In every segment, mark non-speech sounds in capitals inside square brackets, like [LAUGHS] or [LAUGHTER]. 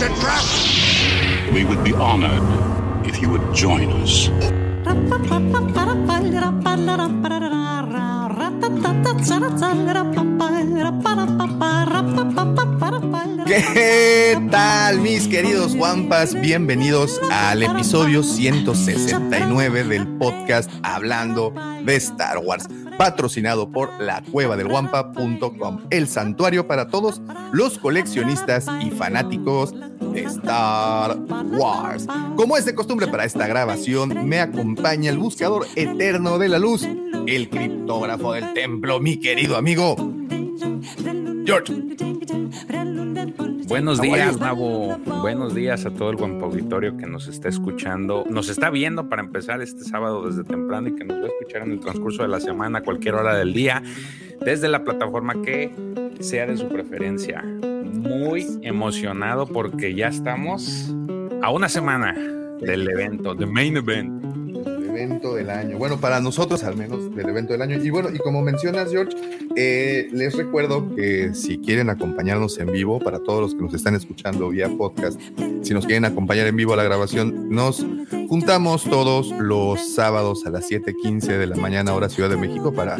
It's a trap! We would be honored if you would join us. ¿Qué tal, mis queridos guampas? Bienvenidos al episodio 169 del podcast Hablando de Star Wars, patrocinado por la cueva del guampa.com, el santuario para todos los coleccionistas y fanáticos de Star Wars. Como es de costumbre para esta grabación, me acompaña el buscador eterno de la luz, el criptógrafo del templo, mi querido amigo George. Buenos días, Nabo. Buenos días a todo el buen auditorio que nos está escuchando, nos está viendo para empezar este sábado desde temprano y que nos va a escuchar en el transcurso de la semana, cualquier hora del día, desde la plataforma que sea de su preferencia. Muy emocionado porque ya estamos a una semana del evento, the main event. Del año. Bueno, para nosotros al menos del evento del año. Y bueno, y como mencionas, George, eh, les recuerdo que si quieren acompañarnos en vivo, para todos los que nos están escuchando vía podcast, si nos quieren acompañar en vivo a la grabación, nos juntamos todos los sábados a las 7:15 de la mañana, hora Ciudad de México, para,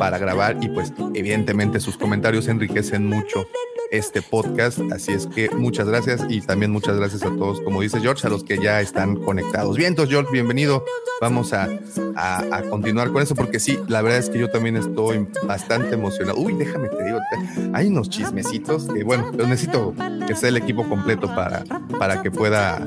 para grabar. Y pues, evidentemente, sus comentarios enriquecen mucho este podcast. Así es que muchas gracias y también muchas gracias a todos, como dice George, a los que ya están conectados. Bien, entonces George, bienvenido. Vamos a, a, a continuar con eso porque sí, la verdad es que yo también estoy bastante emocionado. Uy, déjame te digo, hay unos chismecitos que bueno, pero necesito que sea el equipo completo para, para que pueda,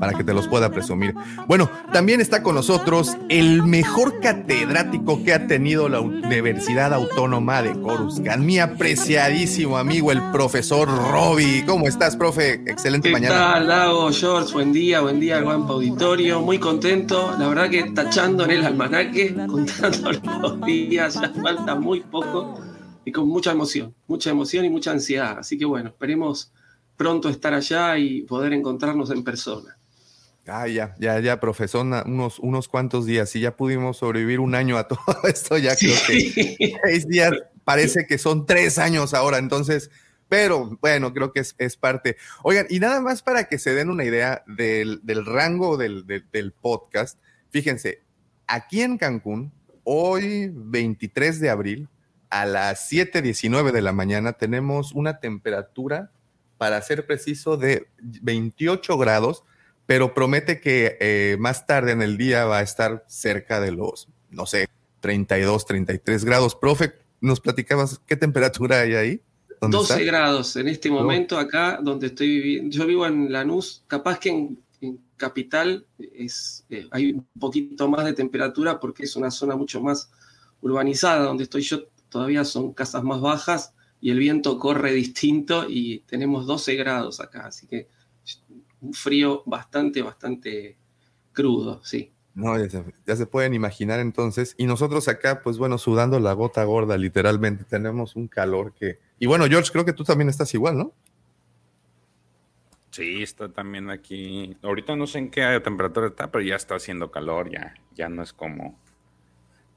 para que te los pueda presumir. Bueno, también está con nosotros el mejor catedrático que ha tenido la Universidad Autónoma de Coruscant, mi apreciadísimo amigo, el profesor Roby. ¿Cómo estás, profe? Excelente ¿Qué mañana. tal, Lago, George? Buen día, buen día, Guampa Auditorio. Muy contento, la verdad que tachando en el almanaque, [LAUGHS] contando los días, ya falta muy poco y con mucha emoción, mucha emoción y mucha ansiedad. Así que bueno, esperemos pronto estar allá y poder encontrarnos en persona. Ah, ya, ya, ya, profesor, unos, unos cuantos días. Si ya pudimos sobrevivir un año a [LAUGHS] todo esto, ya creo que seis días parece que son tres años ahora. Entonces, pero bueno, creo que es, es parte. Oigan, y nada más para que se den una idea del, del rango del, del- del podcast, fíjense, aquí en Cancún, hoy 23 de abril, a las 7:19 de la mañana, tenemos una temperatura, para ser preciso, de 28 grados pero promete que eh, más tarde en el día va a estar cerca de los, no sé, 32, 33 grados. Profe, ¿nos platicabas qué temperatura hay ahí? ¿Dónde 12 está? grados en este momento acá donde estoy viviendo. Yo vivo en Lanús, capaz que en Capital es, eh, hay un poquito más de temperatura porque es una zona mucho más urbanizada. Donde estoy yo todavía son casas más bajas y el viento corre distinto y tenemos 12 grados acá. Así que un frío bastante, bastante crudo, sí. No, ya se, ya se pueden imaginar entonces. Y nosotros acá, pues bueno, sudando la gota gorda, literalmente. Tenemos un calor que... Y bueno, George, creo que tú también estás igual, ¿no? Sí, está también aquí. Ahorita no sé en qué temperatura está, pero ya está haciendo calor, ya, ya no es como,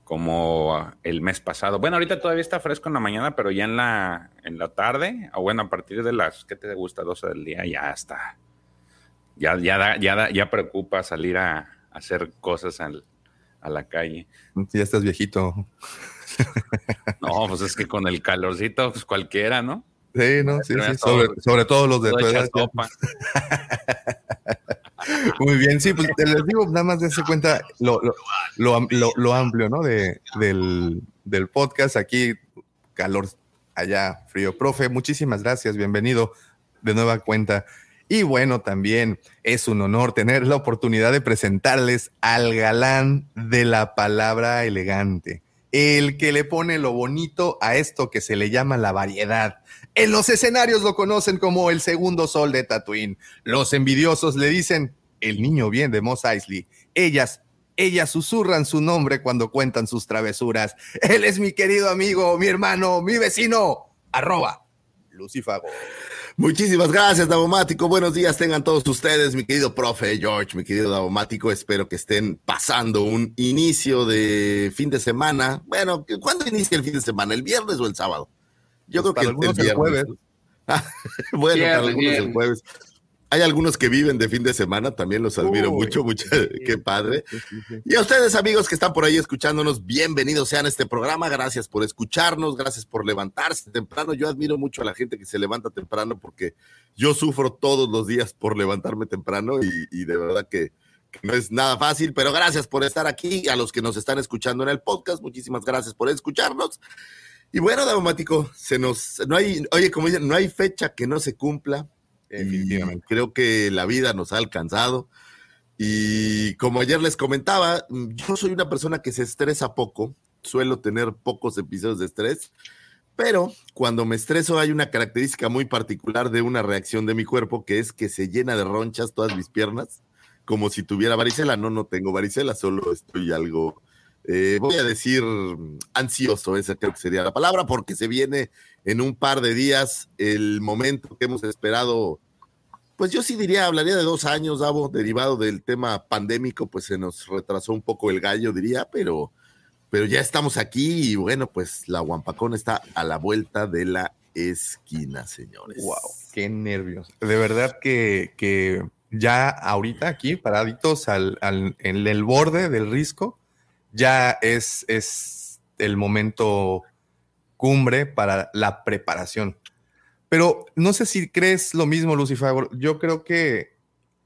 como ah, el mes pasado. Bueno, ahorita todavía está fresco en la mañana, pero ya en la, en la tarde, o bueno, a partir de las, ¿qué te gusta? 12 del día, ya está. Ya, ya, da- ya, da- ya preocupa salir a, a hacer cosas al- a la calle. Ya estás viejito. No, pues es que con el calorcito, pues cualquiera, ¿no? Sí, ¿no? Sí, Sobre, sobre todo los de tu edad. [LAUGHS] Muy bien, sí, pues les digo, nada más de cuenta lo, lo, lo- lo amplio, ¿no? De, del, del podcast. Aquí, calor, allá, frío. Profe, muchísimas gracias, bienvenido de nueva cuenta. Y bueno, también es un honor tener la oportunidad de presentarles al galán de la palabra elegante, el que le pone lo bonito a esto que se le llama la variedad, En los escenarios lo conocen como el segundo sol de Tatooine. Los envidiosos le dicen el niño bien de Mos Eisley. Ellas, ellas susurran su nombre cuando cuentan sus travesuras. [LAUGHS] Él es mi querido amigo, mi hermano, mi vecino. Arroba Lucifago. Muchísimas gracias, Davomático. Buenos días tengan todos ustedes, mi querido profe George, mi querido Davomático. Espero que estén pasando un inicio de fin de semana. Bueno, ¿cuándo inicia el fin de semana? ¿El viernes o el sábado? Yo pues creo que el, viernes. jueves. [LAUGHS] bueno, para algunos el jueves. Hay algunos que viven de fin de semana, también los admiro mucho, mucho, [LAUGHS] qué padre. Y a ustedes, amigos que están por ahí escuchándonos, bienvenidos sean a este programa, gracias por escucharnos, gracias por levantarse temprano. Yo admiro mucho a la gente que se levanta temprano porque yo sufro todos los días por levantarme temprano y, de verdad que, no es nada fácil, pero gracias por estar aquí. A los que nos están escuchando en el podcast, muchísimas gracias por escucharnos. Y bueno, Daumático, se nos, no hay, oye, como dicen, no hay fecha que no se cumpla creo que la vida nos ha alcanzado. Y como ayer les comentaba, yo soy una persona que se estresa poco, suelo tener pocos episodios de estrés, pero cuando me estreso hay una característica muy particular de una reacción de mi cuerpo que es que se llena de ronchas todas mis piernas, como si tuviera varicela. No, no tengo varicela, solo estoy algo, eh, voy a decir ansioso, esa creo que sería la palabra, porque se viene en un par de días el momento que hemos esperado pues yo sí diría, hablaría de dos años, Davo, derivado del tema pandémico, pues se nos retrasó un poco el gallo, diría, pero, pero ya estamos aquí y bueno, pues la Guampacón está a la vuelta de la esquina, señores. Wow, qué nervios. De verdad que, que ya ahorita aquí, paraditos al, al, en el borde del risco, ya es, es el momento cumbre para la preparación. Pero no sé si crees lo mismo, Lucifer. Yo creo que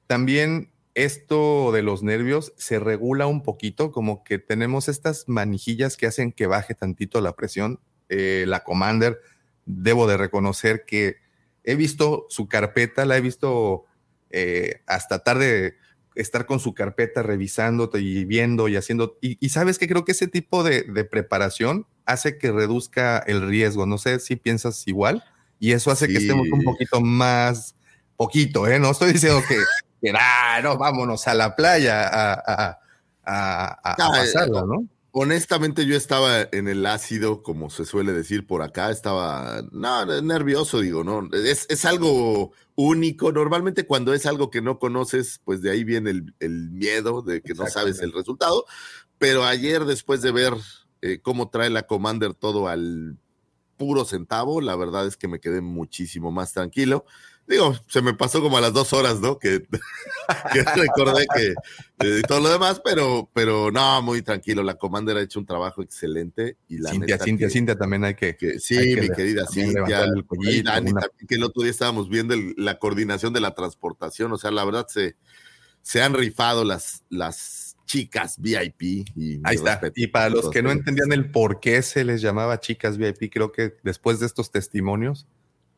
también esto de los nervios se regula un poquito, como que tenemos estas manijillas que hacen que baje tantito la presión. Eh, la Commander, debo de reconocer que he visto su carpeta, la he visto eh, hasta tarde estar con su carpeta revisando y viendo y haciendo. Y, sabes que creo que ese tipo de, de, preparación hace que reduzca el riesgo. No sé si piensas igual y eso hace que estemos un poquito más, poquito, ¿eh? No estoy diciendo que, que ah, no, vámonos a la playa a, a, a, a pasarla, ¿no? Honestamente, yo estaba en el ácido, como se suele decir por acá, estaba no, nervioso, digo, ¿no? Es, es algo único. Normalmente, cuando es algo que no conoces, pues de ahí viene el, el miedo de que no sabes el resultado. Pero ayer, después de ver eh, cómo trae la Commander todo al puro centavo, la verdad es que me quedé muchísimo más tranquilo. Digo, se me pasó como a las dos horas, ¿no? Que, [LAUGHS] recordé que eh, todo lo demás, pero, pero no, muy tranquilo. La Commander ha hecho un trabajo excelente. Y la Cintia, Cintia, Cintia también hay que. sí, mi querida Cintia. y Dani, que el otro día estábamos viendo la coordinación de la transportación. O sea, la verdad se, se han rifado las, las chicas VIP. Y Ahí está. Y para los que no entendían el por qué se les llamaba chicas VIP, creo que después de estos testimonios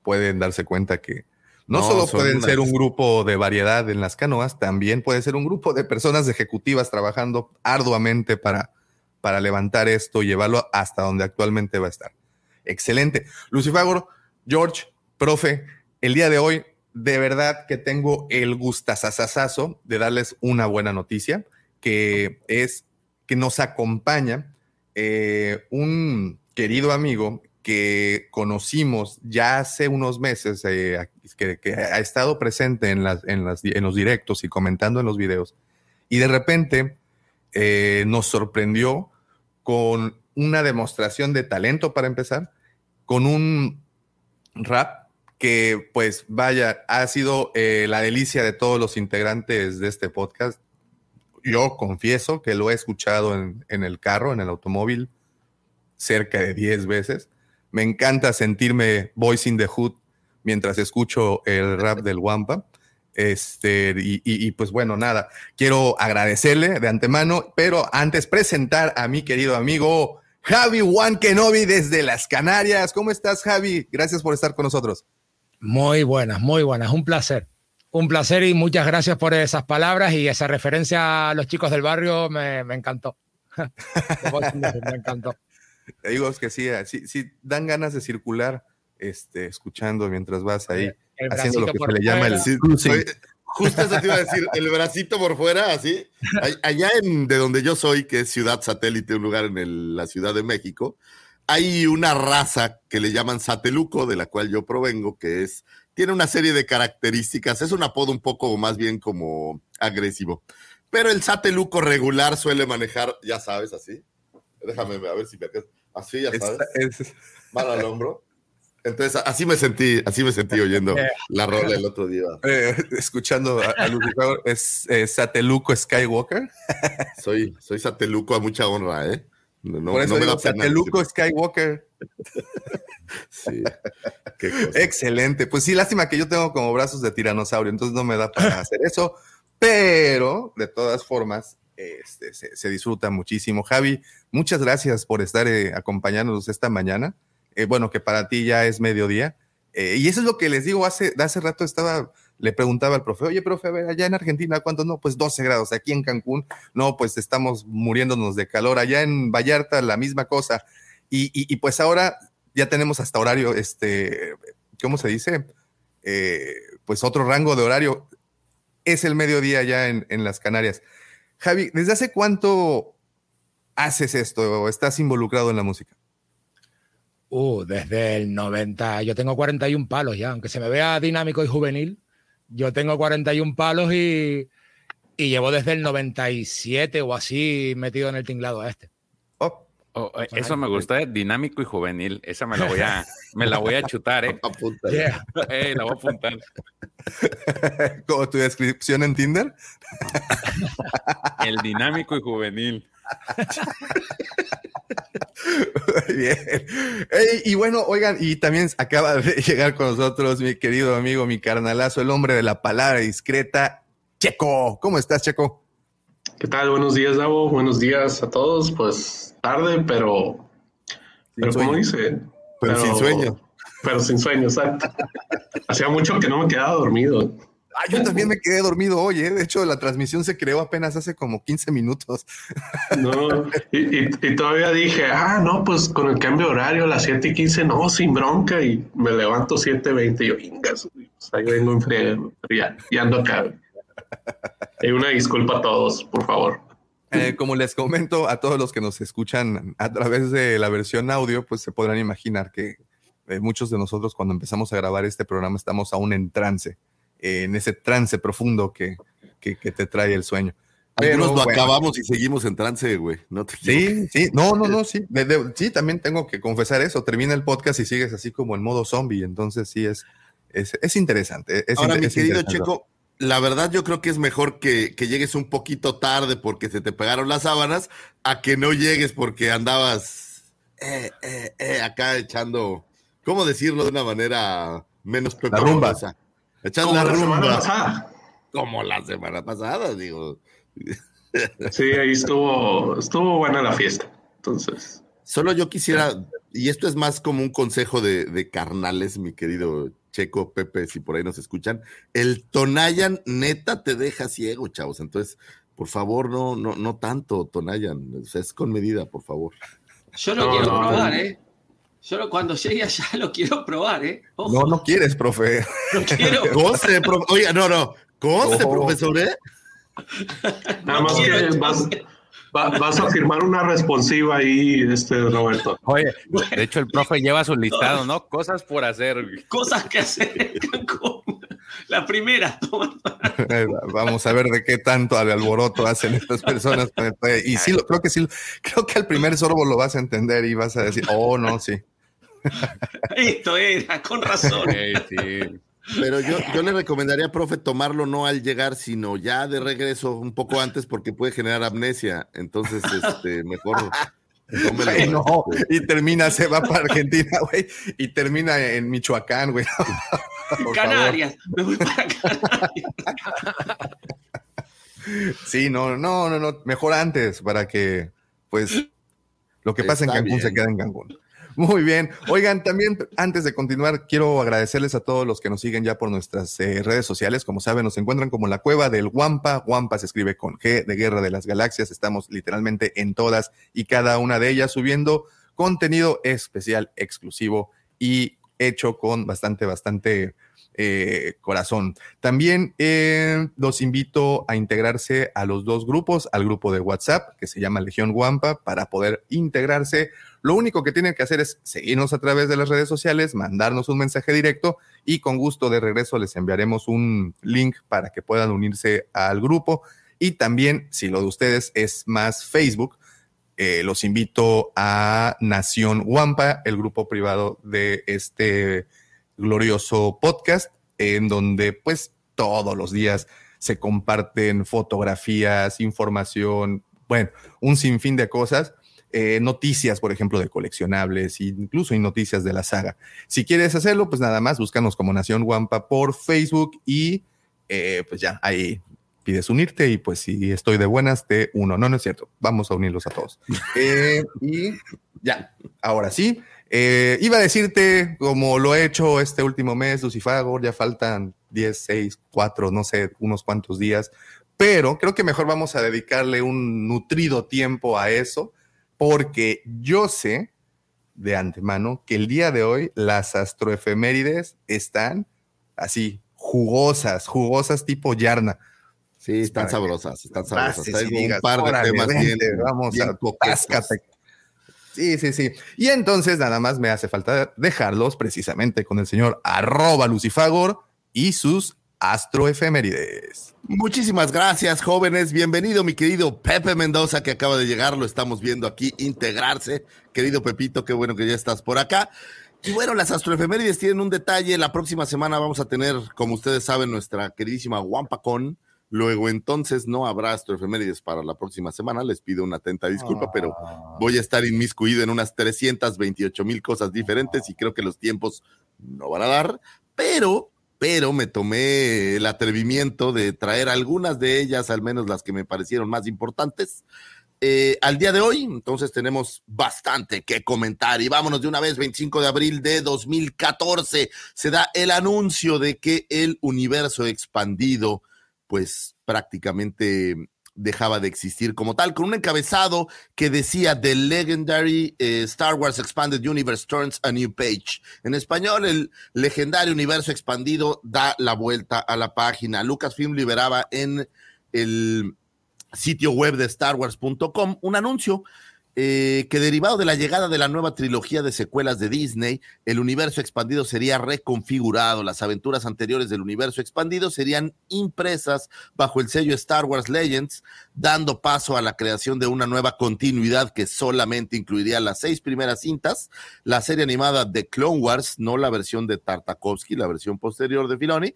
pueden darse cuenta que no, solo pueden ser un grupo de variedad en las canoas, también puede ser un grupo de personas ejecutivas trabajando arduamente para, para levantar esto y llevarlo hasta donde actualmente va a estar. Excelente. Lucifagor, George, profe, el día de hoy, de verdad que tengo el gustazazazazo de darles una buena noticia que es que nos acompaña eh, un querido amigo que conocimos ya hace unos meses, eh, que, ha estado presente en, las, en, los directos y comentando en los videos, y de repente eh, nos sorprendió con una demostración de talento para empezar, con un rap que pues vaya, ha sido la delicia de todos los integrantes de este podcast yo confieso que lo he escuchado en, el carro, en el automóvil, cerca de 10 veces. Me encanta sentirme voice in the hood mientras escucho el rap del Wampa. Este, y, pues bueno, nada, quiero agradecerle de antemano, pero antes presentar a mi querido amigo Javi Juan Kenobi desde las Canarias. ¿Cómo estás, Javi? Gracias por estar con nosotros. Muy buenas, muy buenas, un placer. Un placer y muchas gracias por esas palabras y esa referencia a los chicos del barrio me, encantó. me encantó. [LAUGHS] [LAUGHS] Te digo que sí, sí, sí, dan ganas de circular este, escuchando mientras vas ahí haciendo lo que se le llama el cruising. Justo eso te iba a decir, el bracito por fuera, así. Allá en de donde yo soy, que es Ciudad Satélite, un lugar en la Ciudad de México, hay una raza que le llaman sateluco, de la cual yo provengo, que es, tiene una serie de características, es un apodo un poco más bien como agresivo. Pero el sateluco regular suele manejar, ya sabes, así. Déjame a ver si me Así, ya sabes. Es, al hombro. Entonces, así me sentí, así me sentí oyendo la rola el otro día. Eh, escuchando a, Lucifer, ¿es Sateluco Skywalker? soy, soy Sateluco a mucha honra, ¿eh? No, Por eso no digo, Sateluco Skywalker. sí. Excelente. Pues sí, lástima que yo tengo como brazos de tiranosaurio, entonces no me da para hacer eso. Pero, de todas formas, este, se, disfruta muchísimo. Javi, muchas gracias por estar eh, acompañándonos esta mañana. Eh, bueno, que para ti ya es mediodía. Eh, y eso es lo que les digo, hace, hace rato estaba, le preguntaba al profe, oye, profe, a ver, allá en Argentina, ¿cuánto? No, pues 12 grados, aquí en Cancún, no, pues estamos muriéndonos de calor, allá en Vallarta la misma cosa. Y, pues ahora ya tenemos hasta horario, este, ¿cómo se dice? Pues otro rango de horario. Es el mediodía ya en las Canarias. Javi, ¿desde hace cuánto haces esto o estás involucrado en la música? Uh, desde el 90, yo tengo 41 palos ya, aunque se me vea dinámico y juvenil, yo tengo 41 palos y, y llevo desde el 97 o así metido en el tinglado a este. Oh, eh, eso me gusta, eh, dinámico y juvenil. Esa me la voy a, me la voy a chutar, ¿eh? [LAUGHS] eh la voy a apuntar. [LAUGHS] ¿Como tu descripción en Tinder? el dinámico y juvenil. Bien. y bueno, oigan, y también acaba de llegar con nosotros mi querido amigo, mi carnalazo, el hombre de la palabra discreta, Checo. ¿Cómo estás, Checo? ¿Qué tal? Buenos días, Davo. Buenos días a todos. Pues tarde, pero, pero como dice, pero, sin sueño. Pero sin sueño, exacto. Hacía mucho que no me quedaba dormido. Ah, yo también me quedé dormido hoy, ¿eh? De hecho, la transmisión se creó apenas hace como 15 minutos. No, y, todavía dije, ah, no, pues con el cambio de horario a las 7 y 15, no, sin bronca, y me levanto 7 20 y yo, ingas, ahí vengo en ya, ya ando acá. Y una disculpa a todos, por favor. Eh, como les comento a todos los que nos escuchan a través de la versión audio, pues se podrán imaginar que eh, muchos de nosotros cuando empezamos a grabar este programa estamos aún en trance en ese trance profundo que, que, te trae el sueño. Algunos lo acabamos y seguimos en trance, güey. No sí, sí, no, no, no, sí. sí, también tengo que confesar eso. Termina el podcast y sigues así como en modo zombie. Entonces sí es, es, interesante. Ahora, mi querido Checo, la verdad yo creo que es mejor que, que, llegues un poquito tarde porque se te pegaron las sábanas a que no llegues porque andabas eh, eh, eh, acá echando, ¿cómo decirlo de una manera menos peperosa? Echas la, rumba. Como la semana pasada, digo. [LAUGHS] Sí, ahí estuvo, estuvo buena la fiesta. Entonces. Solo yo quisiera, y esto es más como un consejo de, carnales, mi querido Checo, Pepe, si por ahí nos escuchan. El Tonayan neta te deja ciego, chavos. Entonces, por favor, no, no, no tanto, Tonayan. O sea, es con medida, por favor. Yo lo quiero probar, ¿eh? Yo cuando llegue allá [LAUGHS] lo quiero probar, ¿eh? No, no quieres, profe. No quiero. [LAUGHS] Oiga, no, no. Conste, profesor, ¿eh? Nada más que vas, a firmar una responsiva ahí, este, Roberto. Oye, de hecho el profe lleva su listado, ¿no? Cosas por hacer. Cosas que hacer, La primera. Vamos a ver de qué tanto al alboroto hacen estas personas. Y sí, creo que sí, creo que al primer sorbo lo vas a entender y vas a decir, oh, no, sí. Esto era, con razón. Pero yo, yo le recomendaría, profe, tomarlo no al llegar, sino ya de regreso un poco antes porque puede generar amnesia. Entonces, este, mejor no, y termina, se va para Argentina, güey, y termina en Michoacán, güey. [LAUGHS] Canarias, me voy para Canarias. Sí, no, no, no, no, mejor antes para que, pues, lo que pasa en Cancún se quede en Cancún. Muy bien. Oigan, también antes de continuar, quiero agradecerles a todos los que nos siguen ya por nuestras eh, redes sociales. Como saben, nos encuentran como la cueva del Wampa. Wampa se escribe con G de Guerra de las Galaxias. Estamos literalmente en todas y cada una de ellas subiendo contenido especial, exclusivo y hecho con bastante, bastante eh, corazón. También eh, los invito a integrarse a los dos grupos, al grupo de WhatsApp que se llama Legión Guampa, para poder integrarse. Lo único que tienen que hacer es seguirnos a través de las redes sociales, mandarnos un mensaje directo y con gusto de regreso les enviaremos un link para que puedan unirse al grupo. Y también, si lo de ustedes es más Facebook, eh, los invito a Nación Guampa, el grupo privado de este glorioso podcast en donde pues todos los días se comparten fotografías, información, bueno, un sinfín de cosas. Eh, noticias, por ejemplo, de coleccionables, incluso hay noticias de la saga. Si quieres hacerlo, pues nada más, búscanos como Nación Guampa por Facebook y eh, pues ya, ahí pides unirte y pues si estoy de buenas, te uno. No, no es cierto. Vamos a unirlos a todos. [LAUGHS] Eh, y ya, ahora sí, iba a decirte, como lo he hecho este último mes, Lucifagor, ya faltan 10, 6, 4, no sé, unos cuantos días, pero creo que mejor vamos a dedicarle un nutrido tiempo a eso, porque yo sé de antemano que el día de hoy las astroefemérides están así, jugosas, jugosas tipo yarna. Sí, están sabrosas, están sabrosas. Hay un par de temas bien, vamos a Sí, sí, sí. Y entonces nada más me hace falta dejarlos precisamente con el señor arroba Lucifagor y sus astroefemérides. Muchísimas gracias, jóvenes. Bienvenido, mi querido Pepe Mendoza, que acaba de llegar. Lo estamos viendo aquí integrarse. Querido Pepito, qué bueno que ya estás por acá. Y bueno, las astroefemérides tienen un detalle. La próxima semana vamos a tener, como ustedes saben, nuestra queridísima Wampacon Luego entonces no habrá astroefemérides para la próxima semana. Les pido una atenta disculpa, pero Ah. voy a estar inmiscuido en unas 328 mil cosas diferentes y creo que los tiempos no van a dar. Pero, pero me tomé el atrevimiento de traer algunas de ellas, al menos las que me parecieron más importantes. eh, al día de hoy, entonces tenemos bastante que comentar y vámonos de una vez, 25 de abril de 2014, se da el anuncio de que el universo expandido pues prácticamente dejaba de existir como tal, con un encabezado que decía The Legendary eh, Star Wars Expanded Universe Turns a New Page. En español, el legendario universo expandido da la vuelta a la página. Lucasfilm liberaba en el sitio web de StarWars.com un anuncio eh, que derivado de la llegada de la nueva trilogía de secuelas de Disney, el universo expandido sería reconfigurado. Las aventuras anteriores del universo expandido serían impresas bajo el sello Star Wars Legends, dando paso a la creación de una nueva continuidad que solamente incluiría las seis primeras cintas, la serie animada de Clone Wars, no la versión de Tartakovsky, la versión posterior de Filoni,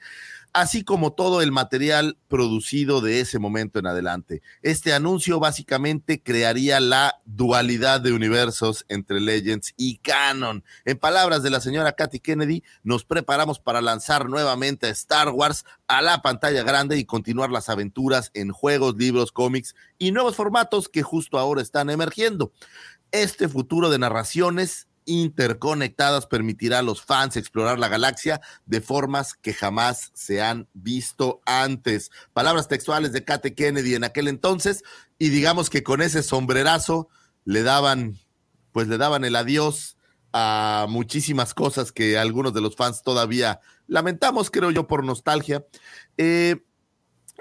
así como todo el material producido de ese momento en adelante. Este anuncio básicamente crearía la dualidad de universos entre Legends y Canon. En palabras de la señora Katy Kennedy, nos preparamos para lanzar nuevamente a Star Wars a la pantalla grande y continuar las aventuras en juegos, libros, cómics y nuevos formatos que justo ahora están emergiendo. Este futuro de narraciones interconectadas permitirá a los fans explorar la galaxia de formas que jamás se han visto antes. Palabras textuales de Kate Kennedy en aquel entonces y digamos que con ese sombrerazo le daban pues le daban el adiós a muchísimas cosas que algunos de los fans todavía lamentamos, creo yo, por nostalgia. Eh,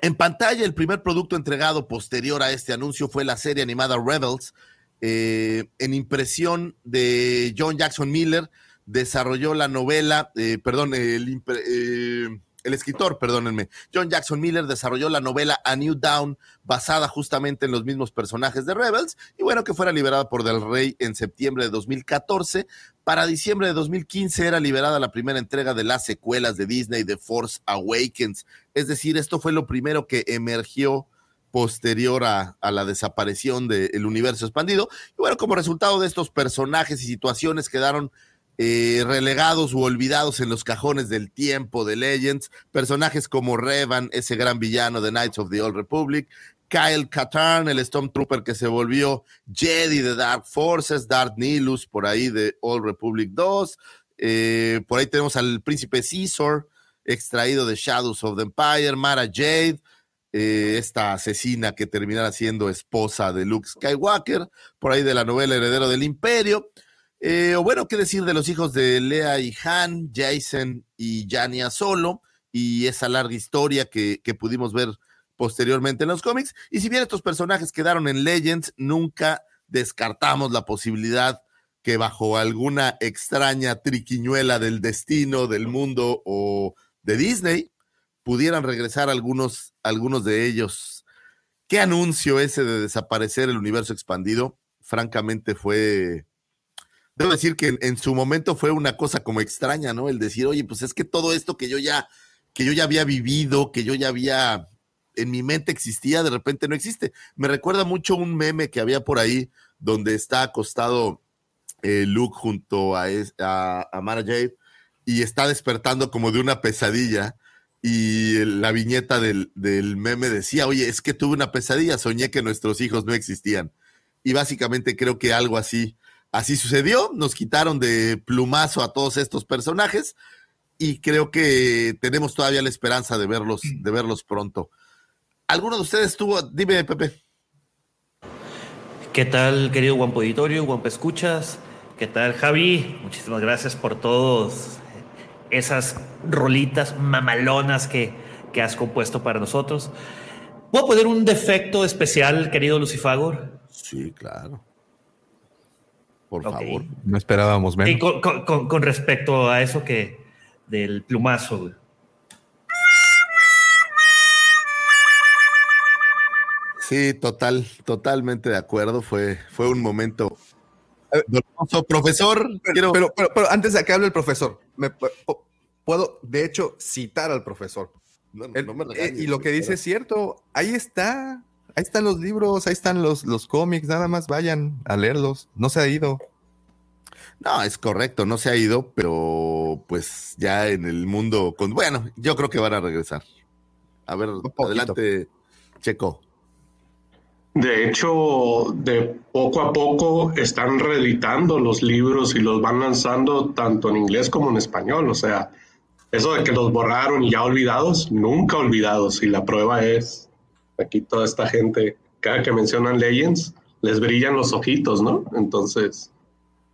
en pantalla, el primer producto entregado posterior a este anuncio fue la serie animada Rebels, eh, en impresión de John Jackson Miller, desarrolló la novela, eh, perdón, el, eh, el, escritor, perdónenme, John Jackson Miller desarrolló la novela A New Dawn, basada justamente en los mismos personajes de Rebels, y bueno, que fuera liberada por Del Rey en septiembre de 2014. Para diciembre de 2015 era liberada la primera entrega de las secuelas de Disney, The Force Awakens. Es decir, esto fue lo primero que emergió posterior a, la desaparición del universo expandido. Y bueno, como resultado de estos personajes y situaciones quedaron eh, relegados u olvidados en los cajones del tiempo de Legends, personajes como Revan, ese gran villano de Knights of the Old Republic, Kyle Katarn, el Stormtrooper que se volvió Jedi de Dark Forces, Darth Nihilus, por ahí de Old Republic 2, eh, por ahí tenemos al príncipe Caesar, extraído de Shadows of the Empire, Mara Jade, eh, esta asesina que terminará siendo esposa de Luke Skywalker, por ahí de la novela Heredero del Imperio. Eh, o bueno, qué decir de los hijos de Lea y Han, Jason y Jania Solo, y esa larga historia que, que pudimos ver posteriormente en los cómics. Y si bien estos personajes quedaron en Legends, nunca descartamos la posibilidad que bajo alguna extraña triquiñuela del destino, del mundo o de Disney, pudieran regresar algunos, algunos de ellos. ¿Qué anuncio ese de desaparecer el universo expandido? Francamente fue, debo decir que en, su momento fue una cosa como extraña, ¿no? El decir, oye, pues es que todo esto que yo ya, que yo ya había vivido, que yo ya había en mi mente existía, de repente no existe. Me recuerda mucho un meme que había por ahí donde está acostado eh, Luke junto a, a, Mara Jade y está despertando como de una pesadilla y la viñeta del, meme decía, oye, es que tuve una pesadilla, soñé que nuestros hijos no existían. Y básicamente creo que algo así, así sucedió, nos quitaron de plumazo a todos estos personajes y creo que tenemos todavía la esperanza de verlos, de verlos pronto. ¿Alguno de ustedes tuvo, dime Pepe? ¿Qué tal, querido Guampo Auditorio, Guampo Escuchas? ¿Qué tal, Javi? Muchísimas gracias por todas esas rolitas mamalonas que, que has compuesto para nosotros. ¿Puedo poner un defecto especial, querido Lucifagor? Sí, claro. Por favor. No esperábamos menos. Y con, con, respecto a eso que del plumazo. Sí, total, totalmente de acuerdo. Fue, fue un momento Profesor, pero, pero, pero, antes de que hable el profesor, me, puedo, de hecho, citar al profesor. Eh, y lo que dice es cierto, ahí está, ahí están los libros, ahí están los, los cómics, nada más vayan a leerlos, no se ha ido. No, es correcto, no se ha ido, pero pues ya en el mundo, con, bueno, yo creo que van a regresar. A ver, adelante, Checo. De hecho, de poco a poco están reeditando los libros y los van lanzando tanto en inglés como en español. O sea, eso de que los borraron y ya olvidados, nunca olvidados. Y la prueba es, aquí toda esta gente, cada que mencionan Legends, les brillan los ojitos, ¿no? Entonces,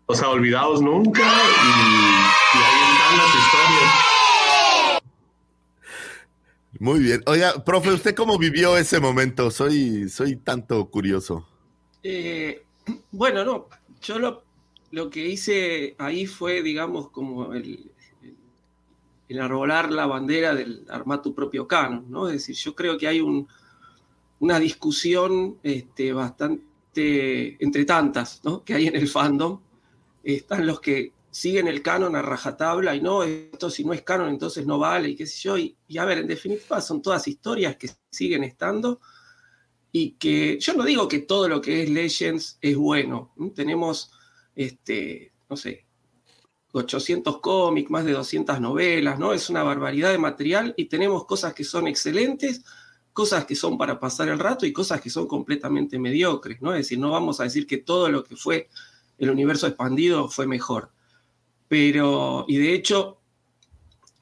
o sea, olvidados nunca y, y ahí están las historias. Muy bien. Oiga, profe, ¿usted cómo vivió ese momento? Soy, soy tanto curioso. Eh, bueno, no, yo lo, lo, que hice ahí fue, digamos, como el, el, arrolar la bandera del armar tu propio canon, ¿no? Es decir, yo creo que hay un, una discusión este, bastante, entre tantas, ¿no? Que hay en el fandom. Están los que siguen el canon a rajatabla y no, esto si no es canon entonces no vale y qué sé yo. Y, a ver, en definitiva son todas historias que siguen estando y que yo no digo que todo lo que es Legends es bueno. Tenemos, este, no sé, 800 cómics, más de 200 novelas, ¿no? Es una barbaridad de material y tenemos cosas que son excelentes, cosas que son para pasar el rato y cosas que son completamente mediocres, ¿no? Es decir, no vamos a decir que todo lo que fue el universo expandido fue mejor. Pero, y de hecho,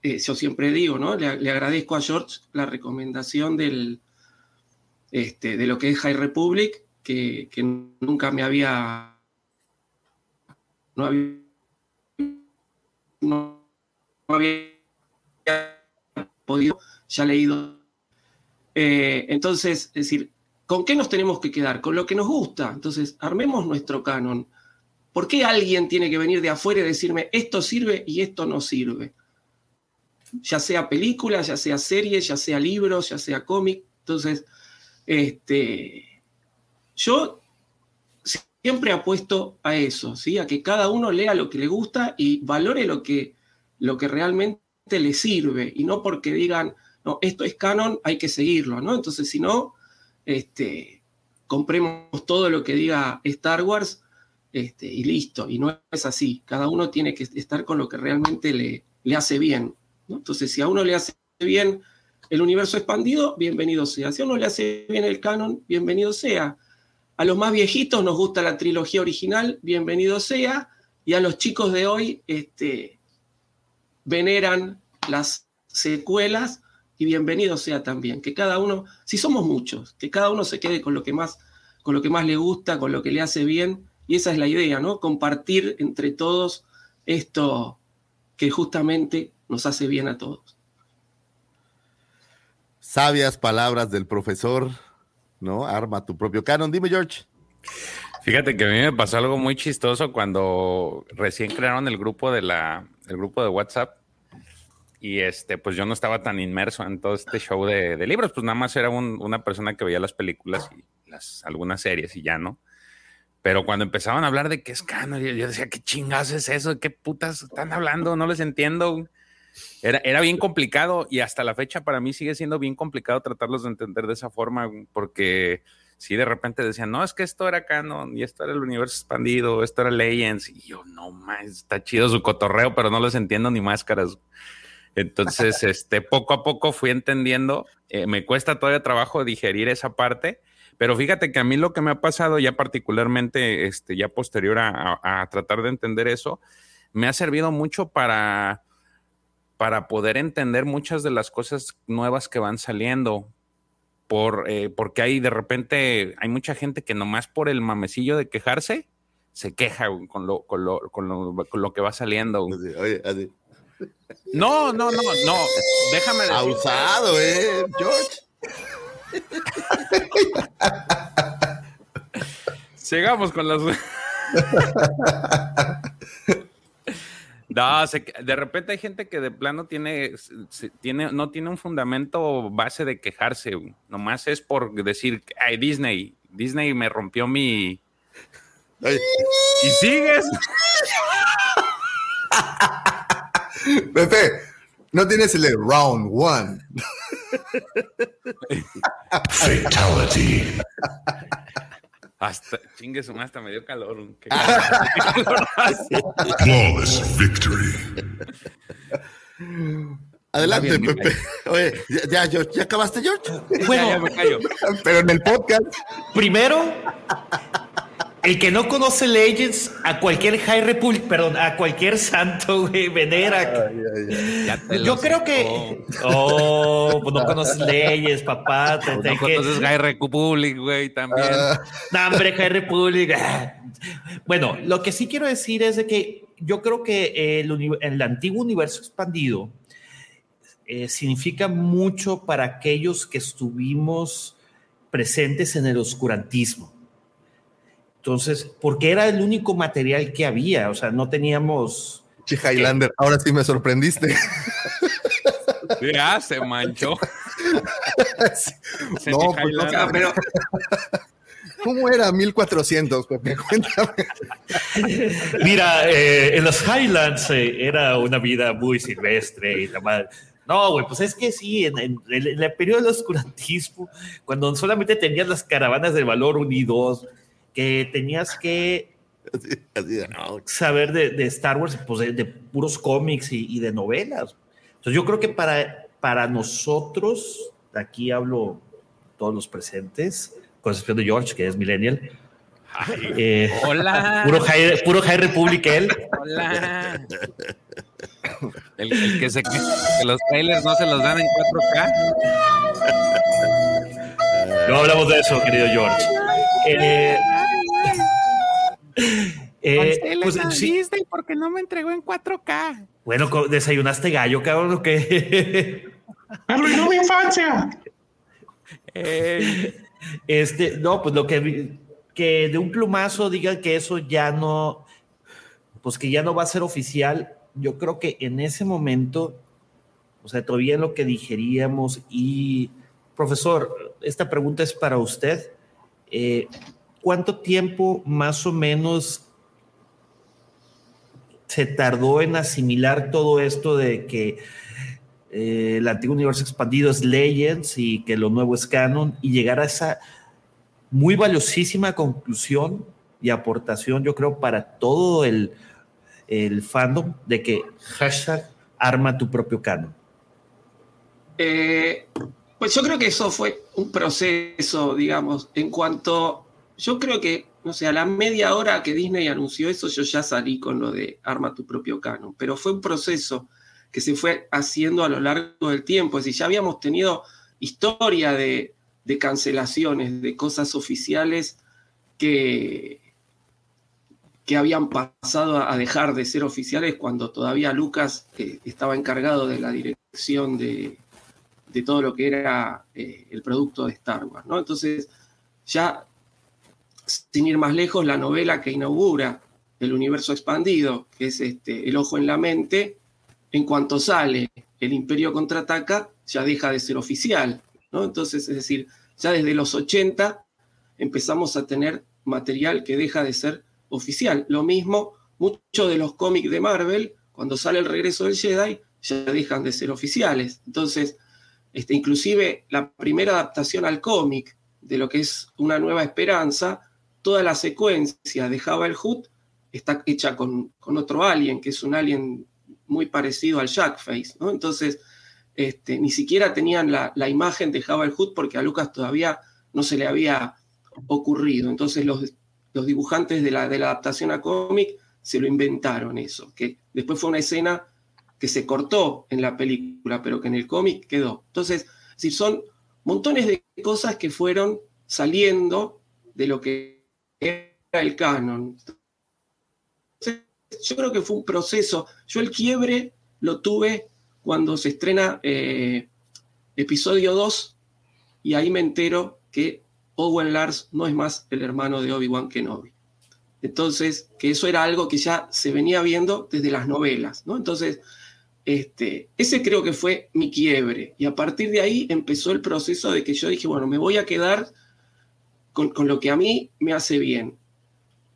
eh, yo siempre digo, ¿no? Le, agradezco a George la recomendación del, este, de lo que es High Republic, que, nunca me había, no había, no, había podido, ya leído. Eh, entonces, es decir, ¿con qué nos tenemos que quedar? Con lo que nos gusta. Entonces, armemos nuestro canon ¿Por qué alguien tiene que venir de afuera y decirme esto sirve y esto no sirve? Ya sea película, ya sea serie, ya sea libros, ya sea cómic. Entonces, este, yo siempre apuesto a eso, ¿sí? a que cada uno lea lo que le gusta y valore lo que, lo que realmente le sirve, y no porque digan, no, esto es canon, hay que seguirlo, ¿no? Entonces, si no, este, compremos todo lo que diga Star Wars este, y listo. Y no es así. Cada uno tiene que estar con lo que realmente le, le hace bien. Entonces, si a uno le hace bien el universo expandido, bienvenido sea. Si a uno le hace bien el canon, bienvenido sea. A los más viejitos nos gusta la trilogía original, bienvenido sea. Y a los chicos de hoy este, veneran las secuelas y bienvenido sea también. Que cada uno, si somos muchos, que cada uno se quede con lo que más, con lo que más le gusta, con lo que le hace bien Y esa es la idea, ¿no? Compartir entre todos esto que justamente nos hace bien a todos. Sabias palabras del profesor, ¿no? Arma tu propio canon. Dime, George. Fíjate que a mí me pasó algo muy chistoso cuando recién crearon el grupo de la, el grupo de WhatsApp y este, pues yo no estaba tan inmerso en todo este show de, libros, pues nada más era una persona que veía las películas y las, algunas series y ya, ¿no? Pero cuando empezaban a hablar de qué es canon, yo, decía, ¿qué chingados es eso? ¿Qué putas están hablando? No les entiendo. Era, era bien complicado y hasta la fecha para mí sigue siendo bien complicado tratarlos de entender de esa forma, porque si de repente decían, no, es que esto era canon y esto era el universo expandido, esto era Legends, y yo, no más, está chido su cotorreo, pero no les entiendo ni máscaras. Entonces, [LAUGHS] este, poco a poco fui entendiendo, eh, me cuesta todavía trabajo digerir esa parte, pero fíjate que a mí lo que me ha pasado ya particularmente, este, ya posterior a, tratar de entender eso, me ha servido mucho para, para poder entender muchas de las cosas nuevas que van saliendo. Por, eh, porque hay de repente, hay mucha gente que nomás por el mamecillo de quejarse, se queja con lo, con lo, con lo, con lo que va saliendo. Oye, no, no, no, no. Déjame decir. Abusado, eh, George. Sigamos con las. no, de repente hay gente que de plano tiene, tiene, no tiene un fundamento base de quejarse. Nomás es por decir, ay, Disney, Disney me rompió mi. Y sigues. Pepe, no tienes el round one. Fatality. Hasta, chingue su hasta me dio calor. Flawless victory. Adelante, Pepe. Oye, ya, ya, ya, acabaste, George? Bueno, ya me callo. Pero en el podcast. Primero, el que no conoce Legends, a cualquier High Republic, perdón, a cualquier santo, güey, venera. Yo creo que. Oh, pues no conoces Legends, papá. [LAUGHS] Te, no conoces High Republic, güey, también. Uh, no, hombre, High Republic. [LAUGHS] bueno, lo que sí quiero decir es de que yo creo que el, el antiguo universo expandido eh, significa mucho para aquellos que estuvimos presentes en el oscurantismo entonces, porque era el único material que había, o sea, no teníamos... Che, Highlander, ahora sí me sorprendiste. Ya se manchó. no, pues no, pero... ¿Cómo era 1400, Pepe? Cuéntame. Mira, eh, en los Highlands eh, era una vida muy silvestre y la madre. No, güey, pues es que sí, en, en, el periodo del oscurantismo, cuando solamente tenías las caravanas de valor 1 y 2, que tenías que saber de, Star Wars, pues de, puros cómics y, de novelas. Entonces yo creo que para, para nosotros, aquí hablo todos los presentes, con excepción de George, que es millennial. [LAUGHS] Eh, hola. Puro High, puro high Republic él. Hola. El, que, se, que los trailers no se los dan en 4K. No hablamos de eso, querido George. Eh, eh, pues sí. porque no me entregó en 4K. Bueno, desayunaste gallo, cabrón, ¿o qué? ¡Arruinó mi infancia! Eh, este, no, pues lo que, que de un plumazo diga que eso ya no, pues que ya no va a ser oficial, yo creo que en ese momento, o sea, todavía en lo que digeríamos y, profesor, esta pregunta es para usted. Eh, ¿cuánto tiempo más o menos se tardó en asimilar todo esto de que eh, el antiguo universo expandido es Legends y que lo nuevo es canon y llegar a esa muy valiosísima conclusión y aportación, yo creo, para todo el, el fandom de que hashtag arma tu propio canon? Eh, pues yo creo que eso fue un proceso, digamos, en cuanto yo creo que, no sé, a la media hora que Disney anunció eso, yo ya salí con lo de arma tu propio canon, pero fue un proceso que se fue haciendo a lo largo del tiempo, es decir, ya habíamos tenido historia de, cancelaciones, de cosas oficiales que, que habían pasado a dejar de ser oficiales cuando todavía Lucas eh, estaba encargado de la dirección de, todo lo que era eh, el producto de Star Wars. ¿no? Entonces, ya sin ir más lejos, la novela que inaugura el universo expandido, que es este, El Ojo en la Mente, en cuanto sale el Imperio contraataca, ya deja de ser oficial. ¿no? Entonces, es decir, ya desde los 80 empezamos a tener material que deja de ser oficial. Lo mismo, muchos de los cómics de Marvel, cuando sale el regreso del Jedi, ya dejan de ser oficiales. Entonces, este, inclusive la primera adaptación al cómic de lo que es Una Nueva Esperanza, toda la secuencia de Jabba el Hood está hecha con, otro alien, que es un alien muy parecido al Jackface, ¿no? Entonces, este, ni siquiera tenían la, imagen de Jabba el Hood porque a Lucas todavía no se le había ocurrido. Entonces, los, los dibujantes de la, de la adaptación a cómic se lo inventaron eso, que después fue una escena que se cortó en la película, pero que en el cómic quedó. Entonces, si son montones de cosas que fueron saliendo de lo que era el canon. yo creo que fue un proceso. Yo el quiebre lo tuve cuando se estrena eh, episodio 2 y ahí me entero que Owen Lars no es más el hermano de Obi-Wan Kenobi. Entonces, que eso era algo que ya se venía viendo desde las novelas, ¿no? Entonces, este, ese creo que fue mi quiebre. Y a partir de ahí empezó el proceso de que yo dije, bueno, me voy a quedar con, lo que a mí me hace bien.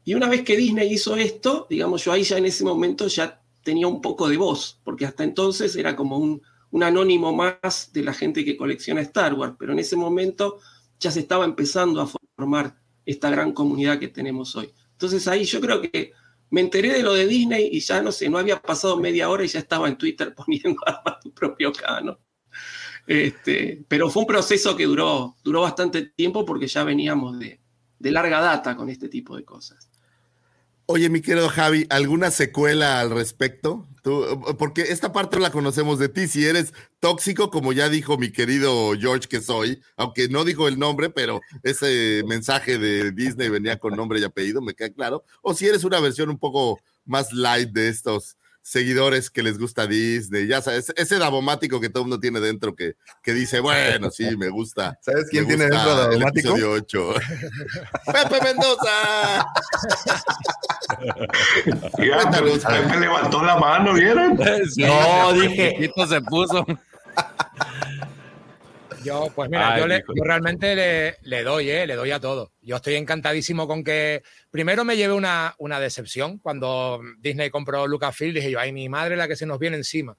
Y una vez que Disney hizo esto, digamos, yo ahí ya en ese momento ya tenía un poco de voz, porque hasta entonces era como un, un anónimo más de la gente que colecciona Star Wars, pero en ese momento ya se estaba empezando a formar esta gran comunidad que tenemos hoy. Entonces ahí yo creo que me enteré de lo de Disney y ya no sé, no había pasado media hora y ya estaba en Twitter [LAUGHS] poniendo a tu propio canon. Este, pero fue un proceso que duró, duró bastante tiempo porque ya veníamos de, de larga data con este tipo de cosas. Oye, mi querido Javi, ¿alguna secuela al respecto? porque esta parte la conocemos de ti. Si eres tóxico, como ya dijo mi querido George que soy, aunque no dijo el nombre, pero ese mensaje de Disney venía con nombre y apellido, me queda claro. O si eres una versión un poco más light de estos seguidores que les gusta Disney, ya sabes, ese davomático que todo el mundo tiene dentro que, que dice, bueno, sí, me gusta. ¿Sabes quién tiene dentro davomático? El 8. [LAUGHS] ¡Pepe Mendoza! ya, me levantó la mano, ¿vieron? [LAUGHS] no, dije. se puso. [LAUGHS] Yo, pues mira, yo, realmente le, doy, ¿eh? le doy a todo. Yo estoy encantadísimo con que. Primero me llevé una, una decepción cuando Disney compró Lucasfilm. Dije yo, ay, mi madre la que se nos viene encima.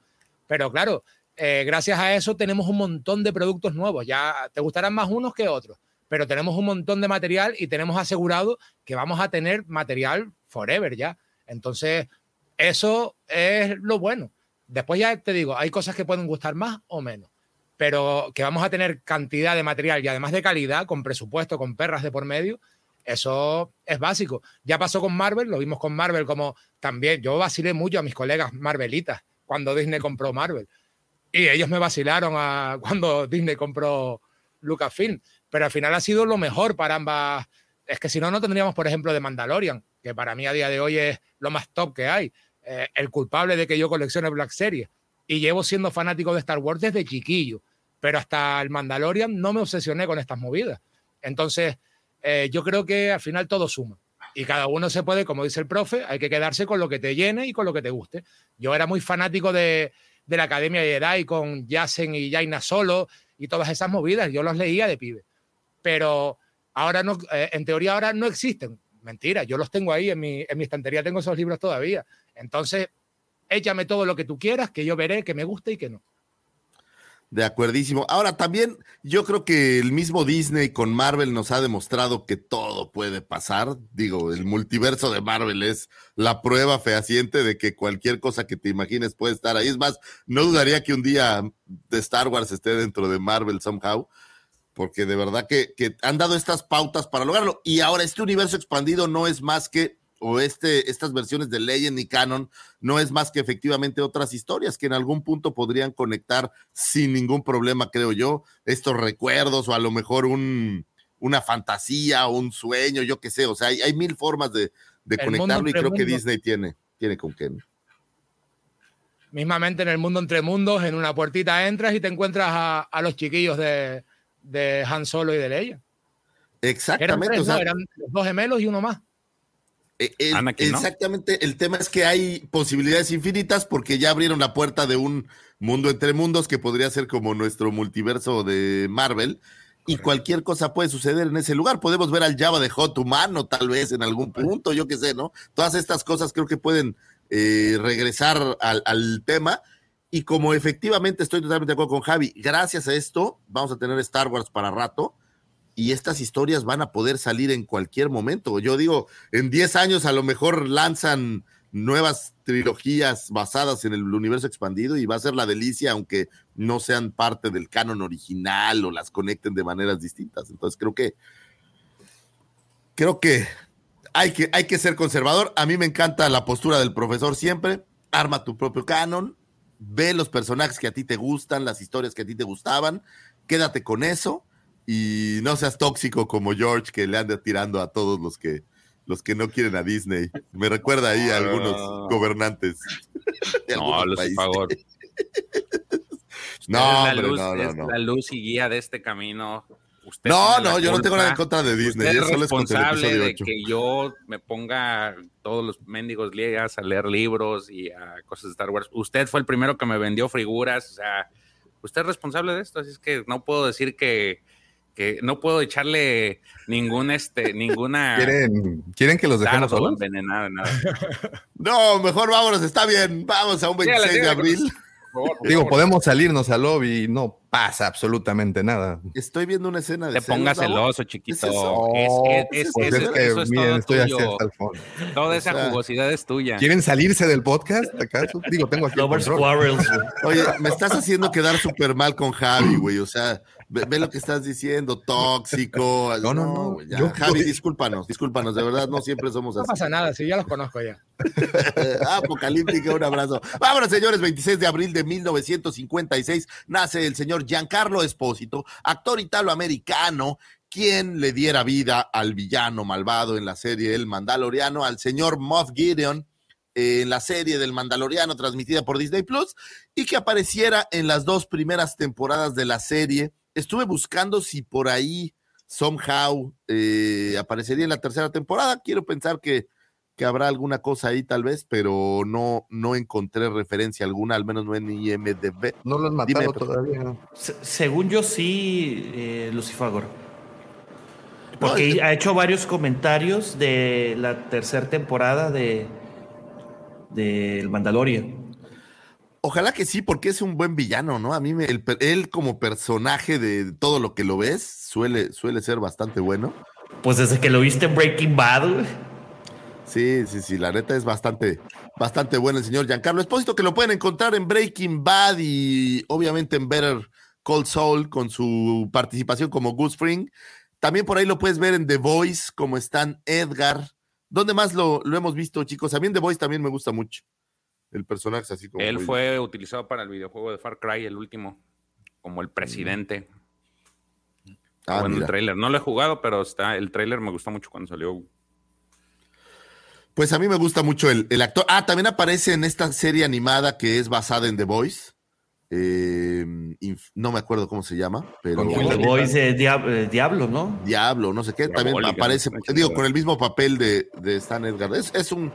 Pero claro, eh, gracias a eso tenemos un montón de productos nuevos. Ya te gustarán más unos que otros, pero tenemos un montón de material y tenemos asegurado que vamos a tener material forever ya. Entonces, eso es lo bueno. Después ya te digo, hay cosas que pueden gustar más o menos pero que vamos a tener cantidad de material y además de calidad, con presupuesto, con perras de por medio, eso es básico. Ya pasó con Marvel, lo vimos con Marvel como también, yo vacilé mucho a mis colegas Marvelitas cuando Disney compró Marvel. Y ellos me vacilaron a [LAUGHS] cuando Disney compró Lucasfilm. Pero al final ha sido lo mejor para ambas. Es que si no, no tendríamos, por ejemplo, de Mandalorian, que para mí a día de hoy es lo más top que hay. Eh, el culpable de que yo coleccione Black Series. Y llevo siendo fanático de Star Wars desde chiquillo pero hasta el Mandalorian no me obsesioné con estas movidas. Entonces, eh, yo creo que al final todo suma. Y cada uno se puede, como dice el profe, hay que quedarse con lo que te llene y con lo que te guste. Yo era muy fanático de, la Academia Jedi con Yasen y Jaina Solo y todas esas movidas. Yo los leía de pibe. Pero ahora no, eh, en teoría ahora no existen. Mentira, yo los tengo ahí en mi, en mi estantería, tengo esos libros todavía. Entonces, échame todo lo que tú quieras, que yo veré que me guste y que no. De acuerdísimo. Ahora también yo creo que el mismo Disney con Marvel nos ha demostrado que todo puede pasar. Digo, el multiverso de Marvel es la prueba fehaciente de que cualquier cosa que te imagines puede estar ahí. Es más, no dudaría que un día de Star Wars esté dentro de Marvel somehow, porque de verdad que, que han dado estas pautas para lograrlo. Y ahora este universo expandido no es más que o este, estas versiones de Legend y Canon no es más que efectivamente otras historias que en algún punto podrían conectar sin ningún problema, creo yo, estos recuerdos o a lo mejor un, una fantasía o un sueño, yo qué sé, o sea, hay, hay mil formas de, de conectarlo y creo que Disney tiene, tiene con qué. Mismamente en el mundo entre mundos, en una puertita entras y te encuentras a, los chiquillos de, de, Han Solo y de Leia. Exactamente. Eran, dos gemelos y uno más. Eh, exactamente, el tema es que hay posibilidades infinitas porque ya abrieron la puerta de un mundo entre mundos que podría ser como nuestro multiverso de Marvel y cualquier cosa puede suceder en ese lugar. Podemos ver al Java de Hot humano tal vez en algún punto, yo qué sé, ¿no? Todas estas cosas creo que pueden eh, regresar al, al tema. Y como efectivamente estoy totalmente de acuerdo con Javi, gracias a esto vamos a tener Star Wars para rato y estas historias van a poder salir en cualquier momento. Yo digo, en 10 años a lo mejor lanzan nuevas trilogías basadas en el universo expandido y va a ser la delicia, aunque no sean parte del canon original o las conecten de maneras distintas. Entonces creo que creo que hay que, hay que ser conservador. A mí me encanta la postura del profesor siempre. Arma tu propio canon, ve los personajes que a ti te gustan, las historias que a ti te gustaban, quédate con eso y no seas tóxico como George que le anda tirando a todos los que los que no quieren a Disney. Me recuerda ahí a algunos gobernantes. [LAUGHS] no, los favor. [LAUGHS] no, la luz, no, no, la luz y guía de este camino. Usted no, no, yo no tengo nada en contra de Disney. es responsable de que yo me ponga todos los mendigos liegas a leer libros y a cosas de Star Wars. Usted fue el primero que me vendió figuras, o sea, usted es responsable de esto, así es que no puedo decir que que no puedo echarle ningún este ninguna quieren quieren que los dejemos solos envenenado nada. [LAUGHS] no mejor vámonos está bien vamos a un 26 de abril. digo podemos salirnos al lobby y no pasa absolutamente nada. Estoy viendo una escena de te pongas celoso chiquito. toda esa jugosidad es tuya. Quieren salirse del podcast acaso digo tengo aquí oye me estás haciendo quedar súper mal con Javi güey o sea Ve, lo que estás diciendo, tóxico. [LAUGHS] No, no, no. Javi, discúlpanos, discúlpanos, de verdad, no siempre somos así. No pasa nada, sí, ya los conozco ya. [LAUGHS] Apocalíptica, un abrazo. Vámonos, señores, 26 de abril de 1956 nace el señor Giancarlo Espósito, actor italoamericano, quien le diera vida al villano malvado en la serie El Mandaloriano, al señor Moff Gideon, en la serie del Mandaloriano transmitida por Disney Plus y que apareciera en las dos primeras temporadas de la serie estuve buscando si por ahí somehow eh, aparecería en la tercera temporada. Quiero pensar que, que, habrá alguna cosa ahí tal vez, pero no, no encontré referencia alguna, al menos no en IMDB. No lo han matado todavía. según yo sí, eh, Lucifagor. Porque ha hecho varios comentarios de la tercera temporada de del Mandalorian. Ojalá que sí, porque es un buen villano, ¿no? A mí, me, él como personaje de todo lo que lo ves, suele, suele ser bastante bueno. Pues desde que lo viste en Breaking Bad, Sí, sí, sí, la neta es bastante, bastante bueno el señor Giancarlo Espósito, que lo pueden encontrar en Breaking Bad y obviamente en Better Call Saul con su participación como Goose Spring. También por ahí lo puedes ver en The Voice, como están Edgar. ¿Dónde más lo, lo hemos visto, chicos? A mí en The Voice también me gusta mucho el personaje así como. Él fue utilizado para el videojuego de Far Cry, el último, como el presidente. Ah, bueno, el trailer. No lo he jugado, pero está, el trailer me gustó mucho cuando salió. Pues a mí me gusta mucho el, actor. Ah, también aparece en esta serie animada que es basada en The Voice. Eh, no me acuerdo cómo se llama, pero. The Voice eh, Diablo, ¿no? Diablo, no sé qué. También aparece, digo, con el mismo papel de, de Stan Edgar. Es, es, un,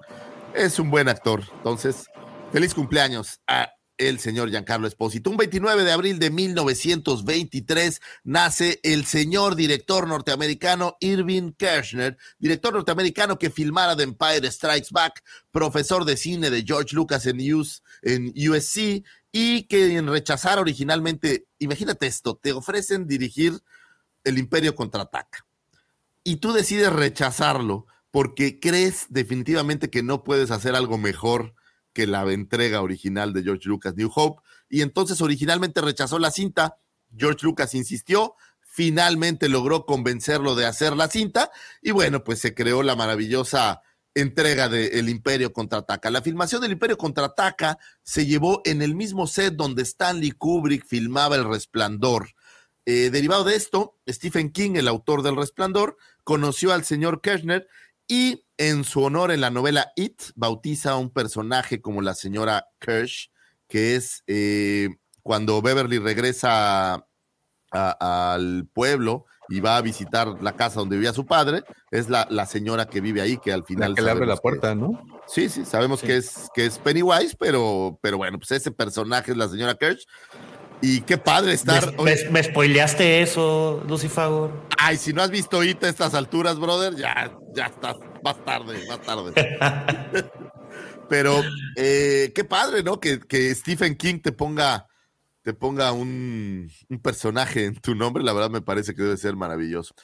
es un buen actor. Entonces, Feliz cumpleaños a el señor Giancarlo Espósito. Un 29 de abril de 1923 nace el señor director norteamericano Irving Kershner, director norteamericano que filmara The Empire Strikes Back, profesor de cine de George Lucas en, en USC y que rechazara originalmente, imagínate esto, te ofrecen dirigir El Imperio contraataca y tú decides rechazarlo porque crees definitivamente que no puedes hacer algo mejor que la entrega original de George Lucas, New Hope, y entonces originalmente rechazó la cinta, George Lucas insistió, finalmente logró convencerlo de hacer la cinta, y bueno, pues se creó la maravillosa entrega de El Imperio Contraataca. La filmación del Imperio Contraataca se llevó en el mismo set donde Stanley Kubrick filmaba El Resplandor. Eh, derivado de esto, Stephen King, el autor del Resplandor, conoció al señor Kirchner Y en su honor, en la novela It, bautiza a un personaje como la señora Kirsch, que es eh, cuando Beverly regresa al pueblo y va a visitar la casa donde vivía su padre, es la, la señora que vive ahí, que al final... que le abre la puerta, ¿no? Sí, sí, sabemos Que, es, que es Pennywise, pero, pero bueno, pues ese personaje es la señora Kirsch. Y qué padre estar. Me, me, spoileaste eso, Lucifer. Ay, si no has visto IT a estas alturas, brother, ya, ya estás. Más tarde, más tarde. [LAUGHS] Pero eh, qué padre, ¿no? Que, que, Stephen King te ponga, te ponga un, un, personaje en tu nombre. La verdad me parece que debe ser maravilloso.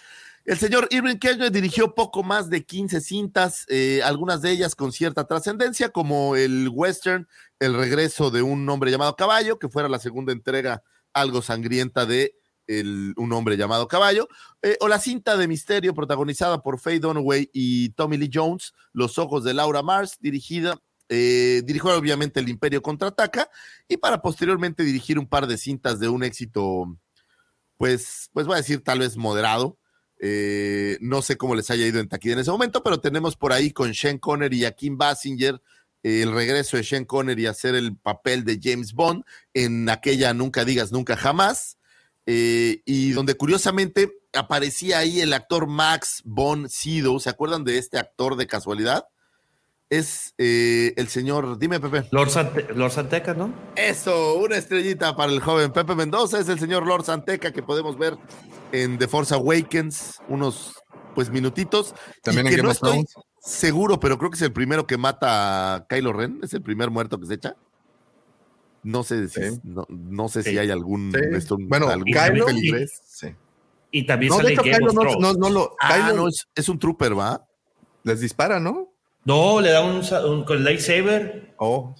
El señor Irving Kirchner dirigió poco más de 15 cintas, eh, algunas de ellas con cierta trascendencia, como el western El regreso de un hombre llamado Caballo, que fuera la segunda entrega algo sangrienta de Un hombre llamado Caballo, eh, o la cinta de misterio protagonizada por Faye Dunaway y Tommy Lee Jones, Los ojos de Laura Mars, dirigida eh, dirigió obviamente El Imperio Contraataca y para posteriormente dirigir un par de cintas de un éxito, pues, pues voy a decir tal vez moderado, eh, no sé cómo les haya ido en taquilla en ese momento, pero tenemos por ahí con Sean Connery y a Kim Basinger eh, el regreso de Sean Connery a hacer el papel de James Bond en aquella Nunca digas nunca jamás, eh, y donde curiosamente aparecía ahí el actor Max Von Sydow. ¿Se acuerdan de este actor de casualidad? Es el señor, dime Pepe. Lord, Lord Santeca, ¿no? Eso, una estrellita para el joven Pepe Mendoza, es el señor Lord Santeca que podemos ver en The Force Awakens unos pues minutitos. También en que no estoy seguro, pero creo que es el primero que mata a Kylo Ren, es el primer muerto que se echa. No sé si, no, sé si hay algún, bueno, algún Kylo y, y, también no, sale Kylo no, no, lo, ah, Kylo, es, es, un trooper, ¿va? Les dispara, ¿no? No, le da un, un con lightsaber. Oh.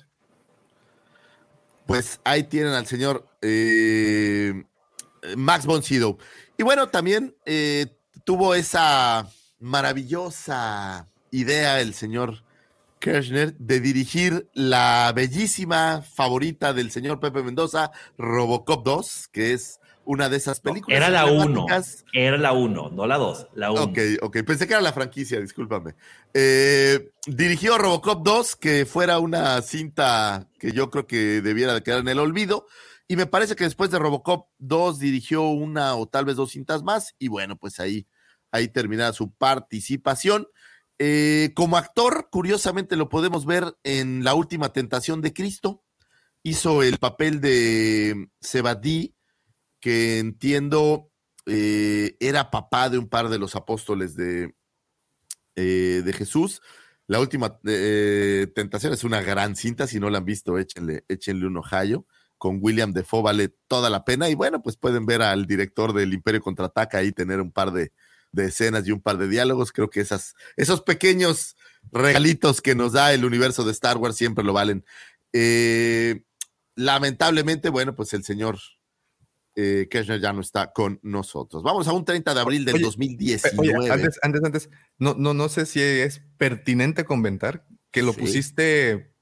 Pues ahí tienen al señor eh, Max von Sydow. Y bueno, también eh, tuvo esa maravillosa idea el señor Kirchner de dirigir la bellísima favorita del señor Pepe Mendoza, Robocop 2, que es una de esas películas. Era la 1. Era la 1, no la 2, la 1. Ok, ok, pensé que era la franquicia, discúlpame. Eh, dirigió Robocop 2, que fuera una cinta que yo creo que debiera de quedar en el olvido, y me parece que después de Robocop 2 dirigió una o tal vez dos cintas más. Y bueno, pues ahí, ahí termina su participación. Eh, como actor, curiosamente lo podemos ver en La Última Tentación de Cristo. Hizo el papel de Sebadí, que entiendo eh, era papá de un par de los apóstoles de, eh, de Jesús. La Última Tentación es una gran cinta. Si no la han visto, échenle, un ojallo con William Defoe vale toda la pena. Y bueno, pues pueden ver al director del Imperio Contraataca ahí tener un par de, escenas y un par de diálogos. Creo que esas, esos pequeños regalitos que nos da el universo de Star Wars siempre lo valen. Eh, lamentablemente, bueno, pues el señor eh, Kirchner ya no está con nosotros. Vamos a un 30 de abril del 2019. antes, antes, antes, no, no, no sé si es pertinente comentar que lo pusiste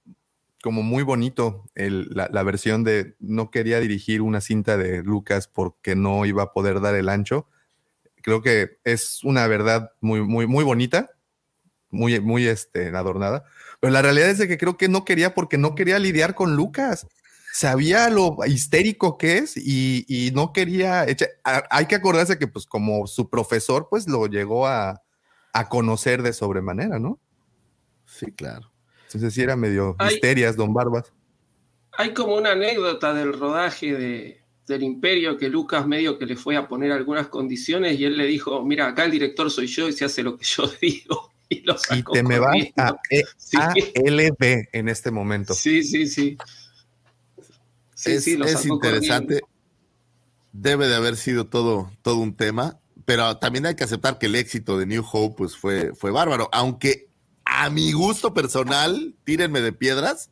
como muy bonito la, versión de no quería dirigir una cinta de Lucas porque no iba a poder dar el ancho. Creo que es una verdad muy, muy, muy bonita, muy, muy este, adornada. Pero la realidad es de que creo que no quería porque no quería lidiar con Lucas. Sabía lo histérico que es y, no quería. hay que acordarse que, pues, como su profesor, pues lo llegó a, a conocer de sobremanera, ¿no? Sí, claro. Entonces sí era medio misterias, don Barbas. Hay como una anécdota del rodaje de, del Imperio que Lucas medio que le fue a poner algunas condiciones y él le dijo, mira, acá el director soy yo y se hace lo que yo [LAUGHS] digo. Y, lo sacó y te me vas a, e en este momento. Sí, sí, sí. Es, es interesante. Debe de haber sido todo, todo un tema, pero también hay que aceptar que el éxito de New Hope pues, fue, fue bárbaro, aunque a mi gusto personal, tírenme de piedras.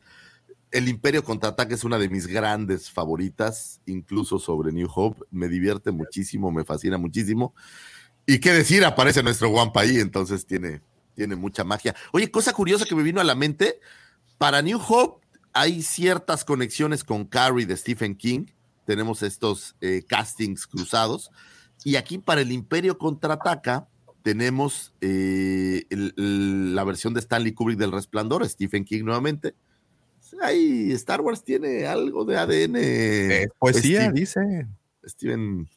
El Imperio Contraataque es una de mis grandes favoritas, incluso sobre New Hope. Me divierte muchísimo, me fascina muchísimo. Y qué decir, aparece nuestro Wampa ahí, entonces tiene, tiene mucha magia. Oye, cosa curiosa que me vino a la mente, para New Hope hay ciertas conexiones con Carrie de Stephen King. Tenemos estos eh, castings cruzados. Y aquí para el Imperio Contraataca, tenemos eh, la versión de Stanley Kubrick del Resplandor, Stephen King nuevamente. Ahí Star Wars tiene algo de ADN. poesía, dice. Stephen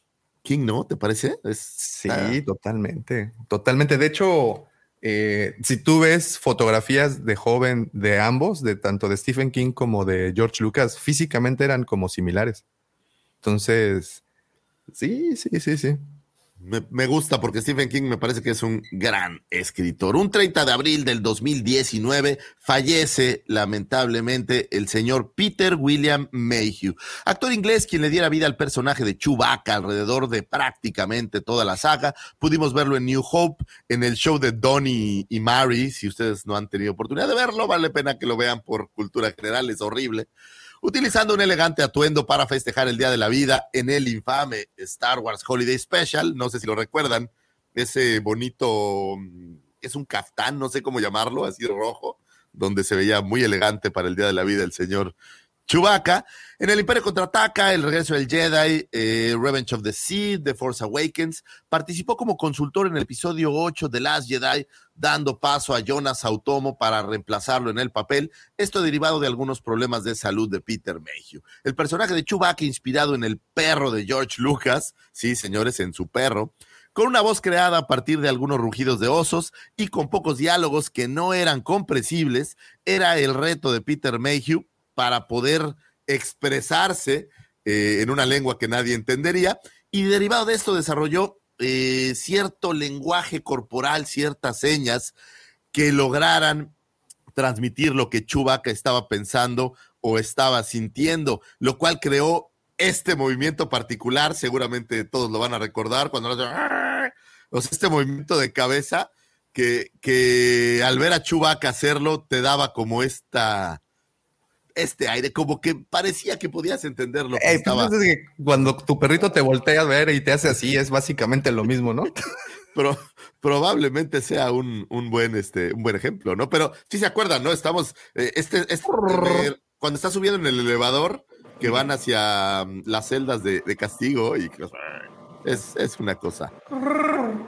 King, ¿no? ¿Te parece? sí, totalmente. Totalmente. De hecho, eh, si tú ves fotografías de joven de ambos, de tanto de Stephen King como de George Lucas, físicamente eran como similares. Entonces, sí, sí, sí, sí. Me, gusta porque Stephen King me parece que es un gran escritor. Un 30 de abril del 2019 fallece lamentablemente el señor Peter William Mayhew, actor inglés quien le diera vida al personaje de Chewbacca alrededor de prácticamente toda la saga. Pudimos verlo en New Hope, en el show de Donnie y Mary. Si ustedes no han tenido oportunidad de verlo, vale pena que lo vean por cultura general, es horrible utilizando un elegante atuendo para festejar el Día de la Vida en el infame Star Wars Holiday Special. No sé si lo recuerdan, ese bonito, mm, es un caftán, no sé cómo llamarlo, así rojo, donde se veía muy elegante para el Día de la Vida el señor Chewbacca. En el Imperio Contraataca, El Regreso del Jedi, eh, Revenge of the Sith, The Force Awakens, participó como consultor en el episodio 8 de Last Jedi, dando paso a Jonas Automo para reemplazarlo en el papel, esto derivado de algunos problemas de salud de Peter Mayhew. El personaje de Chewbacca, inspirado en el perro de George Lucas, sí, señores, en su perro, con una voz creada a partir de algunos rugidos de osos y con pocos diálogos que no eran comprensibles, era el reto de Peter Mayhew para poder expresarse eh, en una lengua que nadie entendería. Y derivado de esto desarrolló eh, cierto lenguaje corporal, ciertas señas que lograran transmitir lo que Chewbacca estaba pensando o estaba sintiendo, lo cual creó este movimiento particular, seguramente todos lo van a recordar, cuando o sea, este movimiento de cabeza que, que al ver a Chewbacca hacerlo te daba como esta, este aire, como que parecía que podías entenderlo. Eh, pues, cuando tu perrito te voltea a ver y te hace así, es básicamente lo mismo, ¿no? [LAUGHS] Pero probablemente sea un, buen, este, un buen ejemplo, ¿no? Pero sí se acuerdan, ¿no? Estamos, eh, este, este cuando está subiendo en el elevador, que van hacia mm, las celdas de, castigo y es, es, una cosa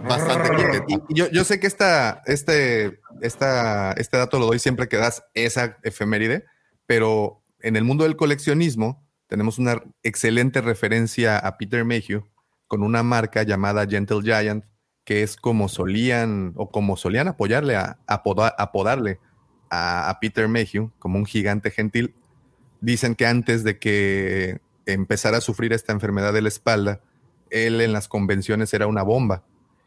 bastante yo, yo, sé que esta, este, esta, este dato lo doy siempre que das esa efeméride, pero en el mundo del coleccionismo tenemos una excelente referencia a Peter Mayhew con una marca llamada Gentle Giant, que es como solían o como solían apoyarle a, apodarle a, Peter Mayhew como un gigante gentil. Dicen que antes de que empezara a sufrir esta enfermedad de la espalda, él en las convenciones era una bomba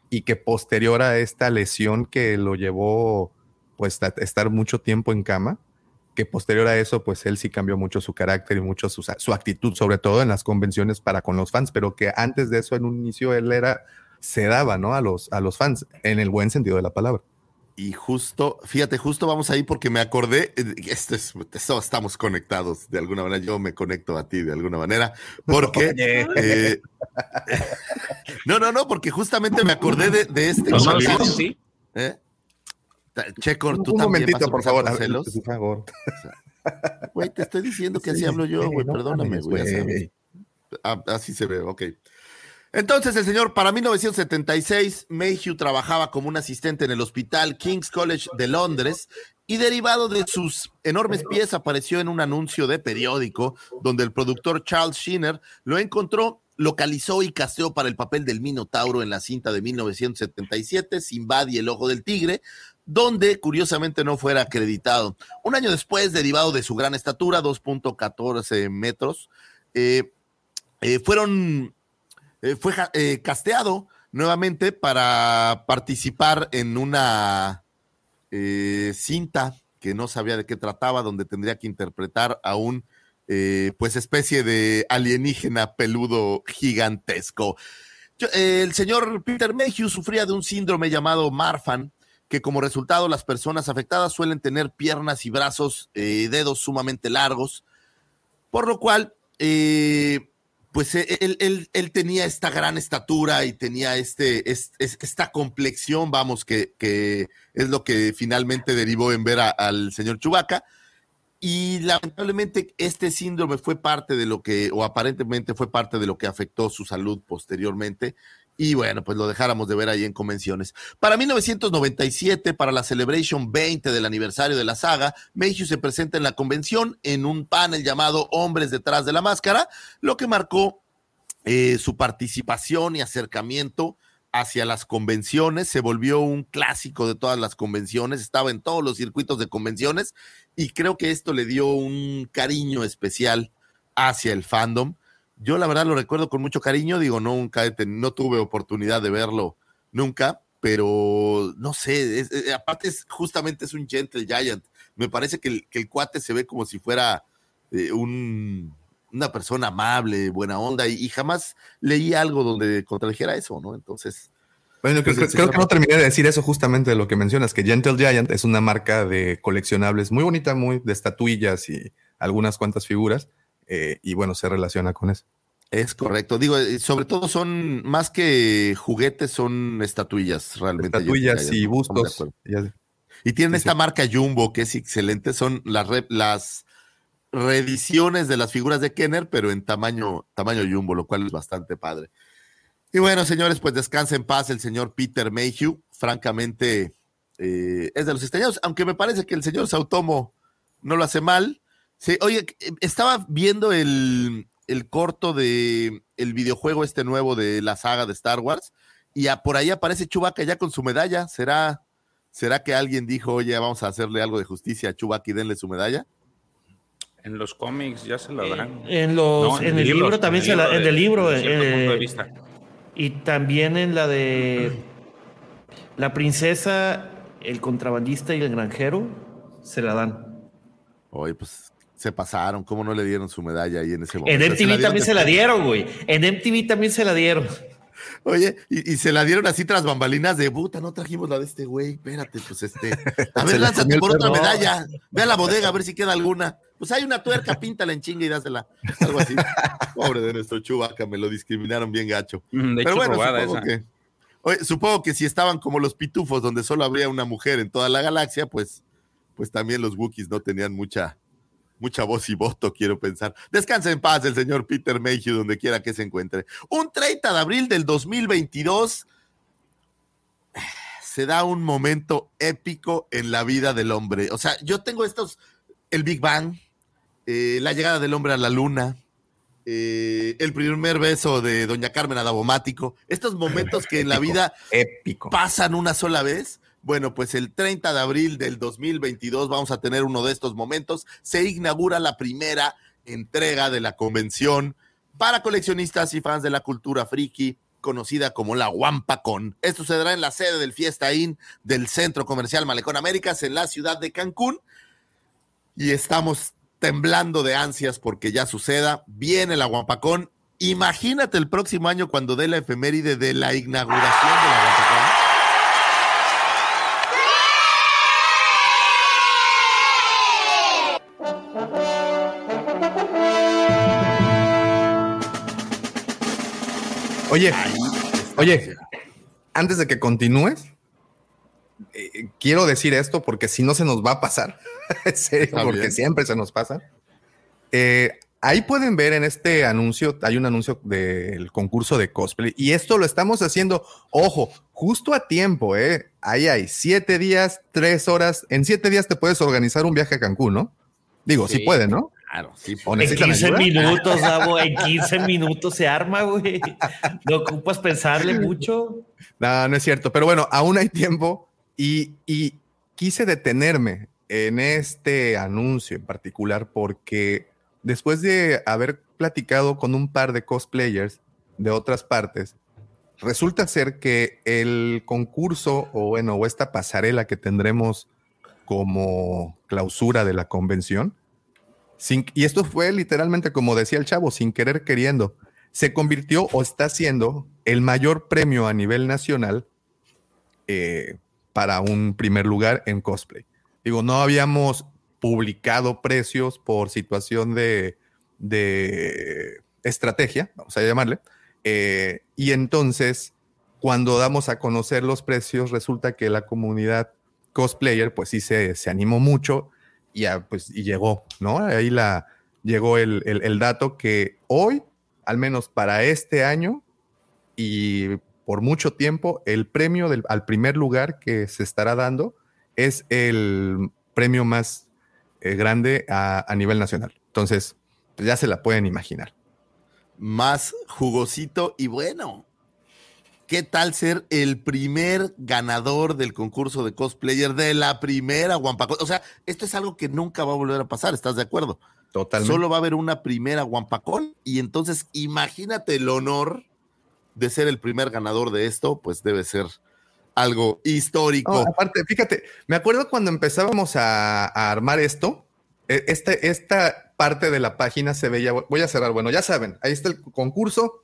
y que posterior a esta lesión que lo llevó pues a estar mucho tiempo en cama, que posterior a eso, pues él sí cambió mucho su carácter y mucho su, actitud, sobre todo en las convenciones para con los fans, pero que antes de eso, en un inicio, él era, se daba, ¿no? A los, a los fans, en el buen sentido de la palabra. Y justo, fíjate, justo vamos ahí porque me acordé, eh, esto es, estamos conectados de alguna manera, yo me conecto a ti de alguna manera, porque... [LAUGHS] Eh, [LAUGHS] no, no, no, porque justamente me acordé de, de este... sí. ¿Eh? Checo, tú Un momentito, por favor. Por favor. Güey, te estoy diciendo que así hablo yo, güey. Perdóname, güey. Ah, así se ve, ok. Entonces, el señor, para 1976, Mayhew trabajaba como un asistente en el hospital King's College de Londres y derivado de sus enormes pies apareció en un anuncio de periódico donde el productor Charles Sheener lo encontró, localizó y casteó para el papel del Minotauro en la cinta de 1977, Simbad y el Ojo del Tigre, donde curiosamente no fuera acreditado. Un año después, derivado de su gran estatura, 2.14 metros, eh, eh, fueron, eh, fue casteado nuevamente para participar en una cinta que no sabía de qué trataba, donde tendría que interpretar a un pues especie de alienígena peludo gigantesco. el señor Peter Mayhew sufría de un síndrome llamado Marfan, que como resultado las personas afectadas suelen tener piernas y brazos, eh, dedos sumamente largos, por lo cual, eh, pues e, él, tenía esta gran estatura y tenía este, esta complexión, vamos, que, es lo que finalmente derivó en ver al señor Chubaca. Y lamentablemente este síndrome fue parte de lo que, o aparentemente fue parte de lo que afectó su salud posteriormente y bueno, pues lo dejáramos de ver ahí en convenciones. Para 1997, para la Celebration 20 del aniversario de la saga, Mayhew se presenta en la convención en un panel llamado Hombres detrás de la máscara, lo que marcó eh, su participación y acercamiento hacia las convenciones, se volvió un clásico de todas las convenciones, estaba en todos los circuitos de convenciones y creo que esto le dio un cariño especial hacia el fandom. Yo la verdad lo recuerdo con mucho cariño, digo, nunca, no tuve oportunidad de verlo nunca, pero no sé, eh, aparte es, justamente es un Gentle Giant. Me parece que el, que el cuate se ve como si fuera eh, un, una persona amable, buena onda, y, jamás leí algo donde contradijera eso, ¿no? Entonces... Bueno, creo, pues, creo que no terminé de decir eso justamente de lo que mencionas, que Gentle Giant es una marca de coleccionables muy bonita, muy de estatuillas y algunas cuantas figuras, eh, y bueno, se relaciona con eso. Es correcto. Digo, eh, sobre todo son más que juguetes, son estatuillas realmente. Estatuillas y bustos. Y tienen esta marca Jumbo que es excelente. Son las, las reediciones de las figuras de Kenner, pero en tamaño, tamaño Jumbo, lo cual es bastante padre. Y bueno, señores, pues descansa en paz el señor Peter Mayhew. Francamente, eh, es de los extrañados, aunque me parece que el señor Sautomo no lo hace mal. Sí, oye, estaba viendo el, corto de el videojuego este nuevo de la saga de Star Wars y por ahí aparece Chewbacca ya con su medalla. ¿Será, ¿Será que alguien dijo, oye, vamos a hacerle algo de justicia a Chewbacca y denle su medalla? En los cómics ya se la eh, dan. En, los, en, el libro también se la, en el libro. Eh, y también en la de la princesa, el contrabandista y el granjero se la dan. Oye, pues se pasaron, ¿cómo no le dieron su medalla ahí en ese momento? En MTV también se la dieron, güey. En MTV también se la dieron. Oye, y, se la dieron así tras bambalinas de puta, no trajimos la de este güey, espérate, pues este. A [LAUGHS] ver, lánzate por otra medalla. Ve a la bodega a ver si queda alguna. Pues hay una tuerca, píntala en chinga y dásela. Algo así. [LAUGHS] Pobre de nuestro Chubaca, me lo discriminaron bien gacho. Mm, de Pero bueno, supongo que, oye, supongo que si estaban como los pitufos, donde solo habría una mujer en toda la galaxia, pues, pues también los Wookiees no tenían mucha, mucha voz y voto, quiero pensar. Descansa en paz el señor Peter Mayhew, donde quiera que se encuentre. Un 30 de abril del 2022 [SIGHS] se da un momento épico en la vida del hombre. O sea, yo tengo estos, el Big Bang, eh, la llegada del hombre a la luna, eh, el primer beso de doña Carmen Adabomático, estos momentos que en la vida pasan una sola vez. Bueno, pues el 30 de abril del 2022 vamos a tener uno de estos momentos. Se inaugura la primera entrega de la convención para coleccionistas y fans de la cultura friki, conocida como la Wampacon. Esto se dará en la sede del Fiesta Inn del Centro Comercial Malecón Américas en la ciudad de Cancún. Y estamos temblando de ansias porque ya suceda. Viene la Guapacón. Imagínate el próximo año cuando dé la efeméride de la inauguración de la Guapacón. Oye, oye, antes de que continúes, eh, quiero decir esto porque si no se nos va a pasar, [LAUGHS] porque siempre se nos pasa. Eh, ahí pueden ver en este anuncio, hay un anuncio del concurso de cosplay y esto lo estamos haciendo, ojo, justo a tiempo, ¿eh? Ahí hay siete días, tres horas, en siete días te puedes organizar un viaje a Cancún, ¿no? Digo, sí, puede, ¿no? Claro, sí. En 15 minutos, [LAUGHS] Davo, en 15 minutos se arma, güey. No ocupas pensarle mucho. No, no es cierto, pero bueno, aún hay tiempo y, quise detenerme en este anuncio en particular porque después de haber platicado con un par de cosplayers de otras partes, resulta ser que el concurso o bueno, o esta pasarela que tendremos como clausura de la convención, y esto fue literalmente como decía el chavo, sin querer queriendo, se convirtió o está siendo el mayor premio a nivel nacional eh, para un primer lugar en cosplay. Digo, no habíamos publicado precios por situación de, estrategia, vamos a llamarle. Eh, y entonces, cuando damos a conocer los precios, resulta que la comunidad cosplayer, pues sí se, animó mucho y, pues, y llegó, ¿no? Ahí la, llegó el, el dato que hoy, al menos para este año, y por mucho tiempo, el premio del, al primer lugar que se estará dando es el premio más eh, grande a, a, nivel nacional. Entonces, pues ya se la pueden imaginar. Más jugosito y bueno. ¿Qué tal ser el primer ganador del concurso de cosplayer de la primera Wampacón? O sea, esto es algo que nunca va a volver a pasar, ¿estás de acuerdo? Totalmente. Solo va a haber una primera Wampacón y entonces imagínate el honor de ser el primer ganador de esto, pues debe ser algo histórico. Aparte, fíjate, me acuerdo cuando empezábamos a, a armar esto, e, este, esta parte de la página se veía, voy a cerrar, bueno, ya saben, ahí está el concurso,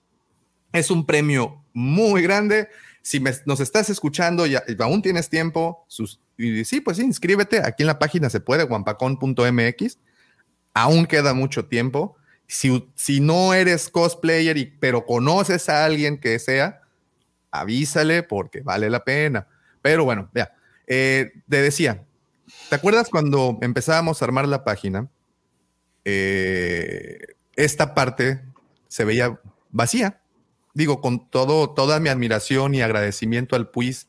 es un premio muy grande. Si nos estás escuchando y aún tienes tiempo, y sí, pues sí, inscríbete. Aquí en la página se puede, guampacón.mx. Aún queda mucho tiempo. Si, si no eres cosplayer, y, pero conoces a alguien que sea, avísale porque vale la pena. Pero bueno, ya, eh, te decía, ¿te acuerdas cuando empezábamos a armar la página? Eh, esta parte se veía vacía digo, con todo, toda mi admiración y agradecimiento al Puis,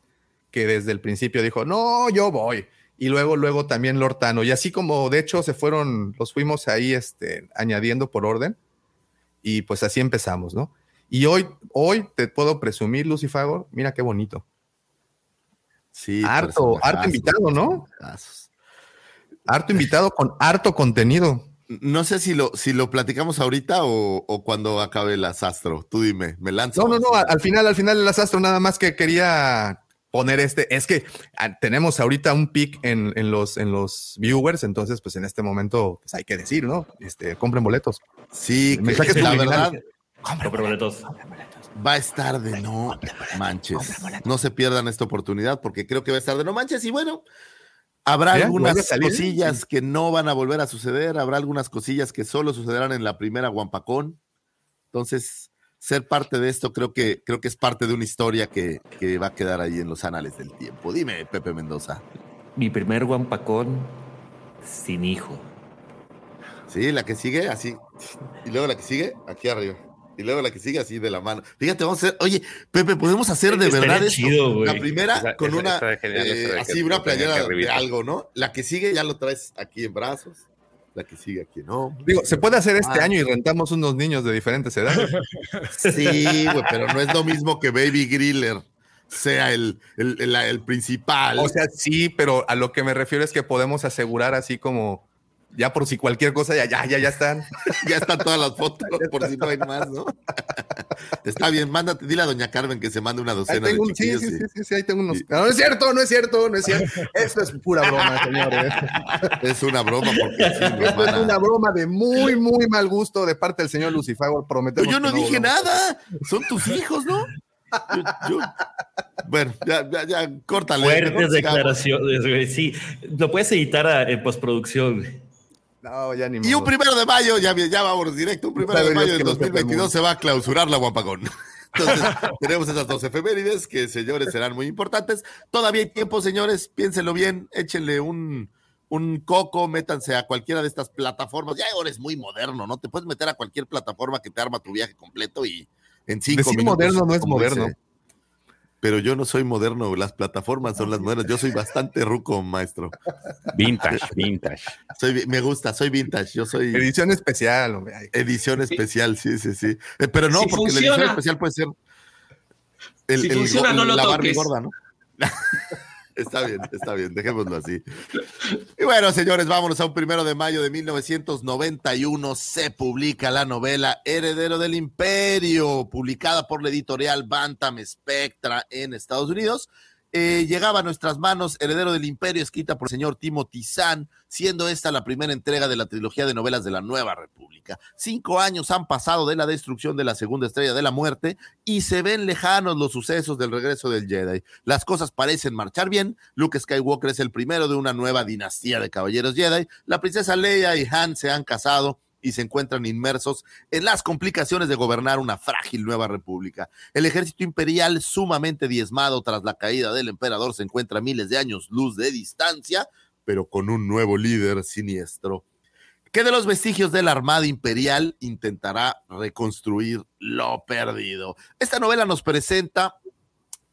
que desde el principio dijo, no, yo voy. Y luego, luego también Lortano. Y así como, de hecho, se fueron, los fuimos ahí este, añadiendo por orden. Y pues así empezamos, ¿no? Y hoy, hoy te puedo presumir, Lucifagor, mira qué bonito. Sí, harto, harto invitado, ¿no? Harto invitado con harto contenido. No sé si lo, si lo platicamos ahorita o, cuando acabe el asastro. Tú dime, me lanzo. No, no, no, al final, al final el asastro, nada más que quería poner este. Es que ah, tenemos ahorita un pic en, los, en los viewers, entonces, pues en este momento pues, hay que decir, ¿no? Este, compren boletos. Sí, que, la verdad. Compren boletos. Va a estar de no manches. No se pierdan esta oportunidad porque creo que va a estar de no manches. Y bueno, Habrá algunas cosillas que no van a volver a suceder, habrá algunas cosillas que solo sucederán en la primera Guampacón. Entonces, ser parte de esto creo que, creo que es parte de una historia que, que va a quedar ahí en los anales del tiempo. Dime, Pepe Mendoza. Mi primer Guampacón sin hijo. Sí, la que sigue así. Y luego la que sigue aquí arriba y luego la que sigue así de la mano. Fíjate, vamos a hacer, oye, Pepe, podemos hacer de verdad esto. la primera con una, eh, así una playera de algo, ¿no? La que sigue ya lo traes aquí en brazos. La que sigue aquí, ¿no? Digo, se puede hacer este ah. año y rentamos unos niños de diferentes edades. [LAUGHS] Sí, güey, pero no es lo mismo que Baby Griller sea el, el, el, el principal. O sea, sí, pero a lo que me refiero es que podemos asegurar así como ya por si cualquier cosa, ya, ya, ya, ya están. [LAUGHS] ya están todas las fotos, por si no hay más, ¿no? [LAUGHS] Está bien, mándate, dile a doña Carmen que se mande una docena de sí, sí, sí, sí, ahí tengo unos. No, es cierto, no es cierto, no es cierto. Esto es pura broma, señores. [LAUGHS] es una broma, porque es una broma de muy, muy mal gusto de parte del señor Lucifago. Prometemos. Pues yo no dije nada, son tus hijos, ¿no? bueno, ya, ya, ya, córtale. Fuertes declaraciones, güey. Sí, lo puedes editar en postproducción, y un primero de mayo, ya, ya vamos directo, un primero de mayo del 2022 se va a clausurar la Guapagón. [LAUGHS] Entonces, tenemos esas dos efemérides que, señores, serán muy importantes. Todavía hay tiempo, señores, piénsenlo bien, échenle un, un coco, métanse a cualquiera de estas plataformas. Ya ahora es muy moderno, ¿no? Te puedes meter a cualquier plataforma que te arma tu viaje completo y en cinco Decir moderno no es moderno pero yo no soy moderno, las plataformas son las modernas. Yo soy bastante ruco, maestro. Vintage, vintage. Soy, me gusta, soy vintage. Yo soy. Edición especial, hombre. Edición especial, sí, sí, sí. Eh, pero no, porque la edición especial puede ser. El, si funciona, no lo la toques. gorda, ¿no? [LAUGHS] Está bien, está bien, dejémoslo así. Y bueno, señores, vámonos a un primero de mayo de 1991. Se publica la novela Heredero del Imperio, publicada por la editorial Bantam Spectra en Estados Unidos. Eh, llegaba a nuestras manos Heredero del Imperio, escrita por el señor Timothy Zahn, siendo esta la primera entrega de la trilogía de novelas de la Nueva República. Cinco años han pasado de la destrucción de la segunda estrella de la muerte y se ven lejanos los sucesos del regreso del Jedi. Las cosas parecen marchar bien. Luke Skywalker es el primero de una nueva dinastía de caballeros Jedi. La princesa Leia y Han se han casado y se encuentran inmersos en las complicaciones de gobernar una frágil nueva república. El ejército imperial, sumamente diezmado tras la caída del emperador, se encuentra a miles de años luz de distancia, pero con un nuevo líder siniestro que de los vestigios de la Armada Imperial intentará reconstruir lo perdido. Esta novela nos presenta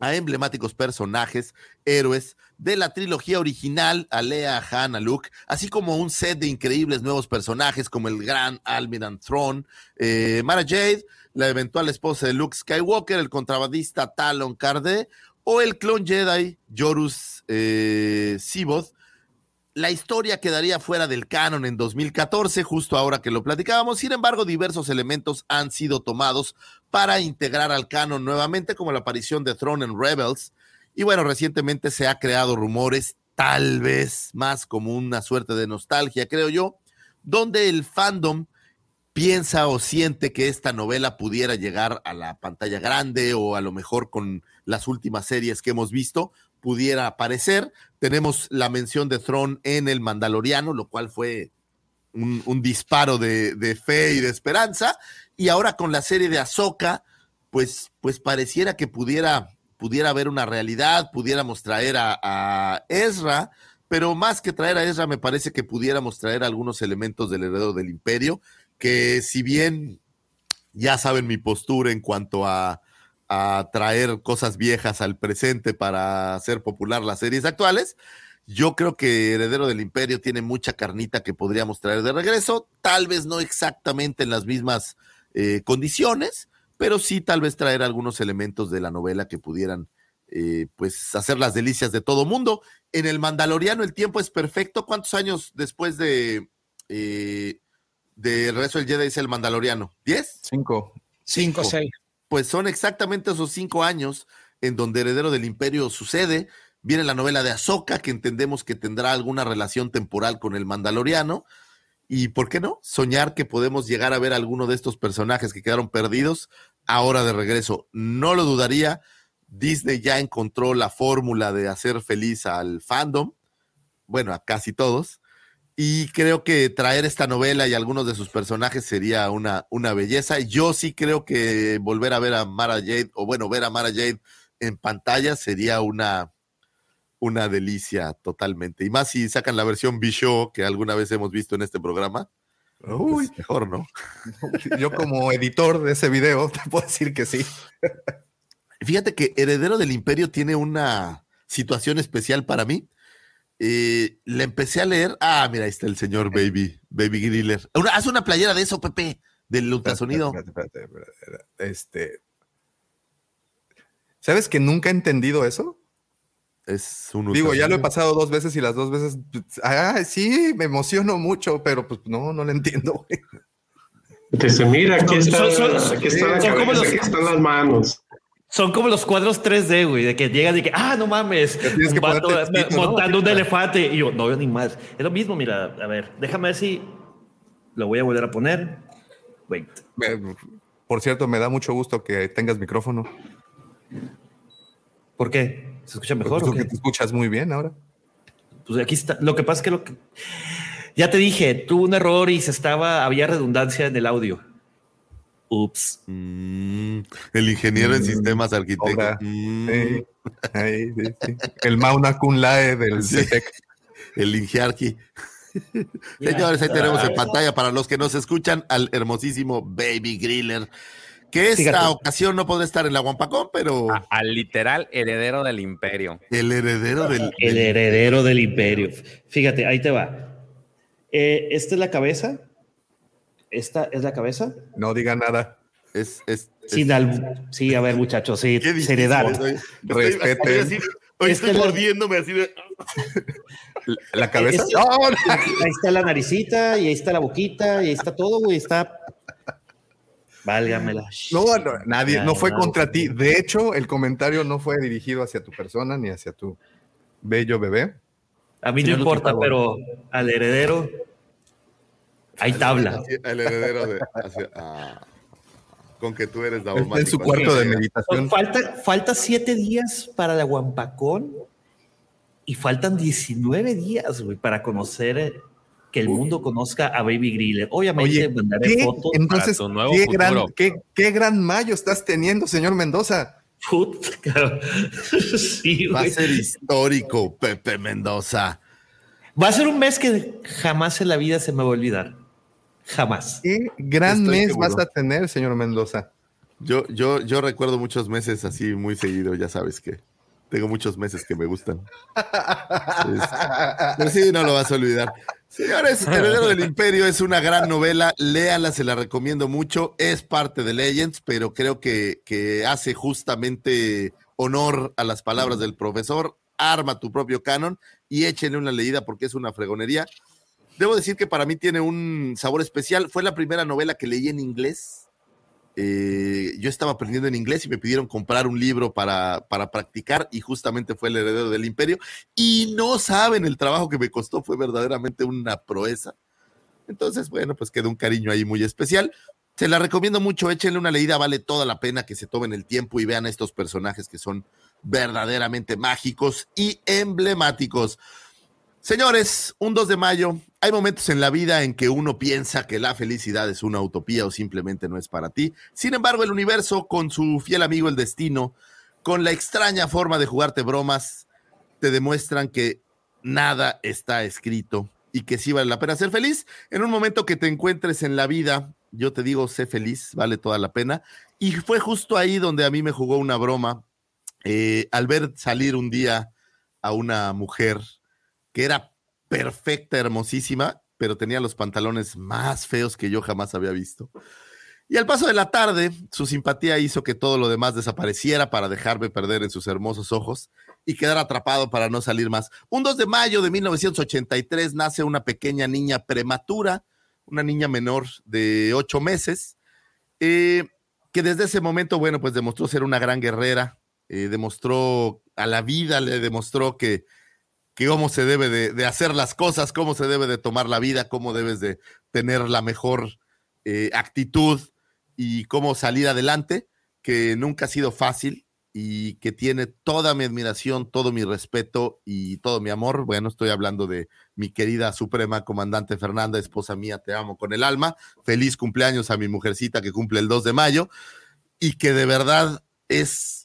a emblemáticos personajes, héroes de la trilogía original, a Leia, a Han, a Luke, así como un set de increíbles nuevos personajes como el gran Almirant Throne, eh, Mara Jade, la eventual esposa de Luke Skywalker, el contrabandista Talon Cardé o el clon Jedi Jorus eh, Siboth. La historia quedaría fuera del canon en 2014, justo ahora que lo platicábamos. Sin embargo, diversos elementos han sido tomados para integrar al canon nuevamente, como la aparición de Throne en Rebels. Y bueno, recientemente se ha creado rumores, tal vez más como una suerte de nostalgia, creo yo, donde el fandom piensa o siente que esta novela pudiera llegar a la pantalla grande o a lo mejor con las últimas series que hemos visto pudiera aparecer. Tenemos la mención de Throne en el Mandaloriano, lo cual fue un, disparo de, fe y de esperanza. Y ahora con la serie de Ahsoka, pues, pues pareciera que pudiera, pudiera haber una realidad, pudiéramos traer a, a Ezra, pero más que traer a Ezra, me parece que pudiéramos traer algunos elementos del heredero del imperio que si bien ya saben mi postura en cuanto a, traer cosas viejas al presente para hacer popular las series actuales, yo creo que Heredero del Imperio tiene mucha carnita que podríamos traer de regreso, tal vez no exactamente en las mismas eh, condiciones, pero sí tal vez traer algunos elementos de la novela que pudieran eh, pues hacer las delicias de todo mundo. En el Mandaloriano el tiempo es perfecto. ¿Cuántos años después de eh, de Rezo del Jedi es el Mandaloriano? ¿Diez? Cinco. Cinco, seis. Pues son exactamente esos cinco años en donde Heredero del Imperio sucede. Viene la novela de Ahsoka, que entendemos que tendrá alguna relación temporal con el Mandaloriano. Y por qué no, soñar que podemos llegar a ver alguno de estos personajes que quedaron perdidos ahora de regreso. No lo dudaría. Disney ya encontró la fórmula de hacer feliz al fandom, bueno, a casi todos, y creo que traer esta novela y algunos de sus personajes sería una, una belleza. Yo sí creo que volver a ver a Mara Jade, o bueno, ver a Mara Jade en pantalla sería una, una delicia totalmente. Y más si sacan la versión Bishow que alguna vez hemos visto en este programa. Pues Uy, mejor, ¿no? [LAUGHS] Yo como editor de ese video te puedo decir que sí. Fíjate que Heredero del Imperio tiene una situación especial para mí eh, le empecé a leer. Ah, mira, ahí está el señor Baby, Baby Griller. haz una playera de eso, Pepe, del ultrasonido. este. ¿Sabes que nunca he entendido eso? Es un Digo, ya lo he pasado dos veces y las dos veces. Ah, sí, me emociono mucho, pero pues no, no lo entiendo. Dice, mira, aquí, está, aquí, están las manos. Son como los cuadros 3D, güey, de que llegas y que, ah, no mames, un vato montando un [LAUGHS] elefante. Y yo, no veo ni más. Es lo mismo, mira, a ver, déjame ver si lo voy a volver a poner. Wait. Por cierto, me da mucho gusto que tengas micrófono. ¿Por qué? ¿Se escucha mejor? Porque te escuchas muy bien ahora. Pues aquí está. Lo que pasa es que lo que. Ya te dije, tuvo un error y se estaba. Había redundancia en el audio. Ups. Mm, el ingeniero en mm. sistemas arquitectos. Mm. El Mauna Kun Lae del CETEC. El Ingiarqui. Señores, ahí tenemos en pantalla para los que nos escuchan al hermosísimo Baby Griller, que esta ocasión no puede estar en la Guampacón, pero. al literal heredero del imperio. El heredero del. El heredero del imperio. Fíjate, ahí te va. Eh, esta es la cabeza ¿Esta es la cabeza? No diga nada. Es, es, sí, sí, a ver, muchachos, sí, seriedad. Respete. Hoy estoy mordiéndome así de. [LAUGHS] ¿La cabeza? Ahí está la naricita, y ahí está la boquita, y ahí está todo, güey. Está. Válgamela. No, no, nadie, no fue contra ti. De hecho, el comentario no fue dirigido hacia tu persona ni hacia tu bello bebé. A mí no importa, pero al heredero hay tabla. El heredero de. Ah, con que tú eres daumático. En su cuarto de meditación. Falta, falta siete días para la Guampacón y faltan 19 días, güey, para conocer eh, que el mundo conozca a Baby Griller. Obviamente mandaré fotos entonces, tu nuevo qué Gran, qué, gran mayo estás teniendo, señor Mendoza. [LAUGHS] sí, Va a ser histórico, Pepe Mendoza. Va a ser un mes que jamás en la vida se me va a olvidar. Jamás. Qué gran mes vas a tener, señor Mendoza. Yo, yo, yo recuerdo muchos meses así muy seguido, ya sabes que tengo muchos meses que me gustan. pero sí, no lo vas a olvidar. Señores, Heredero del Imperio es una gran novela, léala, se la recomiendo mucho, es parte de Legends, pero creo que, que hace justamente honor a las palabras del profesor, arma tu propio canon y échenle una leída porque es una fregonería. Debo decir que para mí tiene un sabor especial, fue la primera novela que leí en inglés, eh, yo estaba aprendiendo en inglés y me pidieron comprar un libro para, para, practicar y justamente fue el heredero del imperio. Y no saben el trabajo que me costó, fue verdaderamente una proeza. Entonces, bueno, pues quedó un cariño ahí muy especial. Se la recomiendo mucho, échenle una leída, vale toda la pena que se tomen el tiempo y vean a estos personajes que son verdaderamente mágicos y emblemáticos. Señores, un 2 de mayo, hay momentos en la vida en que uno piensa que la felicidad es una utopía o simplemente no es para ti. Sin embargo, el universo, con su fiel amigo el destino, con la extraña forma de jugarte bromas, te demuestran que nada está escrito y que sí vale la pena ser feliz. En un momento que te encuentres en la vida, yo te digo, sé feliz, vale toda la pena. Y fue justo ahí donde a mí me jugó una broma eh, al ver salir un día a una mujer que era perfecta, hermosísima, pero tenía los pantalones más feos que yo jamás había visto. Y al paso de la tarde, su simpatía hizo que todo lo demás desapareciera para dejarme perder en sus hermosos ojos y quedar atrapado para no salir más. Un 2 de mayo de 1983 nace una pequeña niña prematura, una niña menor de ocho meses, eh, que desde ese momento, bueno, pues demostró ser una gran guerrera, eh, demostró a la vida, le demostró que que cómo se debe de, hacer las cosas, cómo se debe de tomar la vida, cómo debes de tener la mejor eh, actitud y cómo salir adelante, que nunca ha sido fácil y que tiene toda mi admiración, todo mi respeto y todo mi amor. Bueno, estoy hablando de mi querida Suprema Comandante Fernanda, esposa mía, te amo con el alma. Feliz cumpleaños a mi mujercita que cumple el 2 de mayo y que de verdad es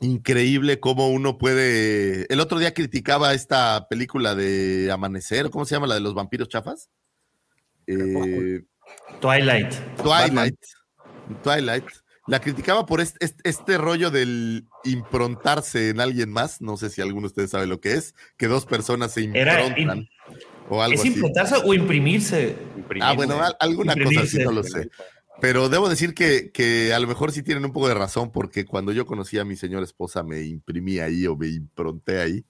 increíble cómo uno puede. El otro día criticaba esta película de Amanecer, ¿cómo se llama la de los vampiros chafas? Eh, Twilight. Twilight. Twilight. La criticaba por este, este, rollo del improntarse en alguien más. No sé si alguno de ustedes sabe lo que es, que dos personas se improntan. o algo ¿Es improntarse o imprimirse? Ah, bueno, alguna cosa así, no lo sé. Pero debo decir que, a lo mejor sí tienen un poco de razón, porque cuando yo conocí a mi señora esposa me imprimí ahí o me impronté ahí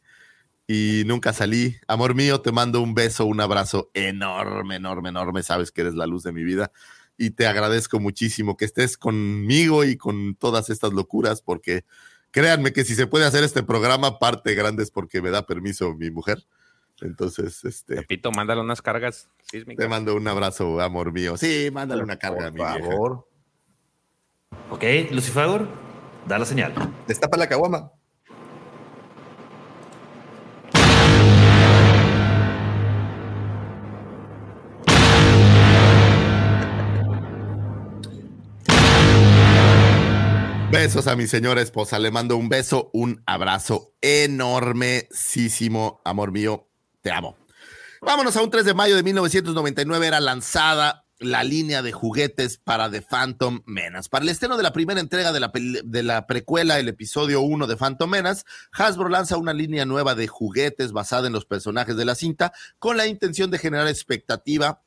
y nunca salí. Amor mío, te mando un beso, un abrazo enorme, enorme, enorme. Sabes que eres la luz de mi vida y te agradezco muchísimo que estés conmigo y con todas estas locuras, porque créanme que si se puede hacer este programa, parte grande es porque me da permiso mi mujer. Entonces, este. Repito, mándale unas cargas sísmicas. Te mando un abrazo, amor mío. Sí, mándale una carga, Por favor. Ok, Lucifer, da la señal. Destapa la caguama. Besos a mi señora esposa. Le mando un beso, un abrazo enormesísimo, amor mío te amo. Vámonos a un 3 de mayo de 1999 era lanzada la línea de juguetes para The Phantom Menace. Para el estreno de la primera entrega de la, de la precuela, el episodio 1 de Phantom Menace, Hasbro lanza una línea nueva de juguetes basada en los personajes de la cinta con la intención de generar expectativa.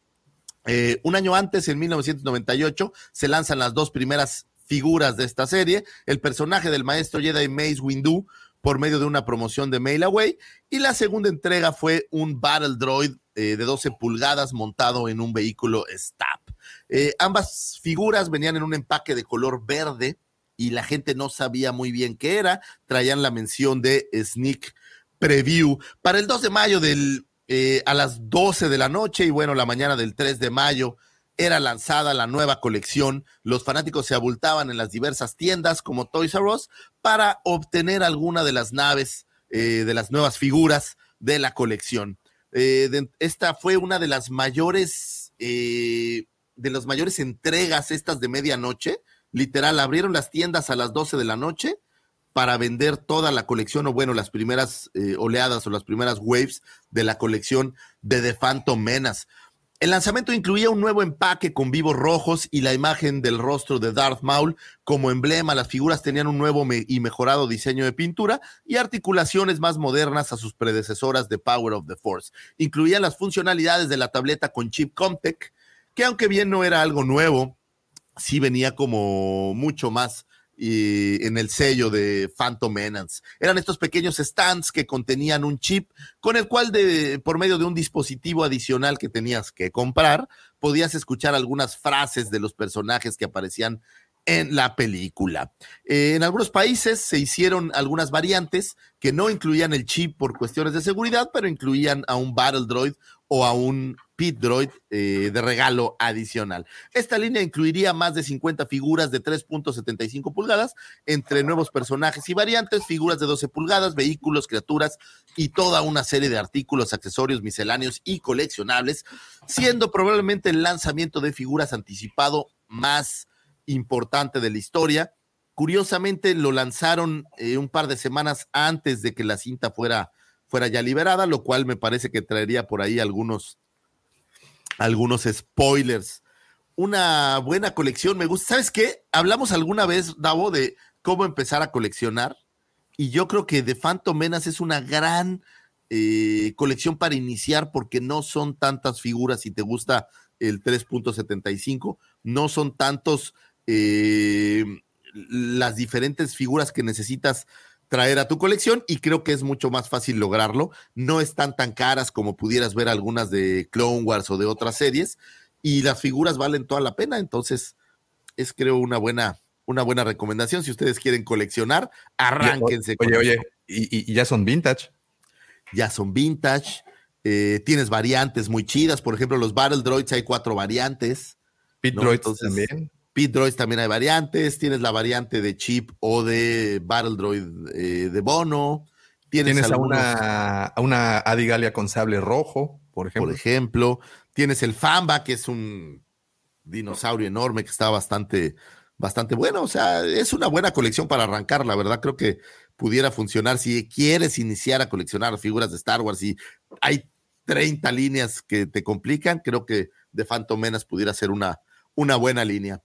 Eh, un año antes, en 1998, se lanzan las dos primeras figuras de esta serie, el personaje del maestro Jedi Mace Windu por medio de una promoción de Mail Away. Y la segunda entrega fue un Battle Droid eh, de 12 pulgadas montado en un vehículo STAP. Eh, ambas figuras venían en un empaque de color verde y la gente no sabía muy bien qué era. Traían la mención de Sneak Preview. Para el 2 de mayo del, eh, a las 12 de la noche y bueno, la mañana del 3 de mayo era lanzada la nueva colección, los fanáticos se abultaban en las diversas tiendas como Toys R Us para obtener alguna de las naves, eh, de las nuevas figuras de la colección. Eh, esta fue una de las mayores, eh, de las mayores entregas estas de medianoche. Literal, abrieron las tiendas a las 12 de la noche para vender toda la colección, o bueno, las primeras oleadas o las primeras waves de la colección de The Phantom Menace. El lanzamiento incluía un nuevo empaque con vivos rojos y la imagen del rostro de Darth Maul como emblema. Las figuras tenían un nuevo y mejorado diseño de pintura y articulaciones más modernas a sus predecesoras de Power of the Force. Incluían las funcionalidades de la tableta con chip Comtech, que aunque bien no era algo nuevo, sí venía como mucho más y en el sello de Phantom Menace. Eran estos pequeños stands que contenían un chip con el cual de, por medio de un dispositivo adicional que tenías que comprar, podías escuchar algunas frases de los personajes que aparecían en la película. Eh, en algunos países se hicieron algunas variantes que no incluían el chip por cuestiones de seguridad, pero incluían a un Battle Droid o a un Pit Droid eh, de regalo adicional. Esta línea incluiría más de 50 figuras de 3.75 pulgadas entre nuevos personajes y variantes, figuras de 12 pulgadas, vehículos, criaturas y toda una serie de artículos, accesorios misceláneos y coleccionables, siendo probablemente el lanzamiento de figuras anticipado más importante de la historia. Curiosamente lo lanzaron eh, un par de semanas antes de que la cinta fuera fuera ya liberada, lo cual me parece que traería por ahí algunos, algunos spoilers. Una buena colección, me gusta. ¿Sabes qué? Hablamos alguna vez, Davo, de cómo empezar a coleccionar. Y yo creo que The Phantom Menace es una gran eh, colección para iniciar porque no son tantas figuras si te gusta el 3.75, no son tantos eh, las diferentes figuras que necesitas traer a tu colección y creo que es mucho más fácil lograrlo. No están tan caras como pudieras ver algunas de Clone Wars o de otras series y las figuras valen toda la pena, entonces es creo una buena una buena recomendación si ustedes quieren coleccionar, arránquense. Oye, oye, y, ya son vintage. Ya son vintage. Eh, tienes variantes muy chidas, por ejemplo, los Battle Droids hay cuatro variantes. Pit Droids también. Pit Droids también hay variantes. Tienes la variante de Chip o de Battle Droid eh, de Bono. Tienes, a, una, a una Adigalia con sable rojo, por ejemplo. Por ejemplo. Tienes el Famba, que es un dinosaurio enorme que está bastante, bastante bueno. O sea, es una buena colección para arrancar, la verdad. Creo que pudiera funcionar si quieres iniciar a coleccionar figuras de Star Wars y hay 30 líneas que te complican. Creo que de Phantom Menace pudiera ser una, una buena línea.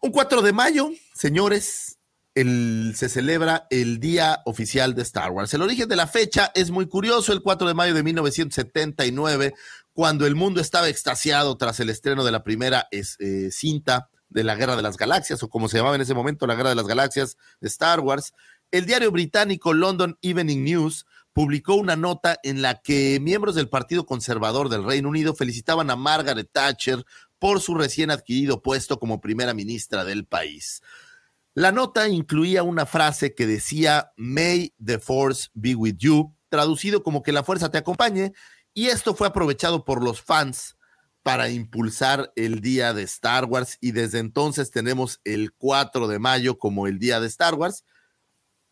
Un 4 de mayo, señores, se celebra el Día Oficial de Star Wars. El origen de la fecha es muy curioso, el 4 de mayo de 1979, cuando el mundo estaba extasiado tras el estreno de la primera eh, cinta de la Guerra de las Galaxias, o como se llamaba en ese momento, la Guerra de las Galaxias de Star Wars. El diario británico London Evening News publicó una nota en la que miembros del Partido Conservador del Reino Unido felicitaban a Margaret Thatcher por su recién adquirido puesto como primera ministra del país. La nota incluía una frase que decía May the Force be with you, traducido como que la fuerza te acompañe, y esto fue aprovechado por los fans para impulsar el día de Star Wars y desde entonces tenemos el 4 de mayo como el día de Star Wars,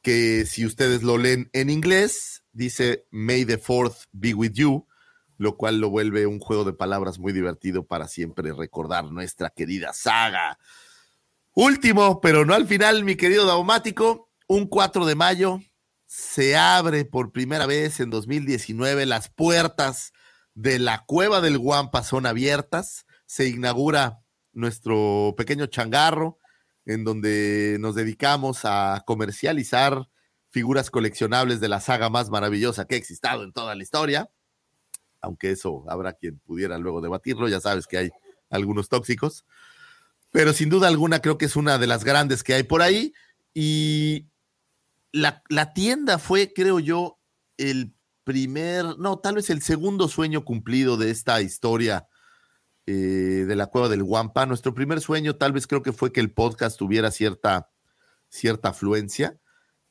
que si ustedes lo leen en inglés, dice May the Fourth be with you, lo cual lo vuelve un juego de palabras muy divertido para siempre recordar nuestra querida saga. Último, pero no al final, mi querido Daumático, un 4 de mayo se abre por primera vez en 2019 las puertas de la cueva del Guampa son abiertas, se inaugura nuestro pequeño changarro en donde nos dedicamos a comercializar figuras coleccionables de la saga más maravillosa que ha existado en toda la historia aunque eso habrá quien pudiera luego debatirlo, ya sabes que hay algunos tóxicos, pero sin duda alguna creo que es una de las grandes que hay por ahí y la, tienda fue, creo yo, el primer, no, tal vez el segundo sueño cumplido de esta historia eh, de la cueva del Guampa. Nuestro primer sueño tal vez creo que fue que el podcast tuviera cierta, cierta afluencia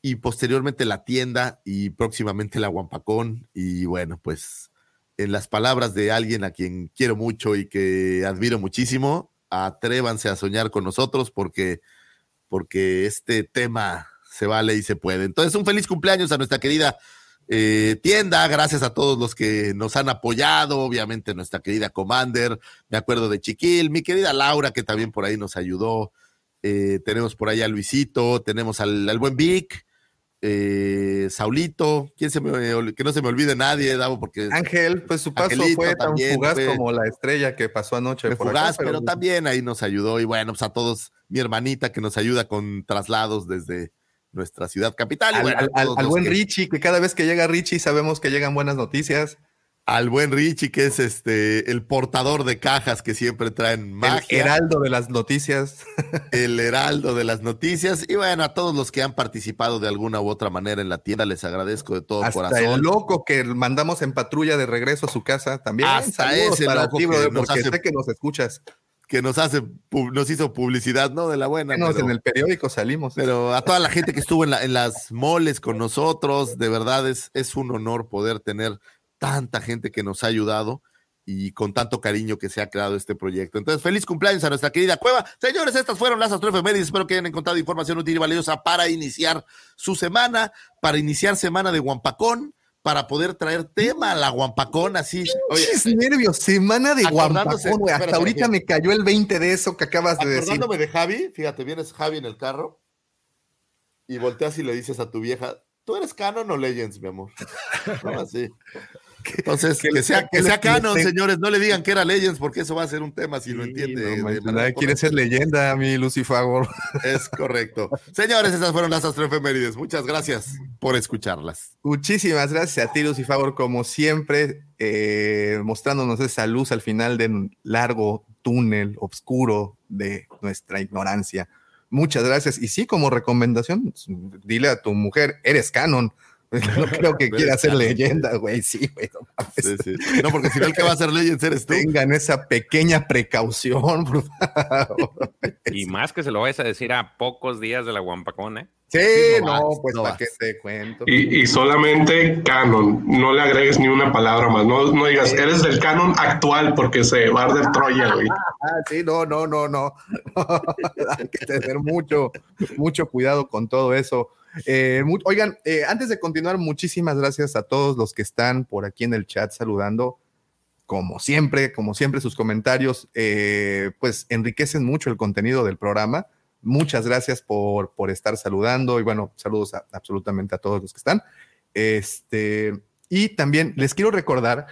y posteriormente la tienda y próximamente la Guampacón y bueno, pues en las palabras de alguien a quien quiero mucho y que admiro muchísimo, atrévanse a soñar con nosotros porque, porque este tema se vale y se puede. Entonces, un feliz cumpleaños a nuestra querida eh, tienda, gracias a todos los que nos han apoyado, obviamente nuestra querida Commander, me acuerdo de Chiquil, mi querida Laura que también por ahí nos ayudó, eh, tenemos por ahí a Luisito, tenemos al, buen Vic, eh, Saulito, ¿quién se me, que no se me olvide nadie, Davo, porque Ángel, pues su paso fue tan fugaz como la estrella que pasó anoche. Por fugaz, pero, también ahí nos ayudó. Y bueno, pues a todos, mi hermanita que nos ayuda con traslados desde nuestra ciudad capital. al, buen Richie, que cada vez que llega Richie sabemos que llegan buenas noticias al buen Richie, que es este el portador de cajas que siempre traen magia. El heraldo de las noticias. [LAUGHS] El heraldo de las noticias. Y bueno, a todos los que han participado de alguna u otra manera en la tienda, les agradezco de todo Hasta corazón. El loco que mandamos en patrulla de regreso a su casa también. Hasta ese loco que nos hace, sé que nos escuchas. Que nos hace, nos hizo publicidad, ¿no? De la buena. en el periódico salimos. Pero a toda la gente que estuvo en, en las moles con nosotros, de verdad es, es un honor poder tener tanta gente que nos ha ayudado y con tanto cariño que se ha creado este proyecto. Entonces, feliz cumpleaños a nuestra querida Cueva. Señores, estas fueron las Medias. Espero que hayan encontrado información útil y valiosa para iniciar su semana, para iniciar semana de Guampacón, para poder traer tema a la Guampacón, así. Oye, nervios, semana de Guampacón, güey. Hasta ahorita me cayó el 20 de eso que acabas de decir. Acordándome de Javi, fíjate, vienes Javi en el carro y volteas y le dices a tu vieja, ¿tú eres Canon o Legends, mi amor? [LAUGHS] No, así. Entonces, que, sea, que sea canon, señores, no le digan que era Legends, porque eso va a ser un tema si lo entiende. nadie quiere ser leyenda, mi Lucifagor. Es correcto. señores, esas fueron las astroefemérides. Muchas gracias por escucharlas. Muchísimas gracias a ti, Lucifagor, como siempre, eh, mostrándonos esa luz al final de un largo túnel oscuro de nuestra ignorancia. Muchas gracias. Y sí, como recomendación, dile a tu mujer, eres canon. [LAUGHS] No creo que quiera ser leyenda, güey. Sí, güey. No, porque si no, el que va a ser leyenda eres tú. Tengan esa pequeña precaución, por favor. Y más que se lo vayas a decir a pocos días de la Guampacón, ¿eh? Sí, no, pues para qué te cuento. Y, solamente canon, no le agregues ni una palabra más, no, no digas, eres del canon actual porque se va a arder Troya, güey. [LAUGHS] Ah, sí, no, no, no, no. [LAUGHS] Hay que tener mucho, mucho cuidado con todo eso. Eh, oigan, eh, antes de continuar, muchísimas gracias a todos los que están por aquí en el chat saludando. Como siempre, como siempre, sus comentarios eh, pues enriquecen mucho el contenido del programa. Muchas gracias por, por estar saludando y bueno, saludos absolutamente a todos los que están. Este, y también les quiero recordar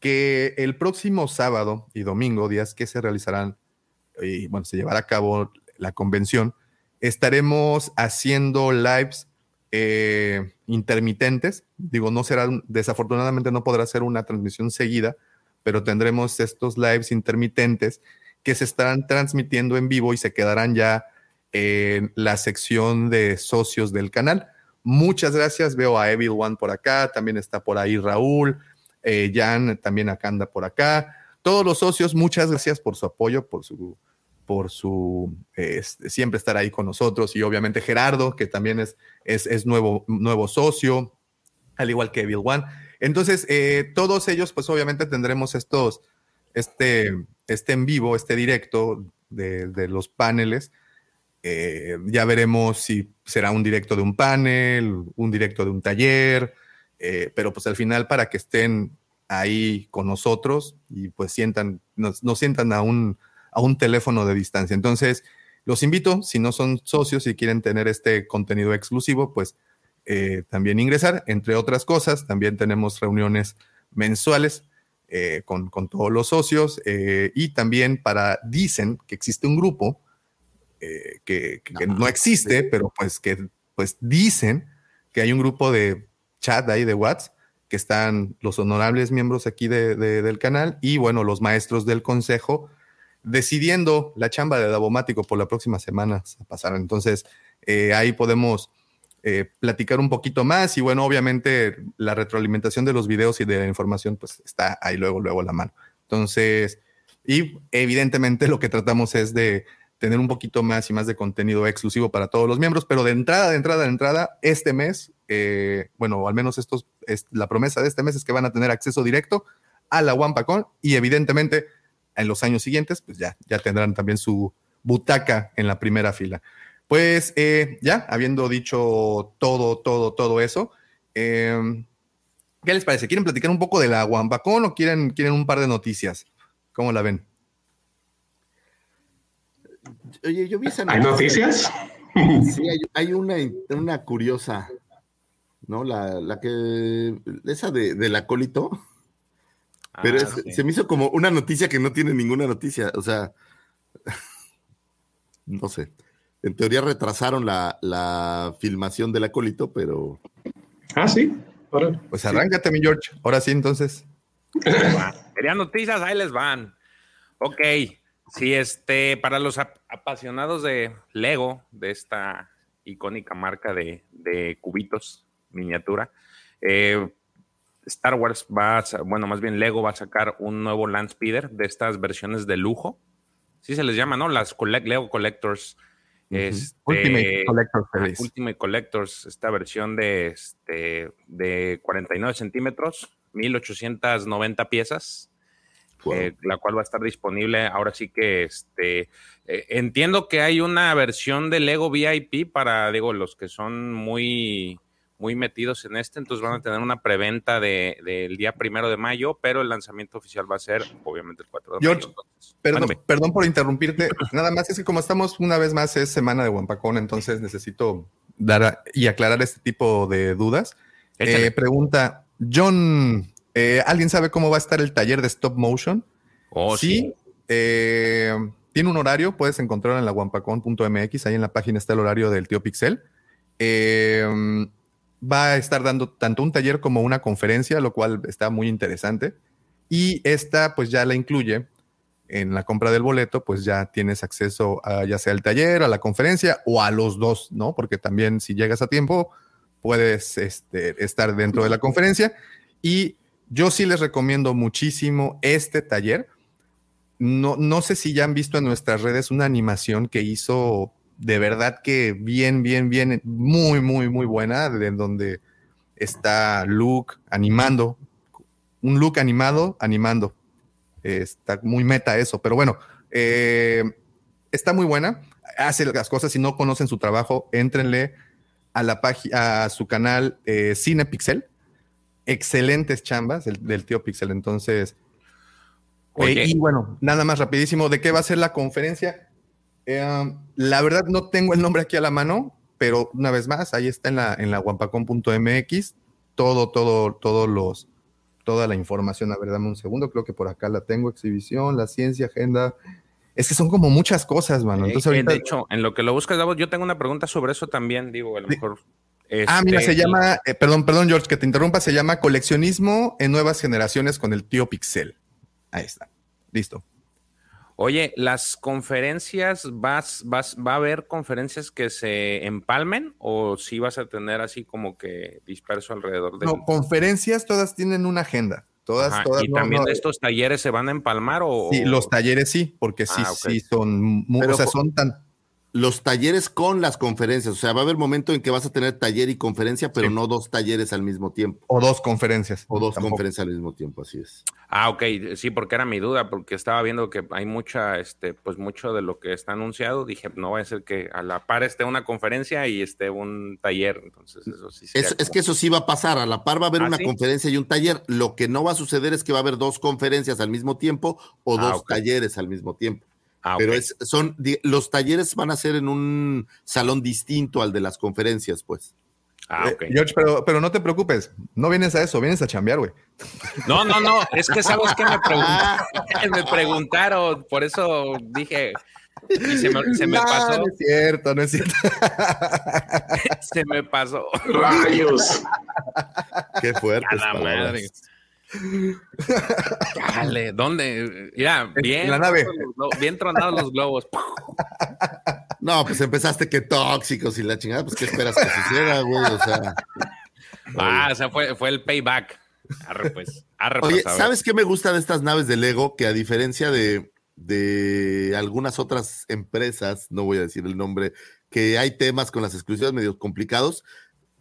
que el próximo sábado y domingo, días que se realizarán y bueno, se llevará a cabo la convención, estaremos haciendo lives eh, intermitentes. Digo, no será, desafortunadamente no podrá ser una transmisión seguida, pero tendremos estos lives intermitentes que se estarán transmitiendo en vivo y se quedarán ya en la sección de socios del canal. Muchas gracias. Veo a Evil One por acá, también está por ahí Raúl, eh, Jan también acá anda por acá. Todos los socios, muchas gracias por su apoyo, por su por su siempre estar ahí con nosotros y obviamente Gerardo, que también es, es, nuevo, nuevo socio, al igual que Bill One. Entonces, eh, todos ellos, pues obviamente tendremos estos, este, este en vivo, este directo de, los paneles. Eh, ya veremos si será un directo de un panel, un directo de un taller, eh, pero pues al final para que estén ahí con nosotros y pues sientan, nos, nos sientan a un, a un teléfono de distancia. Entonces, los invito, si no son socios y quieren tener este contenido exclusivo, pues eh, también ingresar. Entre otras cosas, también tenemos reuniones mensuales eh, con, todos los socios eh, y también para, dicen que existe un grupo que, no existe, pero pues que pues dicen que hay un grupo de chat ahí de WhatsApp que están los honorables miembros aquí del canal y bueno, los maestros del consejo decidiendo la chamba de Davomático por la próxima semana a pasar. Entonces, eh, ahí podemos eh, platicar un poquito más y bueno, obviamente la retroalimentación de los videos y de la información pues está ahí luego, luego a la mano. Entonces, y evidentemente lo que tratamos es de tener un poquito más y más de contenido exclusivo para todos los miembros, pero de entrada, de entrada, de entrada, este mes, eh, bueno, al menos estos, es, la promesa de este mes es que van a tener acceso directo a la Wampacon y evidentemente en los años siguientes, pues ya, ya tendrán también su butaca en la primera fila. Pues eh, ya, habiendo dicho todo, todo, todo eso, em, ¿qué les parece? ¿Quieren platicar un poco de la Guambacón o quieren, quieren un par de noticias? ¿Cómo la ven? Oye, yo vi esa ¿Hay noticias? Sí, hay, una, una curiosa ¿no? La, la que, esa de, del acólito. Pero Ah, es- se me hizo como una noticia que no tiene ninguna noticia. O sea, [LAUGHS] no sé. En teoría retrasaron la, la filmación del acólito, pero Ah, sí. Pues arráncate, mi George. Ahora sí, entonces. [LAUGHS] Querían noticias, ahí les van. Ok, sí, este, para los ap- apasionados de Lego, de esta icónica marca de, de cubitos miniatura, eh, Star Wars va a, bueno, más bien Lego va a sacar un nuevo Land Speeder de estas versiones de lujo. Sí se les llama, ¿no? Las collect- Lego Collectors. Este, Ultimate Collector Ah, Series. Ultimate Collectors, esta versión de, este, de 49 centímetros, 1890 piezas, eh, la cual va a estar disponible. Ahora sí que este, eh, entiendo que hay una versión de Lego VIP para, digo, los que son muy, muy metidos en este, entonces van a tener una preventa de- del día primero de mayo, pero el lanzamiento oficial va a ser, obviamente, el 4 de George, mayo. Perdón, Mándame. perdón por interrumpirte. [CLEARS THROAT] Nada más es que como estamos una vez más es semana de Wampacón, entonces necesito dar a- y aclarar este tipo de dudas. Eh, pregunta, John, eh, ¿alguien sabe cómo va a estar el taller de stop motion? Oh, sí. eh, tiene un horario, puedes encontrarlo en la wampacon.mx, ahí en la página está el horario del tío Pixel. Eh, va a estar dando tanto un taller como una conferencia, lo cual está muy interesante. Y esta pues ya la incluye en la compra del boleto, pues ya tienes acceso a ya sea al taller, a la conferencia o a los dos, ¿no? Porque también si llegas a tiempo, puedes este, estar dentro de la conferencia. Y yo sí les recomiendo muchísimo este taller. No, no sé si ya han visto en nuestras redes una animación que hizo de verdad que bien, bien, bien, muy, muy, muy buena, en donde está Luke animando, un Luke animado, animando. Eh, está muy meta eso, pero bueno, eh, está muy buena, hace las cosas, si no conocen su trabajo, éntrenle a la página, a su canal eh, Cine Pixel, excelentes chambas del, del tío Pixel, entonces... Oye. Eh, y bueno, nada más rapidísimo, ¿de qué va a ser la conferencia? Eh, um, la verdad no tengo el nombre aquí a la mano, pero una vez más, ahí está en la, en la wampacon.mx, todo, todo, todos los, toda la información. A ver, dame un segundo, creo que por acá la tengo, exhibición, la ciencia, agenda. Es que son como muchas cosas, mano. Entonces Eh, ahorita... de hecho, en lo que lo buscas, Davos, yo tengo una pregunta sobre eso también, digo, a lo mejor. Ah, mira, este, se llama, eh, perdón, perdón, George, que te interrumpa, se llama Coleccionismo en Nuevas Generaciones con el tío Pixel. Ahí está, listo. Oye, las conferencias, vas, vas, ¿va a haber conferencias que se empalmen o sí vas a tener así como que disperso alrededor de No, conferencias todas tienen una agenda. Todas, Ajá, todas. ¿Y no, también no, estos talleres se van a empalmar o...? Sí, los talleres sí, porque sí, Ah, sí son, Pero o sea, son tan. Los talleres con las conferencias, o sea, va a haber momento en que vas a tener taller y conferencia, pero Sí. no dos talleres al mismo tiempo. O dos conferencias. O dos Tampoco. conferencias al mismo tiempo, así es. Ah, ok, sí, porque era mi duda, porque estaba viendo que hay mucha, este, pues mucho de lo que está anunciado, dije, no va a ser que a la par esté una conferencia y esté un taller, entonces eso sí Es, es que eso sí va a pasar, a la par va a haber ¿Ah, una sí? conferencia y un taller. Lo que no va a suceder es que va a haber dos conferencias al mismo tiempo o Ah, dos talleres al mismo tiempo. Ah, Pero es, son, los talleres van a ser en un salón distinto al de las conferencias, pues. Ah, Eh, ok. George, pero, pero no te preocupes, no vienes a eso, vienes a chambear, güey. No, no, no, es que sabes que me, pregun- [LAUGHS] me preguntaron, por eso dije, y se me, se me No, pasó, No es cierto, no es cierto. [LAUGHS] se me pasó. Rayos. Qué fuerte. Dale, ¿dónde? Mira, bien, en la nave. los bien tronados los globos. No, pues empezaste que tóxicos y la chingada, pues ¿qué esperas que suceda, güey? O sea. Ah, o sea, fue, fue el payback. Arre, pues. Arre, Oye, pues. ¿sabes qué me gusta de estas naves de Lego? Que a diferencia de, de algunas otras empresas, no voy a decir el nombre, que hay temas con las exclusivas medio complicados,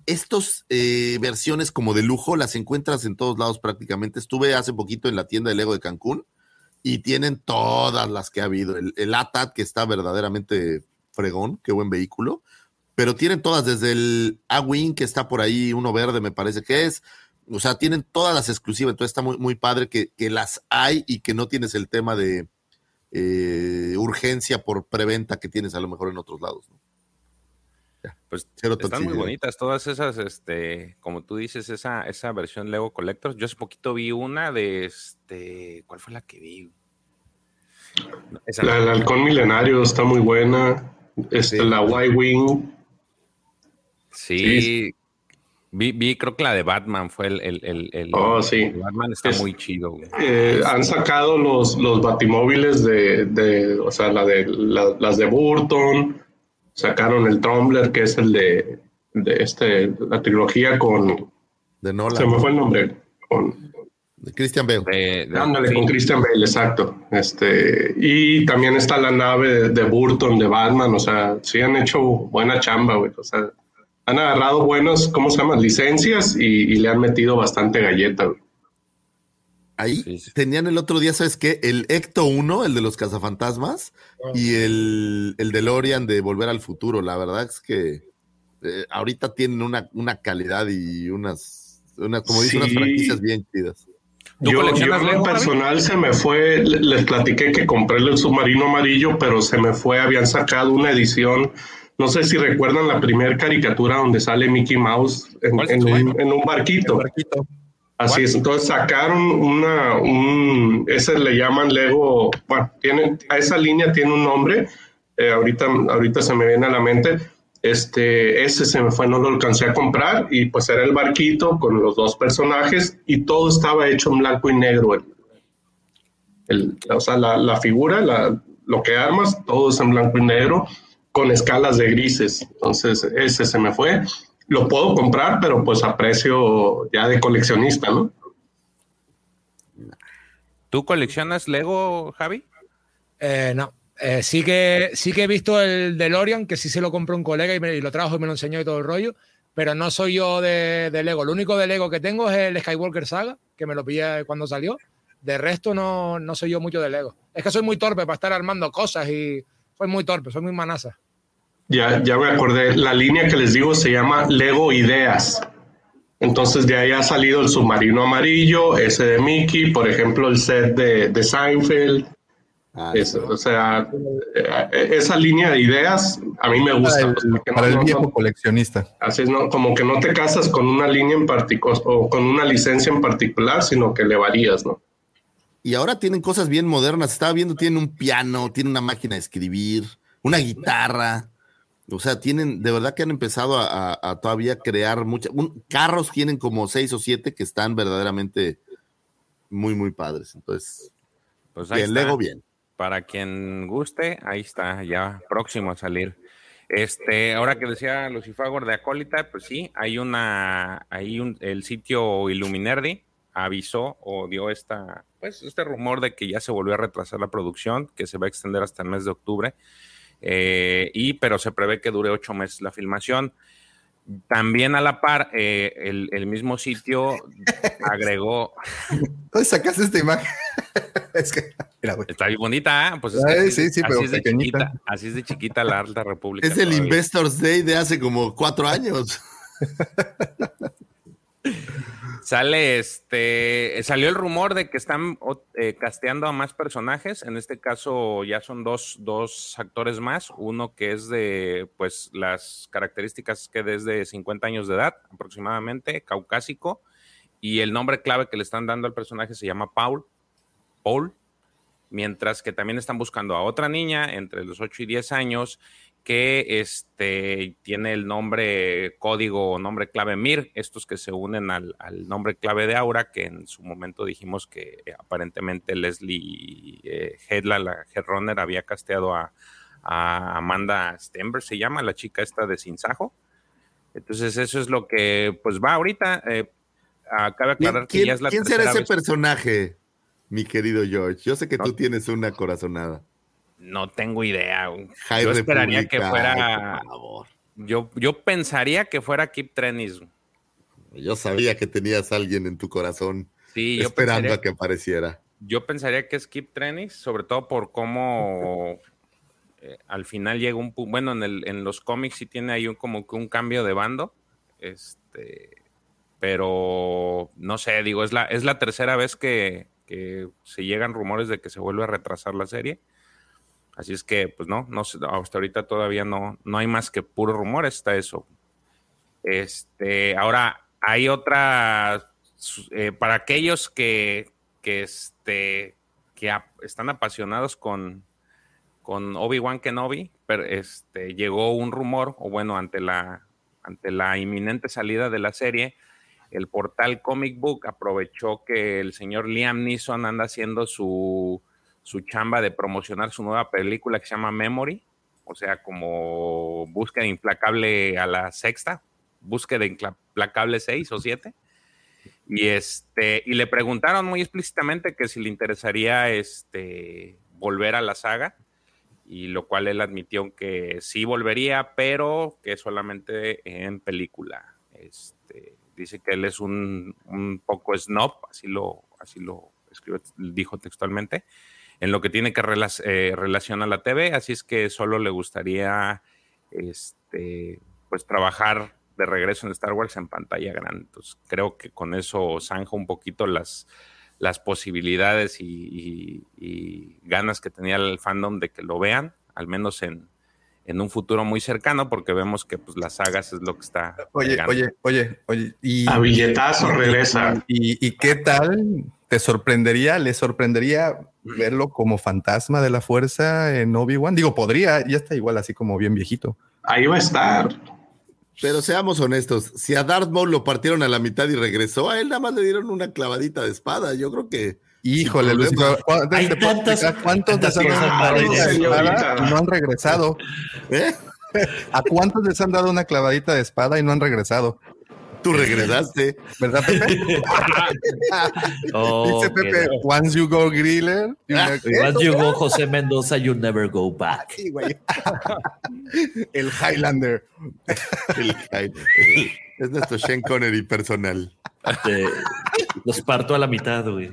estos eh, versiones como de lujo las encuentras en todos lados prácticamente. Estuve hace poquito en la tienda de Lego de Cancún y tienen todas las que ha habido. El, el ATAT, que está verdaderamente fregón, qué buen vehículo, pero tienen todas, desde el A-Wing, que está por ahí, uno verde me parece que es, o sea, tienen todas las exclusivas, entonces está muy, muy padre que, que las hay y que no tienes el tema de eh, urgencia por preventa que tienes a lo mejor en otros lados. ¿no? Pues están muy bonitas todas esas, este, como tú dices, esa, esa versión Lego Collectors. Yo hace poquito vi una de este, ¿cuál fue la que vi? la del halcón milenario está muy buena. Este, La Y-Wing. Sí. Vi, creo que la de Batman fue el. el, el, oh, sí. Batman está muy chido. Eh, han sacado los, los batimóviles de, de, o sea, la de, las de Burton. Sacaron el Tumbler, que es el de, de este, la trilogía con. De Nolan. Se me fue el nombre. Con, de Christian Bale. Dándole con Christian Bale, exacto. Este, y también está la nave de, Burton, de Batman. O sea, sí han hecho buena chamba, güey. O sea, han agarrado buenos, ¿cómo se llaman? Licencias y, le han metido bastante galleta, güey. Ahí tenían el otro día, ¿sabes qué? El Ecto 1, el de los cazafantasmas, ah. y el, el DeLorean de Volver al Futuro. La verdad es que eh, ahorita tienen una, una calidad y unas, una, como dicen, unas franquicias bien chidas. Yo, en personal se me fue, les platiqué que compré el submarino amarillo, pero se me fue, habían sacado una edición, no sé si recuerdan la primera caricatura donde sale Mickey Mouse en, un, barquito. Así es, entonces sacaron una, un, ese le llaman Lego, bueno, tiene, a esa línea tiene un nombre, eh, ahorita, ahorita se me viene a la mente, este, ese se me fue, no lo alcancé a comprar y pues era el barquito con los dos personajes y todo estaba hecho en blanco y negro. El, o sea, la, figura, la, lo que armas, todo es en blanco y negro con escalas de grises. Entonces, ese se me fue. Lo puedo comprar, pero pues a precio ya de coleccionista, ¿no? ¿Tú coleccionas Lego, Javi? Eh, no. Eh, sí, que, sí que he visto el DeLorean, que sí se lo compró un colega y, me, lo trajo y me lo enseñó y todo el rollo, pero no soy yo de, Lego. Lo único de Lego que tengo es el Skywalker Saga, que me lo pillé cuando salió. De resto no, no soy yo mucho de Lego. Es que soy muy torpe para estar armando cosas y soy muy torpe, soy muy manaza. Ya, ya me acordé, la línea que les digo se llama Lego Ideas. Entonces de ahí ha salido el submarino amarillo, ese de Mickey, por ejemplo el set de, de Seinfeld, Ah, o sea, eh, esa línea de ideas a mí me gusta. Para el, viejo coleccionista. Así es, ¿no? como que no te casas con una línea en particular o con una licencia en particular, sino que le varías, ¿no? Y ahora tienen cosas bien modernas. Estaba viendo, tienen un piano, tienen una máquina de escribir, una guitarra. O sea, tienen, de verdad que han empezado a, todavía crear muchas. carros tienen como seis o siete que están verdaderamente muy, muy padres. Entonces, pues ahí Lego bien para quien guste, ahí está, ya próximo a salir. Este, ahora que decía Lucifagor de Acólita, pues sí, hay una, hay un, el sitio Illuminerdi avisó o dio esta, pues este rumor de que ya se volvió a retrasar la producción, que se va a extender hasta el mes de octubre, eh, y pero se prevé que dure ocho meses la filmación. También a la par, eh, el, mismo sitio [LAUGHS] agregó. ¿Dónde sacaste esta imagen? [LAUGHS] es que, Está bien bonita, ¿eh? pues sí, sí, pero así, es de chiquita, así es de chiquita la Alta [LAUGHS] República. Es el Investors Day de hace como cuatro años. Sale este, salió el rumor de que están eh, casteando a más personajes. En este caso ya son dos, dos, actores más. Uno que es de, pues, las características que desde 50 años de edad aproximadamente, caucásico. Y el nombre clave que le están dando al personaje se llama Paul. Paul. Mientras que también están buscando a otra niña entre los 8 y 10 años que este, tiene el nombre código o nombre clave MIR, estos que se unen al, nombre clave de Aura, que en su momento dijimos que eh, aparentemente Leslie eh, Hedla, la headrunner, había casteado a, Amanda Stenberg, se llama la chica esta de Sinsajo. Entonces eso es lo que pues va ahorita. Eh, acaba aclarar que ya es la ¿Quién será ese personaje, mi querido George? Yo sé que tú tienes una corazonada. No tengo idea. Yo esperaría que fuera. Yo, yo pensaría que fuera Kip Trenis. Yo sabía que tenías a alguien en tu corazón sí, esperando a que apareciera. Yo pensaría que es Kip Trenis, sobre todo por cómo eh, al final llega un bueno en, el, en los cómics sí tiene ahí un, como que un cambio de bando. Este, pero no sé, digo, es la, es la tercera vez que, que se llegan rumores de que se vuelve a retrasar la serie. Así es que, pues no, no hasta ahorita todavía no, no hay más que puro rumor, está eso. Este, ahora hay otra, eh, para aquellos que, que, este, que están apasionados con, con Obi-Wan Kenobi, pero este, llegó un rumor, o bueno, ante la, ante la inminente salida de la serie, el portal Comic Book aprovechó que el señor Liam Neeson anda haciendo su, su chamba de promocionar su nueva película que se llama Memory, o sea, como búsqueda implacable a la sexta, búsqueda implacable seis o siete. Y este, y le preguntaron muy explícitamente que si le interesaría este volver a la saga, y lo cual él admitió que sí volvería, pero que solamente en película. Este, dice que él es un, un poco snob, así lo, así lo escribió, dijo textualmente, en lo que tiene que eh, relacionar a la TV, así es que solo le gustaría este, pues trabajar de regreso en Star Wars en pantalla grande. Entonces, creo que con eso zanja un poquito las, las posibilidades y, ganas que tenía el fandom de que lo vean, al menos en, en un futuro muy cercano, porque vemos que pues las sagas es lo que está. Oye, oye, oye, oye. Y, a billetazo regresa. Y, y, qué tal? ¿Te sorprendería, le sorprendería verlo como fantasma de la fuerza en Obi-Wan? Digo, podría, ya está igual así como bien viejito. Ahí va a estar. Pero seamos honestos, si a Darth Maul lo partieron a la mitad y regresó, a él nada más le dieron una clavadita de espada. Yo creo que. Híjole, Luis, ¿cuántos les han dado espada y no han regresado? ¿Eh? ¿A cuántos les han dado una clavadita de espada y no han regresado? Tú regresaste, ¿verdad, Pepe? oh, [LAUGHS] Dice Pepe, once you go Griller. Once you go José Mendoza, you never go back. [LAUGHS] El Highlander. [LAUGHS] El Highlander. Es nuestro Shane Connery personal. los parto a la mitad, güey.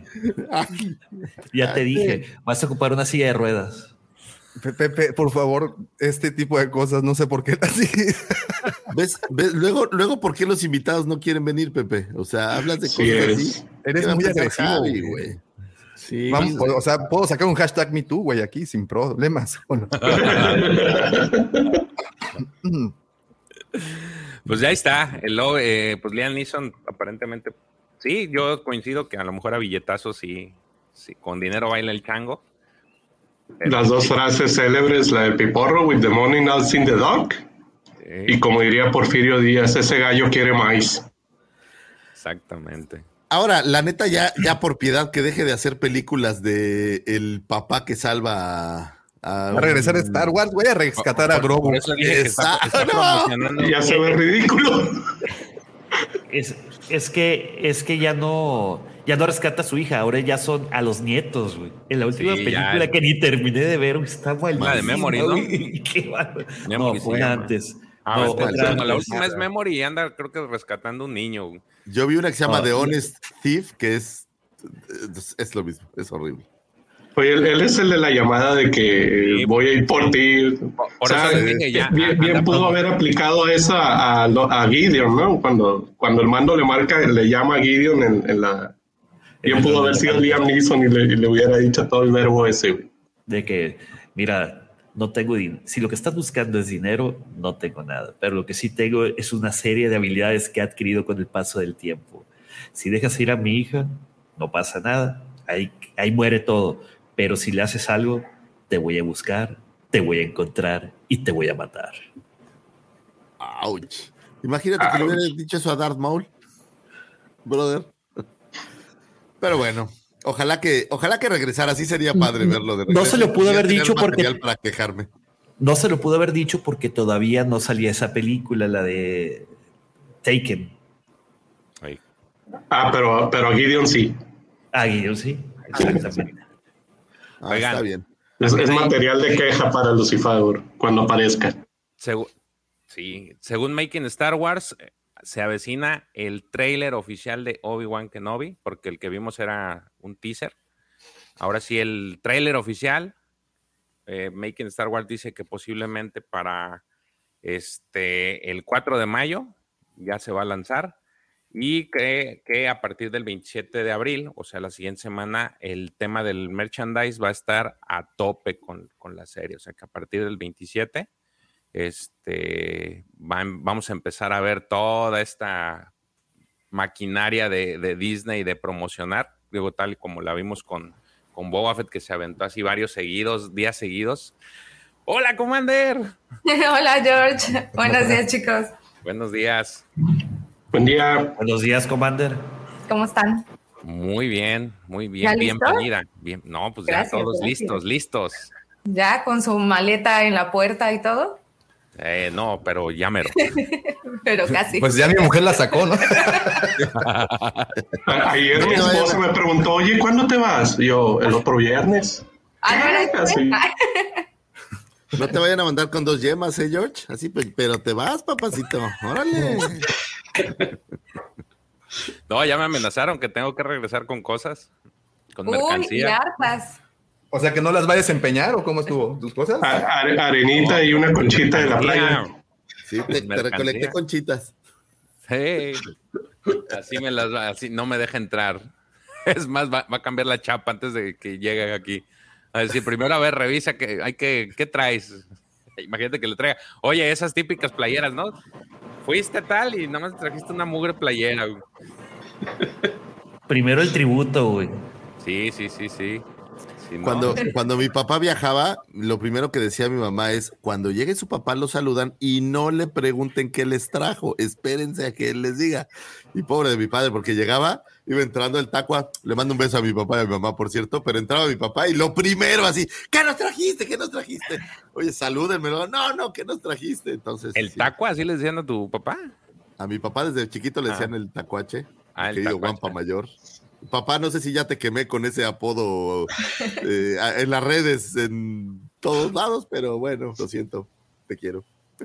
Ya te dije, vas a ocupar una silla de ruedas. Pepe, por favor, este tipo de cosas, no sé por qué así. ¿Ves? Luego, luego, ¿por qué los invitados no quieren venir, Pepe? O sea, hablas de cosas así. Eres muy agresivo, güey. Sí. Vamos, o sea, puedo sacar un hashtag MeToo, güey, aquí sin problemas. [LAUGHS] pues ya está. El, eh, pues Liam Neeson, aparentemente, sí, yo coincido que a lo mejor a billetazos sí, sí con dinero baila el chango. Las dos frases célebres, la del piporro, with the money now in the dog. Y como diría Porfirio Díaz, ese gallo quiere maíz. Exactamente. Ahora, la neta, ya, ya por piedad que deje de hacer películas de el papá que salva a, a regresar a Star Wars, voy a rescatar a Grogu. [LAUGHS] Ya se ve ridículo. Es, es, que, es que ya no ya no rescata a su hija, ahora ya son a los nietos, güey. En la última película que ni terminé de ver, está mal. La de Memory, ¿no? ¿Qué no, fue antes. Ah, no, la última es Memory y anda, creo que rescatando un niño. Yo vi una que se llama The Honest Thief, que es, es lo mismo, es horrible. Oye, él, es el de la llamada de que voy a ir por ti. o sea, bien, pudo haber aplicado esa a, a, Gideon, ¿no? Cuando, cuando el mando le marca, le llama a Gideon en la, yo pudo haber sido Liam Neeson y le, hubiera dicho todo el verbo ese. De que, mira, no tengo dinero. Si lo que estás buscando es dinero, no tengo nada. Pero lo que sí tengo es una serie de habilidades que he adquirido con el paso del tiempo. Si dejas ir a mi hija, no pasa nada. Ahí, ahí muere todo. Pero si le haces algo, te voy a buscar, te voy a encontrar y te voy a matar. Ouch. Imagínate que le hubiera dicho eso a Darth Maul, brother. Pero bueno, ojalá que, ojalá que regresara, así sería padre verlo de No se lo pudo haber dicho porque. Para quejarme. No se lo pudo haber dicho porque todavía no salía esa película, la de Taken. Ah, pero, pero a Gideon sí. A Gideon sí, exactamente. Ah, está bien. Es, material de queja para Lucifer cuando aparezca. sí, según Making Star Wars, se avecina el trailer oficial de Obi-Wan Kenobi, porque el que vimos era un teaser. Ahora sí, el trailer oficial, eh, Making Star Wars dice que posiblemente para este, el 4 de mayo ya se va a lanzar. Y que, que, a partir del 27 de abril, o sea, la siguiente semana, el tema del merchandise va a estar a tope con, con la serie. O sea, que a partir del 27 este, vamos a empezar a ver toda esta maquinaria de, de, Disney de promocionar, digo, tal como la vimos con, con Boba Fett, que se aventó así varios seguidos, días seguidos. Hola, Commander. [LAUGHS] Hola, George. [LAUGHS] Buenos días, chicos. Buenos días. Buen día. Buenos días, Commander. ¿Cómo están? Muy bien, muy bien. Bienvenida. Bien, no, pues ya todos listos, listos. ¿Ya con su maleta en la puerta y todo? Eh, no, pero ya mero. [LAUGHS] pero casi. Pues ya mi mujer la sacó, ¿no? Ayer mi esposa me preguntó, oye, ¿cuándo te vas? yo, el otro viernes. Ah, no era así. No te vayan a mandar con dos yemas, ¿eh, George? Así, pero te vas, papacito. Órale. [LAUGHS] [LAUGHS] No, ya me amenazaron que tengo que regresar con cosas, con mercancía. O sea, que no las vayas a empeñar o cómo estuvo tus cosas. arenita y una conchita de la playa. Sí, te, recolecté conchitas. Sí. Así me las va, así no me deja entrar. [LAUGHS] Es más, va, a cambiar la chapa antes de que llegue aquí. A decir, primero a ver, revisa que hay que, ¿qué traes? Imagínate que le traiga, oye, esas típicas playeras, ¿no? Fuiste tal y nada más trajiste una mugre playera, Primero el tributo, güey. Sí, sí, sí, sí. cuando, cuando mi papá viajaba, lo primero que decía mi mamá es, cuando llegue su papá lo saludan y no le pregunten qué les trajo, espérense a que él les diga. Y pobre de mi padre, porque llegaba iba entrando el tacua, le mando un beso a mi papá y a mi mamá, por cierto, pero entraba mi papá y lo primero así, ¿qué nos trajiste? ¿Qué nos trajiste? Oye, salúdenme, no, no, ¿qué nos trajiste? Entonces. ¿El tacua así le decían a tu papá? A mi papá desde chiquito le ah. decían el tacuache, ah, el querido Guampa Mayor. Papá, no sé si ya te quemé con ese apodo [LAUGHS] eh, en las redes, en todos lados, pero bueno, lo siento, te quiero. [LAUGHS]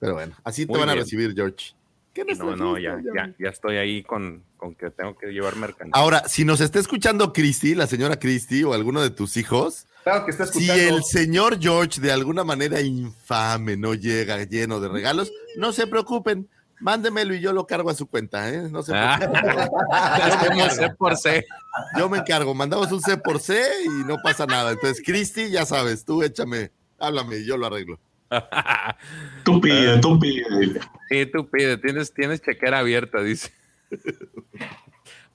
Pero bueno, así te van a recibir, George no, no, ya, ya, ya, estoy ahí con, con, que tengo que llevar mercancía. Ahora, si nos está escuchando Cristi, la señora Cristi o alguno de tus hijos, claro que está escuchando. si el señor George de alguna manera infame no llega lleno de regalos, no se preocupen. Mándemelo y yo lo cargo a su cuenta, ¿eh? No se preocupen. [LAUGHS] C por C. Yo me encargo, mandamos un C por C y no pasa nada. Entonces, Cristi, ya sabes, tú échame, háblame y yo lo arreglo. Tú pide, tú pide. Sí, tú pide, tienes, tienes chequera abierta, dice.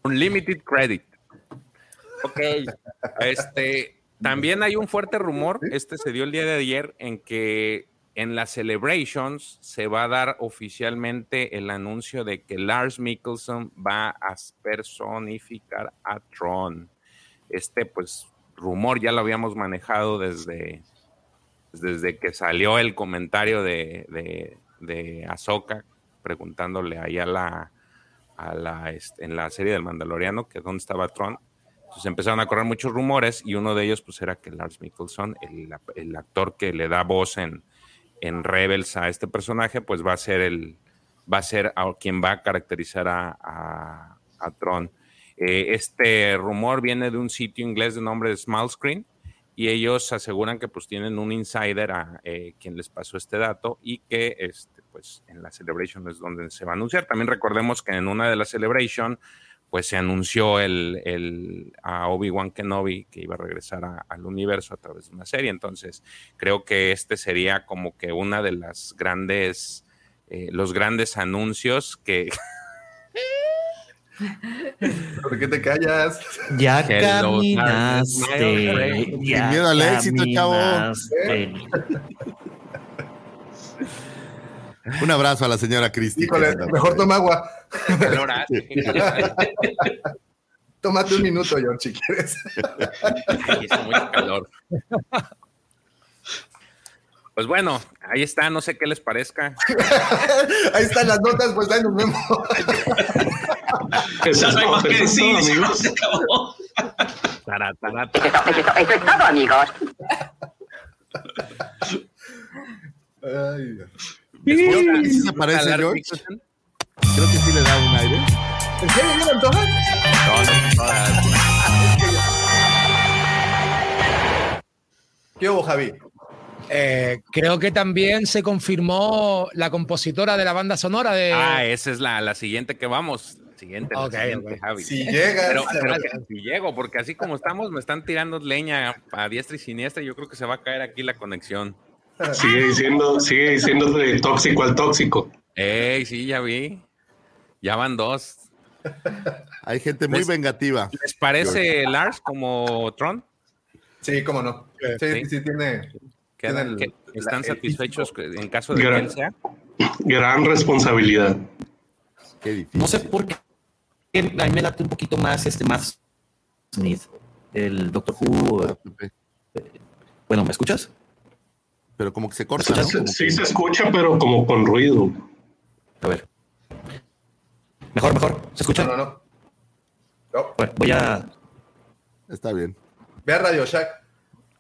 Unlimited credit. Ok. Este, también hay un fuerte rumor, este se dio el día de ayer, en que en las celebrations se va a dar oficialmente el anuncio de que Lars Mikkelsen va a personificar a Tron. Este, pues, rumor ya lo habíamos manejado desde desde que salió el comentario de, de, de Ahsoka preguntándole ahí a la, a la este, en la serie del Mandaloriano que dónde estaba Tron. Entonces empezaron a correr muchos rumores y uno de ellos pues era que Lars Mikkelsen, el, el actor que le da voz en, en Rebels a este personaje, pues va a ser el va a ser quien va a caracterizar a, a, Tron. Eh, este rumor viene de un sitio inglés de nombre Small Screen, y ellos aseguran que pues tienen un insider a eh, quien les pasó este dato y que este, pues en la celebration es donde se va a anunciar. También recordemos que en una de las celebration pues se anunció el, el a Obi-Wan Kenobi que iba a regresar al universo a través de una serie. Entonces creo que este sería como que una de las grandes, eh, los grandes anuncios que... [LAUGHS] [LAUGHS] ¿Por qué te callas? Ya [LAUGHS] caminaste. Sin miedo al éxito, chavo. Un abrazo a la señora Cristi. mejor toma agua. [LAUGHS] Tómate un minuto, George, si quieres. Hizo mucho calor. Pues bueno, ahí está, no sé qué les parezca. [LAUGHS] ahí están las notas, pues ahí nos vemos. Eso no hay más que decir, amigos. [LAUGHS] Se acabó. Eso, es todo, amigos. Ay, Dios. ¿Sí se parece, George? Creo que sí le da un aire. ¿En serio, yo lo antoja? No, no, ¿Qué hubo, Javi? Eh, creo que también se confirmó la compositora de la banda sonora de. Ah, esa es la, la siguiente que vamos. Siguiente, la Okay, siguiente. Javi. Si llegas, Pero, pero si llego, porque así como estamos, me están tirando leña a diestra y siniestra. Yo creo que se va a caer aquí la conexión. Sigue diciendo, sigue diciendo de tóxico al tóxico. Ey, sí, ya vi. Ya van dos. Hay gente muy ¿Les- vengativa. ¿Les parece Lars como Tron? Sí, cómo no. Sí, Sí. sí, tiene. ¿Quedan- tiene el- que- ¿Están satisfechos en caso de Gran- sea? Gran responsabilidad. Qué difícil. No sé por qué. A mí me late un poquito más este más Smith, el Doctor Who. Bueno, ¿me escuchas? Pero como que se corta, ¿no? Sí, Como sí que- se escucha, pero como con ruido. A ver. Mejor, mejor. ¿Se escucha? No, no, no. Bueno, voy a. Está bien. Ve a Radio Shack.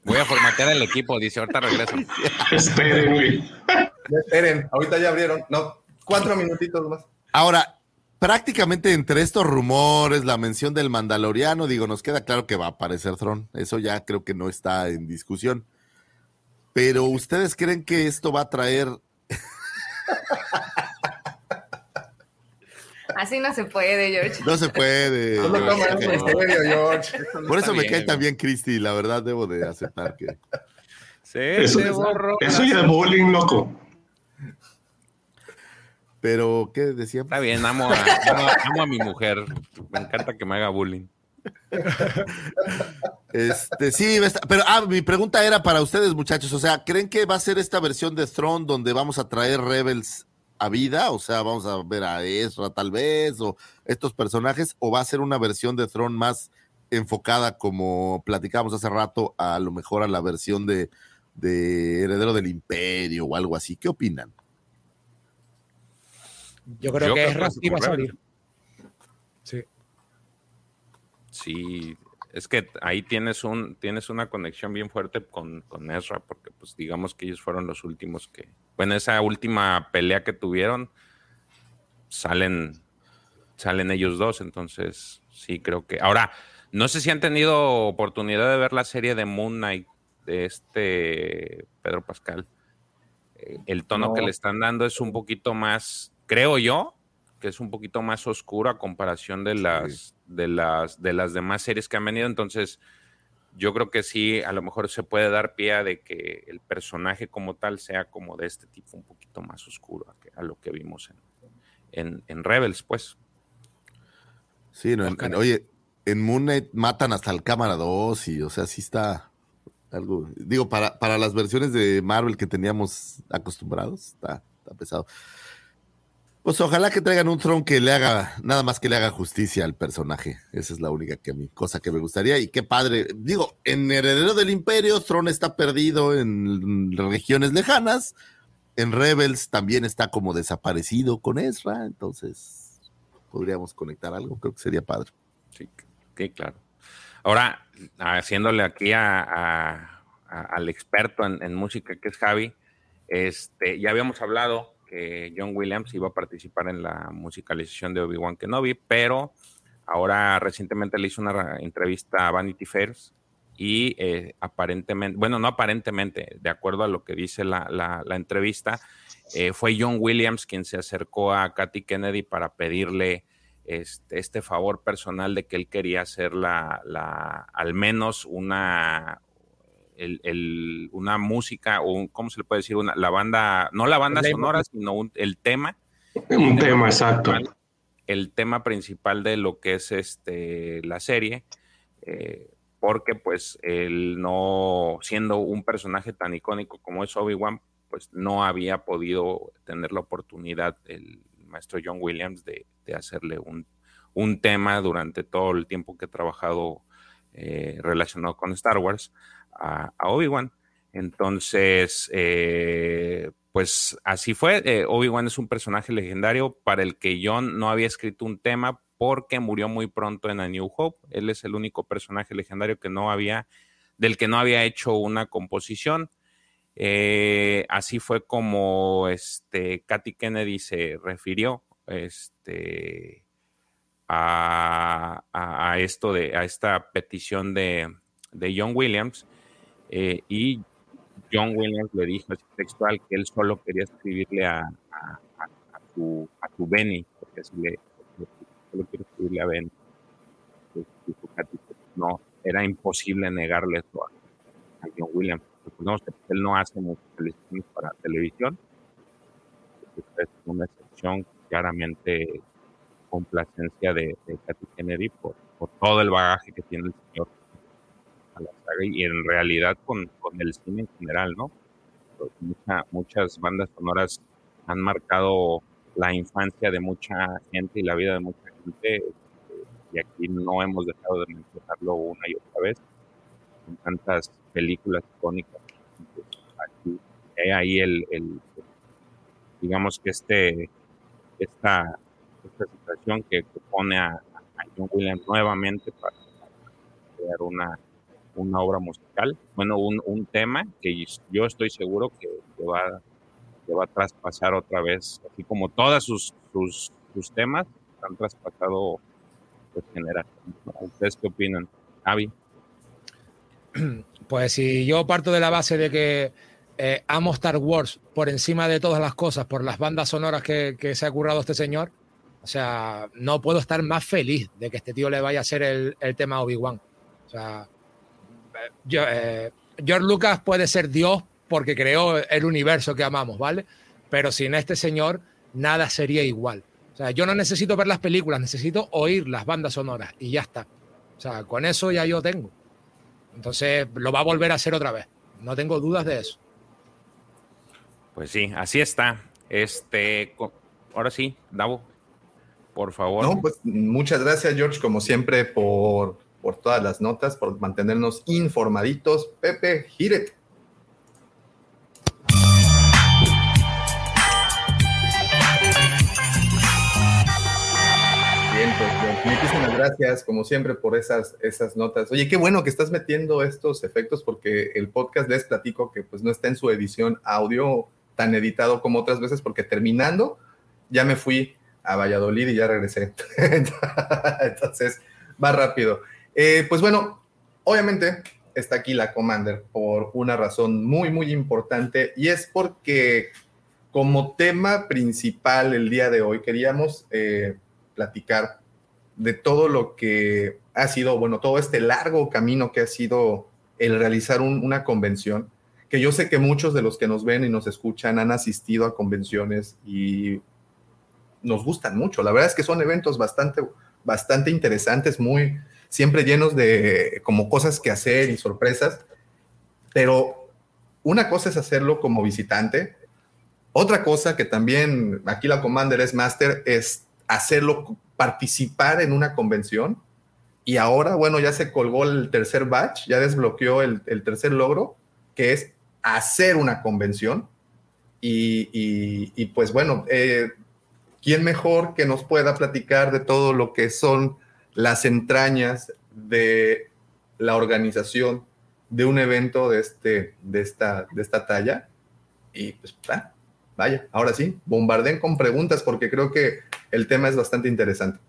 Voy a formatear el equipo, dice, ahorita regreso. [LAUGHS] Esperen, güey. Esperen, ahorita ya abrieron. No, cuatro minutitos más. Ahora, prácticamente entre estos rumores, la mención del Mandaloriano, digo, nos queda claro que va a aparecer Tron. Eso ya creo que no está en discusión. Pero ¿ustedes creen que esto va a traer [LAUGHS] [LAUGHS] Así no se puede, George. No se puede. [LAUGHS] No lo George, no. serio, George. Por eso me bien, cae también Cristi, la verdad debo de aceptar que. Se Eso, eso ya es bullying, loco. Pero, ¿qué decía? Está bien, amo a, amo, amo a mi mujer. Me encanta que me haga bullying. Este, sí, pero ah, mi pregunta era para ustedes, muchachos. O sea, ¿creen que va a ser esta versión de Throne donde vamos a traer Rebels a vida? O sea, vamos a ver a Ezra tal vez, o estos personajes, o va a ser una versión de Throne más enfocada, como platicábamos hace rato, a lo mejor a la versión de, de Heredero del Imperio o algo así. ¿Qué opinan? Yo creo Yo que que Rasty va a salir. Sí. Sí, es que ahí tienes un tienes una conexión bien fuerte con, con Ezra, porque pues digamos que ellos fueron los últimos que, bueno, esa última pelea que tuvieron, salen, salen ellos dos, entonces sí creo que. Ahora, no sé si han tenido oportunidad de ver la serie de Moon Knight de este Pedro Pascal. Eh, El tono No. que le están dando es un poquito más, creo yo, que es un poquito más oscuro a comparación de las, de las, de las demás series que han venido. Entonces, yo creo que sí, a lo mejor se puede dar pie a de que el personaje como tal sea como de este tipo, un poquito más oscuro a, lo que vimos en, en, en Rebels, pues. Sí, no, en- oye, en Moon Knight matan hasta el cámara 2 y, o sea, sí está algo. Digo, para, para las versiones de Marvel que teníamos acostumbrados, está, está pesado. Pues ojalá que traigan un Tron que le haga, nada más que le haga justicia al personaje. Esa es la única que cosa que me gustaría. Y qué padre. Digo, en Heredero del Imperio, Tron está perdido en regiones lejanas. En Rebels también está como desaparecido con Ezra. Entonces, podríamos conectar algo. Creo que sería padre. Sí, sí, claro. Ahora, haciéndole aquí a- al experto en, en música que es Javi, este, ya habíamos hablado John Williams iba a participar en la musicalización de Obi-Wan Kenobi, pero ahora recientemente le hizo una entrevista a Vanity Fairs y eh, aparentemente, bueno, no aparentemente, de acuerdo a lo que dice la, la- entrevista, eh, fue John Williams quien se acercó a Kathy Kennedy para pedirle este, este favor personal de que él quería hacer la, la al menos una el- el- una música o un- cómo se le puede decir una la banda no la banda sonora sino un- el tema. Un tema, exacto. principal- el tema principal de lo que es este la serie eh, porque pues él no siendo un personaje tan icónico como es Obi-Wan pues no había podido tener la oportunidad el maestro John Williams de, de hacerle un, un tema durante todo el tiempo que ha trabajado eh, relacionado con Star Wars a, Obi-Wan. Entonces, eh, pues así fue. Eh, Obi-Wan es un personaje legendario para el que John no había escrito un tema porque murió muy pronto en A New Hope. Él es el único personaje legendario que no había, del que no había hecho una composición. Eh, así fue como este, Katy Kennedy se refirió este, a, a- a esto de, a esta petición de, de John Williams. Eh, y John Williams le dijo textual que él solo quería escribirle a, a, a, tu, a tu Benny, porque así le, solo quiero escribirle a Benny. No, era imposible negarle eso a, John Williams. Recordemos que él no hace muchas para televisión. Es una excepción claramente complacencia de, de Katy Kennedy por, por todo el bagaje que tiene el señor a la saga y en realidad con, con el cine en general, ¿no? Pues muchas bandas sonoras han marcado la infancia de mucha gente y la vida de mucha gente este, y aquí no hemos dejado de mencionarlo una y otra vez con tantas películas icónicas. Aquí hay ahí el, el, digamos que este esta, esta situación que, pone a, a John Williams nuevamente para crear una una obra musical, bueno, un, un tema que yo estoy seguro que, va, que va a traspasar otra vez, así como todos sus, sus, sus temas han traspasado pues, generaciones. ¿Ustedes qué opinan? Javi. Pues si yo parto de la base de que eh, amo Star Wars por encima de todas las cosas, por las bandas sonoras que, que, se ha currado este señor, o sea, no puedo estar más feliz de que este tío le vaya a hacer el, el tema Obi-Wan. O sea, yo, eh, George Lucas puede ser Dios porque creó el universo que amamos, ¿vale? Pero sin este señor nada sería igual. O sea, yo no necesito ver las películas, necesito oír las bandas sonoras y ya está. O sea, con eso ya yo tengo. Entonces lo va a volver a hacer otra vez. No tengo dudas de eso. Pues sí, así está. Este, ahora sí, Davo, por favor. No, pues muchas gracias, George, como siempre, por por todas las notas, por mantenernos informaditos. Pepe, Giret. Bien, pues muchísimas gracias, como siempre, por esas, esas notas. Oye, qué bueno que estás metiendo estos efectos porque el podcast les platico que pues no está en su edición audio tan editado como otras veces porque terminando ya me fui a Valladolid y ya regresé. [LAUGHS] Entonces, va rápido. Eh, pues bueno, obviamente está aquí la Commander por una razón muy, muy importante y es porque como tema principal el día de hoy queríamos eh, platicar de todo lo que ha sido, bueno, todo este largo camino que ha sido el realizar una convención, que yo sé que muchos de los que nos ven y nos escuchan han asistido a convenciones y nos gustan mucho. La verdad es que son eventos bastante, bastante interesantes, muy, siempre llenos de como cosas que hacer y sorpresas, pero una cosa es hacerlo como visitante, otra cosa que también aquí la Commander es Master es hacerlo, participar en una convención. Y ahora, bueno, ya se colgó el tercer batch, ya desbloqueó el, tercer logro, que es hacer una convención. Y, pues bueno, eh, ¿quién mejor que nos pueda platicar de todo lo que son las entrañas de la organización de un evento de, este, de, esta, de esta talla. Y pues, vaya, ahora sí, bombarden con preguntas porque creo que el tema es bastante interesante.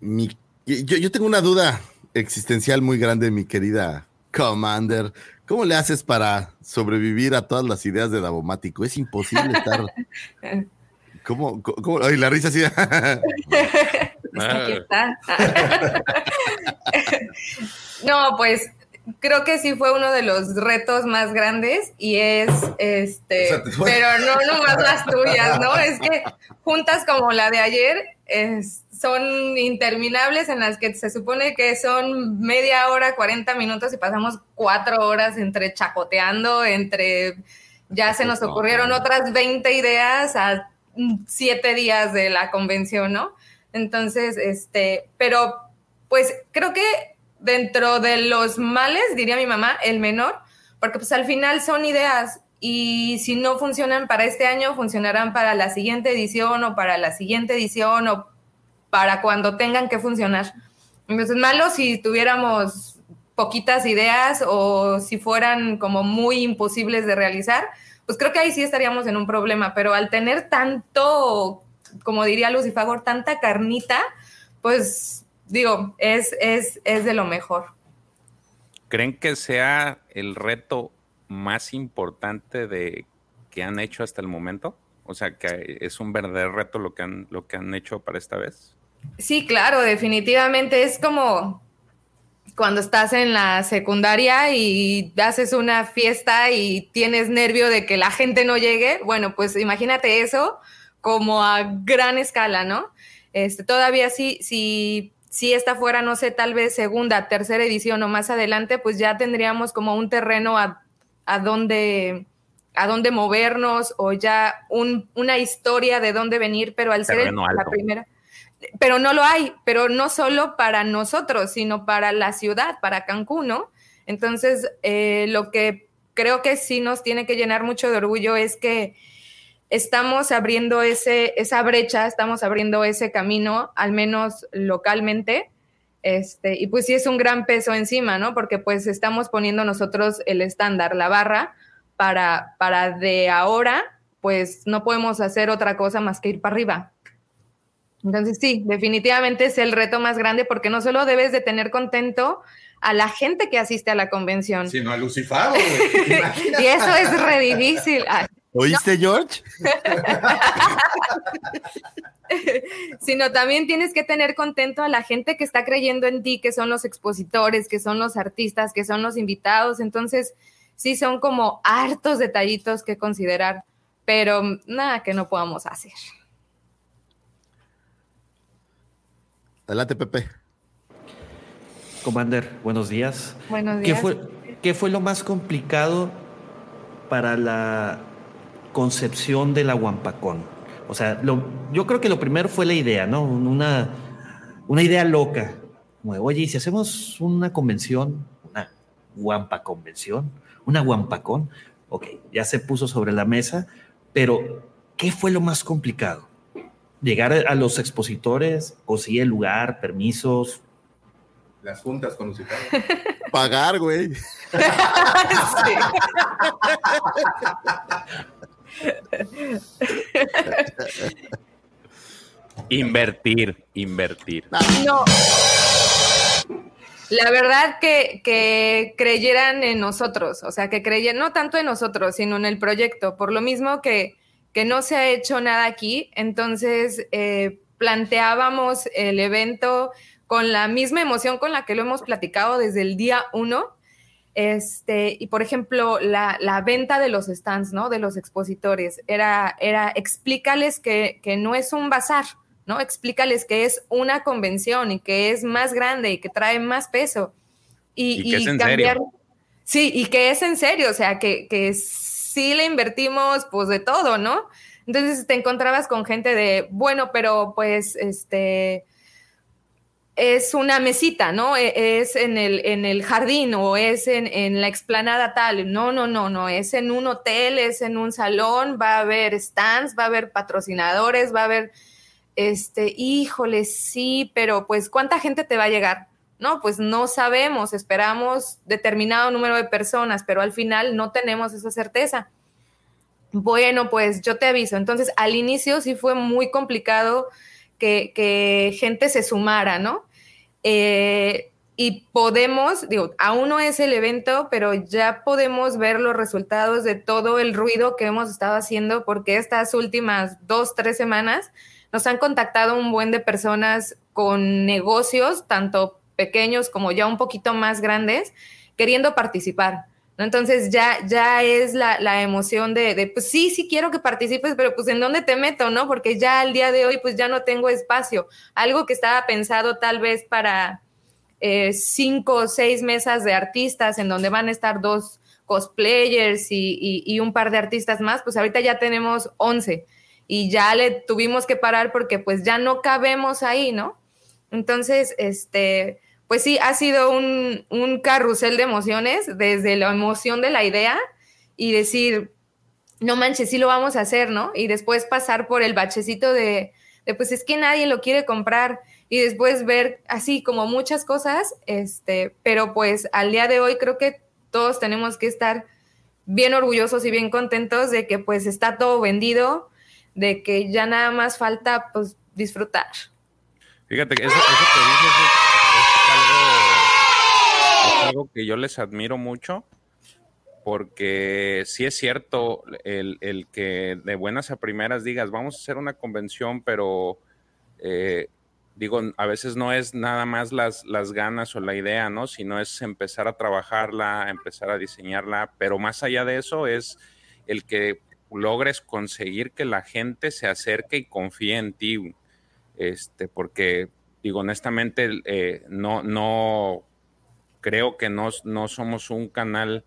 yo, yo tengo una duda existencial muy grande, mi querida Commander. ¿Cómo le haces para sobrevivir a todas las ideas de Davomático? Es imposible estar [LAUGHS] ¿Cómo? cómo? Ay, la risa así. [LAUGHS] Aquí está. [LAUGHS] no, pues creo que sí fue uno de los retos más grandes y es este, pero no nomás las tuyas, ¿no? Es que juntas como la de ayer son interminables en las que se supone que son media hora, 40 minutos y pasamos cuatro horas entre chacoteando, entre ya se nos ocurrieron otras 20 ideas a siete días de la convención, ¿no? Entonces, este, pero pues creo que dentro de los males, diría mi mamá, el menor, porque pues al final son ideas y si no funcionan para este año, funcionarán para la siguiente edición o para la siguiente edición o para cuando tengan que funcionar. Entonces, malo si tuviéramos poquitas ideas o si fueran como muy imposibles de realizar, pues creo que ahí sí estaríamos en un problema, pero al tener tanto, como diría Lucifagor, tanta carnita, pues digo, es, es, es de lo mejor. ¿Creen que sea el reto más importante de que han hecho hasta el momento? O sea, que es un verdadero reto lo que han, lo que han hecho para esta vez. Sí, claro, definitivamente es como cuando estás en la secundaria y haces una fiesta y tienes nervio de que la gente no llegue. Bueno, pues imagínate eso como a gran escala, ¿no? Este, todavía sí, si, si esta fuera, no sé, tal vez segunda, tercera edición o más adelante, pues ya tendríamos como un terreno a, a donde a dónde movernos o ya una historia de dónde venir, pero al ser la primera, pero no lo hay, pero no solo para nosotros, sino para la ciudad, para Cancún, ¿no? Entonces, eh, lo que creo que sí nos tiene que llenar mucho de orgullo es que estamos abriendo ese, esa brecha, estamos abriendo ese camino, al menos localmente, este, y pues sí es un gran peso encima, ¿no? Porque pues estamos poniendo nosotros el estándar, la barra, para, para de ahora, pues no podemos hacer otra cosa más que ir para arriba. Entonces sí, definitivamente es el reto más grande porque no solo debes de tener contento a la gente que asiste a la convención, sino a Lucifer. [LAUGHS] y eso es re difícil. ¿Oíste, George? [LAUGHS] sino también tienes que tener contento a la gente que está creyendo en ti, que son los expositores, que son los artistas, que son los invitados. Entonces, sí son como hartos detallitos que considerar, pero nada que no podamos hacer. Adelante, Pepe. Commander, buenos días. Buenos días. ¿Qué fue, ¿Qué fue lo más complicado para la concepción de la Wampacón? O sea, yo creo que lo primero fue la idea, ¿no? Una, una idea loca. oye, ¿y si hacemos una convención, una Wampa convención, una guampacón. Ok, ya se puso sobre la mesa, pero ¿qué fue lo más complicado? Llegar a los expositores, conseguir el lugar, permisos. Las juntas con los [LAUGHS] Pagar, güey. [LAUGHS] [LAUGHS] invertir, invertir. No. La verdad que, que, creyeran en nosotros, o sea, que creyeran no tanto en nosotros, sino en el proyecto, por lo mismo que, que no se ha hecho nada aquí, entonces eh, planteábamos el evento con la misma emoción con la que lo hemos platicado desde el día uno. Este, y por ejemplo, la, la venta de los stands, ¿no? De los expositores, era, era explícales que, que no es un bazar, ¿no? Explícales que es una convención y que es más grande y que trae más peso. Y, y, cambiar. Sí, y que es en serio, o sea, que, que sí le invertimos pues de todo, ¿no? Entonces te encontrabas con gente de, bueno, pero pues este es una mesita, ¿no? E, es en el, en el jardín o es en, en, la explanada tal. No, no, no, no, es en un hotel, es en un salón, va a haber stands, va a haber patrocinadores, va a haber este, híjole, sí, pero pues ¿cuánta gente te va a llegar? No, pues no sabemos, esperamos determinado número de personas, pero al final no tenemos esa certeza. Bueno, pues yo te aviso. Entonces, al inicio sí fue muy complicado que, gente se sumara, ¿no? Eh, y podemos, digo, aún no es el evento, pero ya podemos ver los resultados de todo el ruido que hemos estado haciendo, porque estas últimas dos, tres semanas nos han contactado un buen de personas con negocios, tanto pequeños como ya un poquito más grandes, queriendo participar. Entonces ya, ya es la, emoción de, pues sí, sí quiero que participes, pero pues en dónde te meto, ¿no? Porque ya al día de hoy pues ya no tengo espacio. Algo que estaba pensado tal vez para eh, cinco o seis mesas de artistas en donde van a estar dos cosplayers y, y un par de artistas más, pues ahorita ya tenemos once y ya le tuvimos que parar porque pues ya no cabemos ahí, ¿no? Entonces, este, pues sí, ha sido un, carrusel de emociones, desde la emoción de la idea y decir, no manches, sí lo vamos a hacer, ¿no? Y después pasar por el bachecito de, pues es que nadie lo quiere comprar y después ver así como muchas cosas, este, pero pues al día de hoy creo que todos tenemos que estar bien orgullosos y bien contentos de que pues está todo vendido, de que ya nada más falta pues disfrutar. Fíjate que eso, eso que algo, que yo les admiro mucho porque sí es cierto el, el, que de buenas a primeras digas, vamos a hacer una convención, pero eh, digo, a veces no es nada más las, las ganas o la idea, ¿no? Sino es empezar a trabajarla, empezar a diseñarla, pero más allá de eso es el que logres conseguir que la gente se acerque y confíe en ti, este, porque digo, honestamente, eh, no, no, creo que no, no somos un canal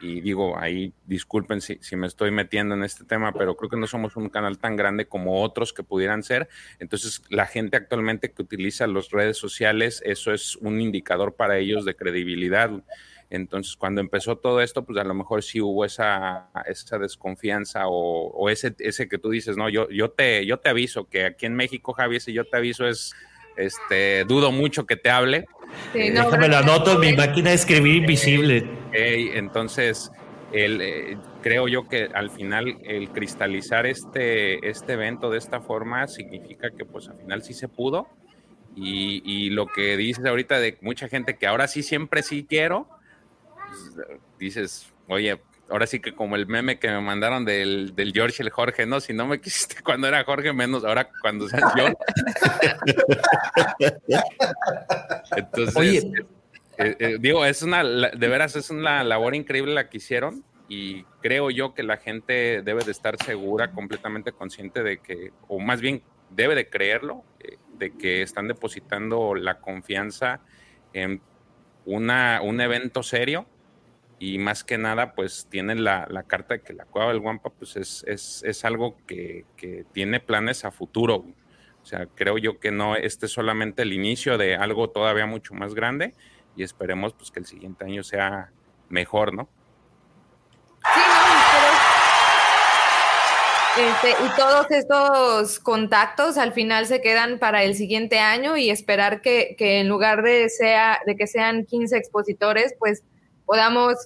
y digo, ahí disculpen si, me estoy metiendo en este tema, pero creo que no somos un canal tan grande como otros que pudieran ser. Entonces, la gente actualmente que utiliza las redes sociales, eso es un indicador para ellos de credibilidad. Entonces, cuando empezó todo esto, pues a lo mejor sí hubo esa, esa desconfianza o, ese, ese que tú dices, no, yo, yo, te, yo te aviso que aquí en México, Javi, si yo te aviso es, este, dudo mucho que te hable. Sí, no, Déjame lo anoto en mi máquina de escribir invisible. entonces, el, eh, creo yo que al final el cristalizar este, este evento de esta forma significa que pues al final sí se pudo. Y, y lo que dices ahorita de mucha gente que ahora sí siempre sí quiero, pues, dices, oye, ahora sí que como el meme que me mandaron del, del George y el Jorge, ¿no? Si no me quisiste [LAUGHS] cuando era Jorge, menos ahora cuando seas yo. [LAUGHS] Entonces, eh, eh, digo, es una, de veras, es una labor increíble la que hicieron y creo yo que la gente debe de estar segura, completamente consciente de que, o más bien debe de creerlo, eh, de que están depositando la confianza en una, un evento serio y más que nada pues tienen la, carta de que la cueva del Guampa pues es, es, algo que, tiene planes a futuro. O sea, creo yo que no, este es solamente el inicio de algo todavía mucho más grande y esperemos pues que el siguiente año sea mejor, ¿no? Sí, no, este, y todos estos contactos al final se quedan para el siguiente año y esperar que, que en lugar de, sea, de que sean 15 expositores, pues podamos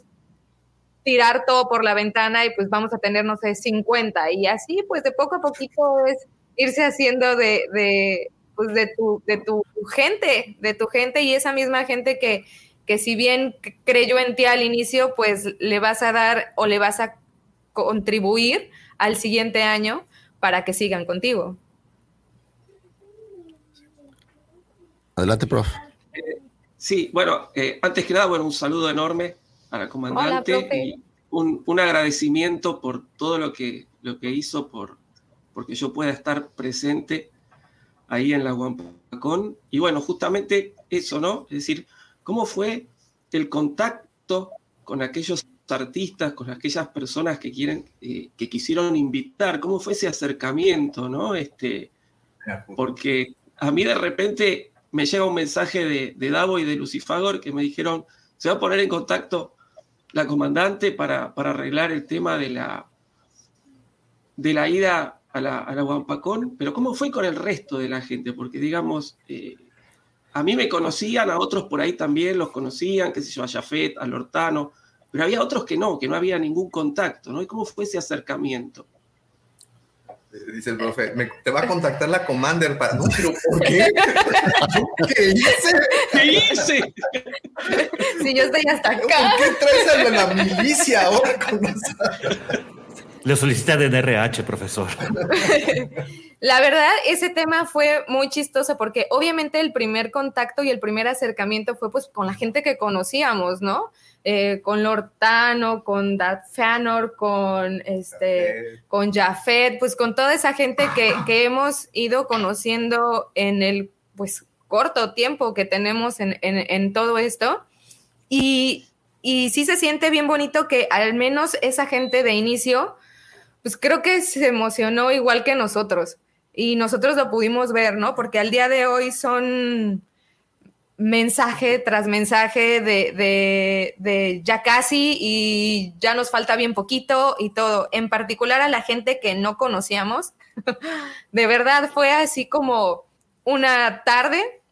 tirar todo por la ventana y pues vamos a tener, no sé, 50. Y así, pues de poco a poquito es irse haciendo de, de, pues, de, tu, de tu gente, de tu gente y esa misma gente que, que si bien creyó en ti al inicio, pues le vas a dar o le vas a contribuir al siguiente año para que sigan contigo. Adelante, prof. Sí, bueno, eh, antes que nada, bueno, un saludo enorme a la comandante y un, agradecimiento por todo lo que, lo que hizo, por porque yo pueda estar presente ahí en la Guampacón. Y bueno, justamente eso, ¿no? Es decir, ¿cómo fue el contacto con aquellos artistas, con aquellas personas que quieren, eh, que quisieron invitar? ¿Cómo fue ese acercamiento, no? Este, porque a mí de repente me llega un mensaje de, Davo y de Lucifagor que me dijeron, se va a poner en contacto la comandante para, arreglar el tema de la, de la ida a la, a Guampacón, pero ¿cómo fue con el resto de la gente? Porque, digamos, eh, a mí me conocían, a otros por ahí también los conocían, qué sé yo, a Jafet, a Lortano, pero había otros que no, que no había ningún contacto, ¿no? ¿Y cómo fue ese acercamiento? Dice el profe, te va a contactar la Commander para. No, pero ¿por qué? [LAUGHS] ¿Qué hice? ¿Qué hice? Si yo estoy hasta acá. ¿Por qué traes a la milicia ahora con Le solicita de NRH, profesor. La verdad, ese tema fue muy chistoso porque obviamente el primer contacto y el primer acercamiento fue pues con la gente que conocíamos, ¿no? Eh, con Lortano, con Dad Fanor, con este, con Jafet, pues con toda esa gente [LAUGHS] que, hemos ido conociendo en el pues corto tiempo que tenemos en, todo esto. Y, y sí se siente bien bonito que al menos esa gente de inicio, pues creo que se emocionó igual que nosotros. Y nosotros lo pudimos ver, ¿no? Porque al día de hoy son mensaje tras mensaje de, ya casi y ya nos falta bien poquito y todo, en particular a la gente que no conocíamos. [LAUGHS] de verdad fue así como una tarde,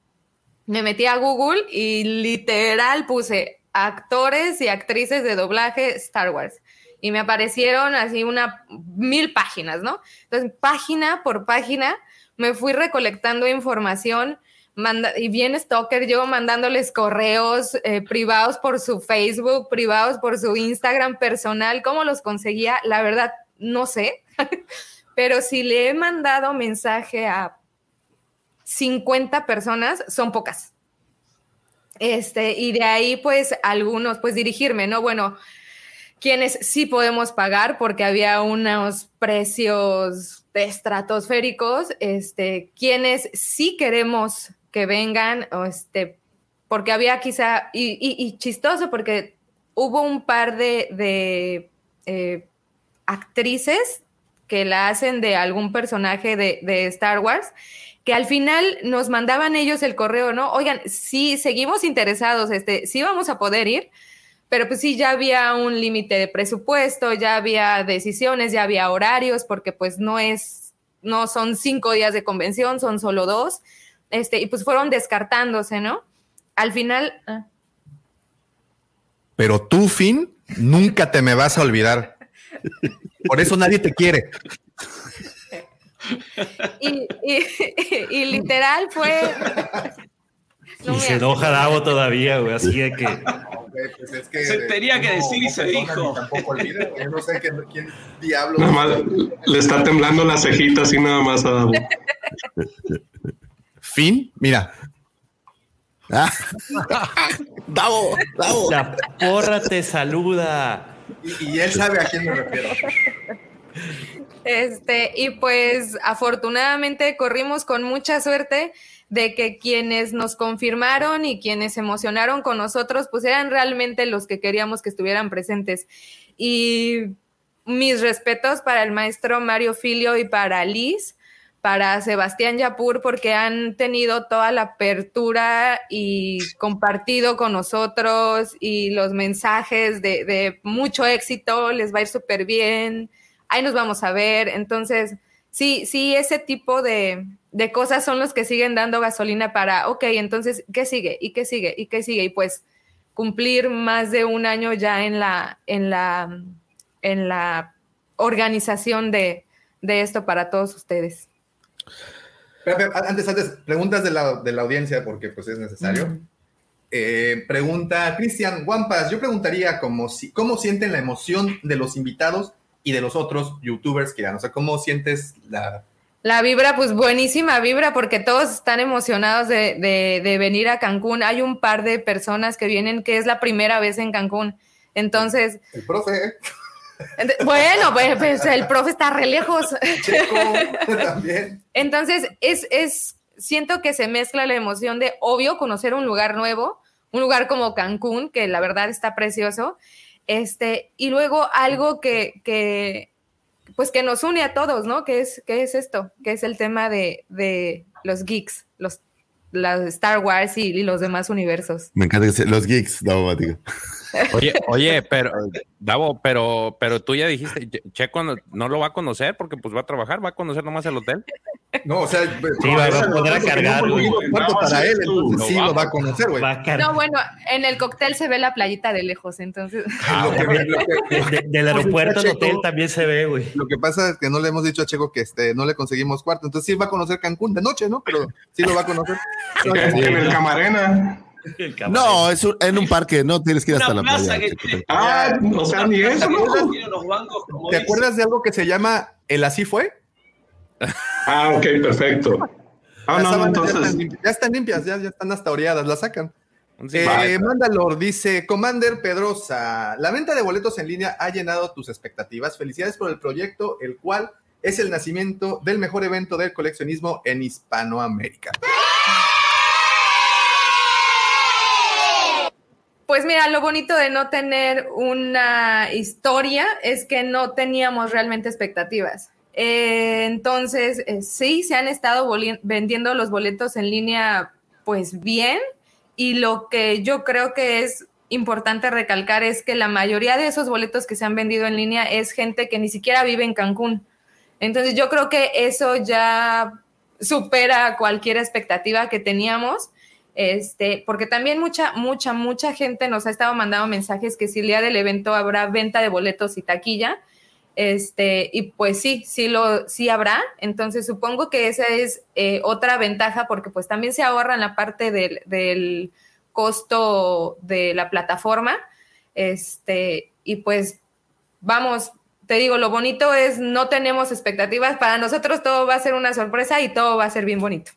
me metí a Google y literal puse actores y actrices de doblaje Star Wars. Y me aparecieron así una mil páginas, ¿no? Entonces, página por página, me fui recolectando información y bien stalker, yo mandándoles correos eh, privados por su Facebook, privados por su Instagram personal, ¿cómo los conseguía? La verdad, no sé, [LAUGHS] pero si le he mandado mensaje a 50 personas, son pocas. Este, y de ahí, pues, algunos, pues, dirigirme, ¿no? Bueno, quienes sí podemos pagar porque había unos precios estratosféricos, este, quienes sí queremos que vengan, o este, porque había quizá, y, chistoso, porque hubo un par de, eh, actrices que la hacen de algún personaje de, de Star Wars que al final nos mandaban ellos el correo, ¿no? Oigan, sí, seguimos interesados, este, sí vamos a poder ir, pero pues sí, ya había un límite de presupuesto, ya había decisiones, ya había horarios, porque pues no es, no son cinco días de convención, son solo dos, este, y pues fueron descartándose, ¿no? Al final... Ah. Pero tú, Finn, nunca te me vas a olvidar. Por eso nadie te quiere. Y, literal fue. y se enoja Davo todavía, güey, así de que. Pues se tenía que decir y se dijo. Tampoco yo no sé quién, diablo. le está temblando la cejita así nada más a Davo. Fin, mira. [LAUGHS] Davo, Davo. La porra te saluda. y él sabe a quién me refiero. Este, y pues afortunadamente corrimos con mucha suerte de que quienes nos confirmaron y quienes se emocionaron con nosotros, pues eran realmente los que queríamos que estuvieran presentes. Y mis respetos para el maestro Mario Filio y para Liz, para Sebastián Yapur, porque han tenido toda la apertura y compartido con nosotros y los mensajes de, de mucho éxito, les va a ir súper bien ahí nos vamos a ver. Entonces, sí, sí, ese tipo de, cosas son los que siguen dando gasolina para, ok, entonces, ¿qué sigue? ¿Y qué sigue? ¿Y qué sigue? Y pues cumplir más de un año ya en la, en la, en la organización de, esto para todos ustedes. Antes, antes, preguntas de la, audiencia, porque pues es necesario. Eh, pregunta Cristian Guampas, yo preguntaría como si, cómo sienten la emoción de los invitados y de los otros youtubers que ya, O sea, ¿cómo sientes la... La vibra, pues buenísima vibra, porque todos están emocionados de, de, venir a Cancún. Hay un par de personas que vienen que es la primera vez en Cancún. Entonces... El profe. Bueno, pues, pues, el profe está re lejos. Checo, [LAUGHS] también. Entonces, es, es, siento que se mezcla la emoción de, obvio, conocer un lugar nuevo, un lugar como Cancún, que la verdad está precioso, este, y luego algo que, pues que nos une a todos, ¿no? ¿Qué es, qué es esto? ¿Qué es el tema de, de los geeks, los, las Star Wars y, los demás universos? Me encanta que los geeks, no, digo. Oye, oye, [LAUGHS] pero Davo, pero, pero tú ya dijiste, Checo no, lo va a conocer porque pues va a trabajar, va a conocer nomás el hotel. No, o sea, sí, va, a poder cargar, para él, entonces sí lo va a conocer, güey. No, bueno, en el cóctel se ve la playita de lejos, entonces. [LAUGHS] Ah, del aeropuerto al hotel también se ve, güey. Lo que pasa es que no le hemos dicho a Checo que este, no le conseguimos cuarto, entonces sí va a conocer Cancún de noche, ¿no? Pero sí lo va a conocer. [LAUGHS] en el Camarena. No, es en un parque, no tienes que ir hasta la playa. ah, o sea, ni eso. ¿Te acuerdas de algo que se llama el así fue? Ah, ok, perfecto. [LAUGHS] Ah, ya, no, entonces... ya, están limpias, ya, ya están hasta oreadas, la sacan. Eh, Mandalor dice, Commander Pedrosa, la venta de boletos en línea ha llenado tus expectativas. Felicidades por el proyecto, el cual es el nacimiento del mejor evento del coleccionismo en Hispanoamérica. Pues mira, lo bonito de no tener una historia es que no teníamos realmente expectativas. Eh, entonces, eh, sí, se han estado vendiendo los boletos en línea pues bien y lo que yo creo que es importante recalcar es que la mayoría de esos boletos que se han vendido en línea es gente que ni siquiera vive en Cancún. Entonces yo creo que eso ya supera cualquier expectativa que teníamos este, porque también mucha, mucha, mucha gente nos ha estado mandando mensajes que si el día del evento habrá venta de boletos y taquilla. Este, y pues sí, sí lo, sí habrá. Entonces supongo que esa es eh, otra ventaja porque pues también se ahorra en la parte del, del costo de la plataforma. Este, y pues vamos, te digo, lo bonito es no tenemos expectativas. Para nosotros todo va a ser una sorpresa y todo va a ser bien bonito.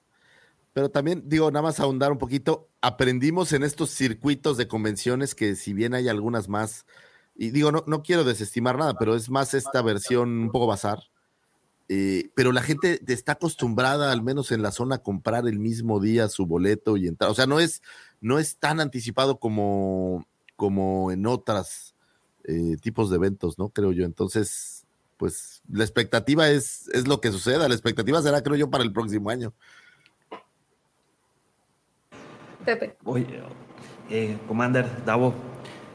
Pero también, digo, nada más ahondar un poquito, aprendimos en estos circuitos de convenciones que si bien hay algunas más, y digo, no, no quiero desestimar nada, pero es más esta versión un poco bazar. Eh, pero la gente está acostumbrada, al menos en la zona, a comprar el mismo día su boleto y entrar. O sea, no es, no es tan anticipado como, como en otros eh, tipos de eventos, ¿no? Creo yo. Entonces, pues la expectativa es, es lo que suceda. La expectativa será, creo yo, para el próximo año. Pepe. Oye, eh, Commander, Davo,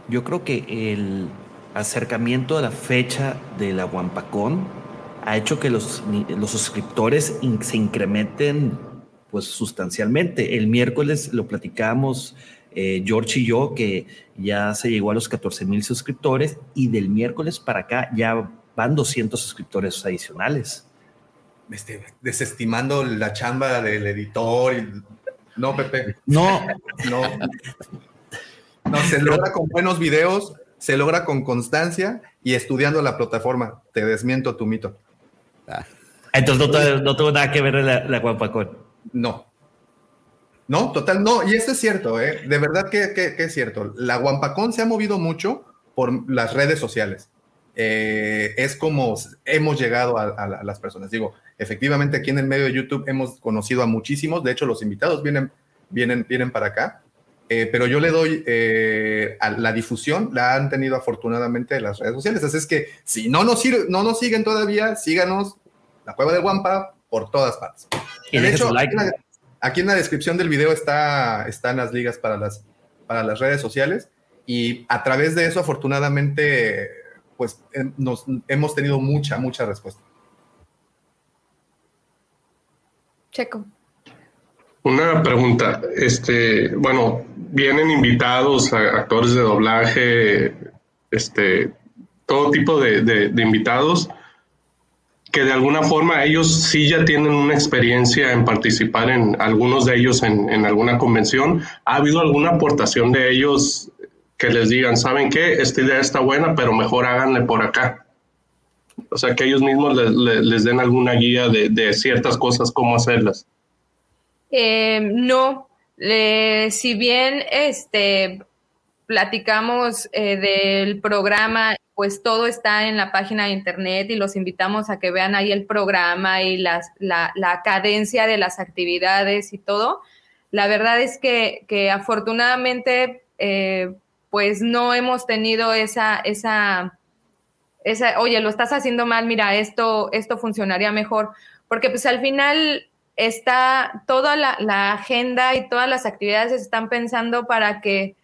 yo creo que el acercamiento a la fecha de la Wampacón ha hecho que los, los suscriptores se incrementen pues sustancialmente. El miércoles lo platicamos eh, George y yo, que ya se llegó a los 14 mil suscriptores y del miércoles para acá ya van 200 suscriptores adicionales. Este, desestimando la chamba del editor y no, Pepe. No. No. No, se logra con buenos videos, se logra con constancia y estudiando la plataforma. Te desmiento tu mito. Ah. Entonces no, tuvo nada que ver la, la Guapacón. No. No, total, no. Y esto es cierto, ¿eh? De verdad que, es cierto. La Guampacón se ha movido mucho por las redes sociales. Eh, es como hemos llegado a, las personas. Digo, efectivamente aquí en el medio de YouTube hemos conocido a muchísimos, de hecho los invitados vienen, vienen, vienen para acá, eh, pero yo le doy eh, a la difusión, la han tenido afortunadamente las redes sociales, así es que si no nos, no nos siguen todavía, síganos, la cueva de Wampa, por todas partes. de hecho, aquí en la descripción del video está, están las ligas para las, para las redes sociales. Y a través de eso afortunadamente pues nos, hemos tenido mucha, mucha respuesta. Checo. Una pregunta, este, bueno, vienen invitados, actores de doblaje, este, todo tipo de, invitados que de alguna forma ellos sí ya tienen una experiencia en participar en algunos de ellos en, en, alguna convención. ¿Ha habido alguna aportación de ellos que les digan, ¿saben qué? Esta idea está buena, pero mejor háganle por acá? O sea, que ellos mismos les den alguna guía de, ciertas cosas, cómo hacerlas. Eh, no, si bien este, platicamos eh, del programa, pues todo está en la página de internet y los invitamos a que vean ahí el programa y las, la, cadencia de las actividades y todo. La verdad es que, que afortunadamente, eh, pues no hemos tenido esa, esa oye, lo estás haciendo mal, mira, esto, esto funcionaría mejor, porque pues al final está toda la, agenda y todas las actividades están pensando para que,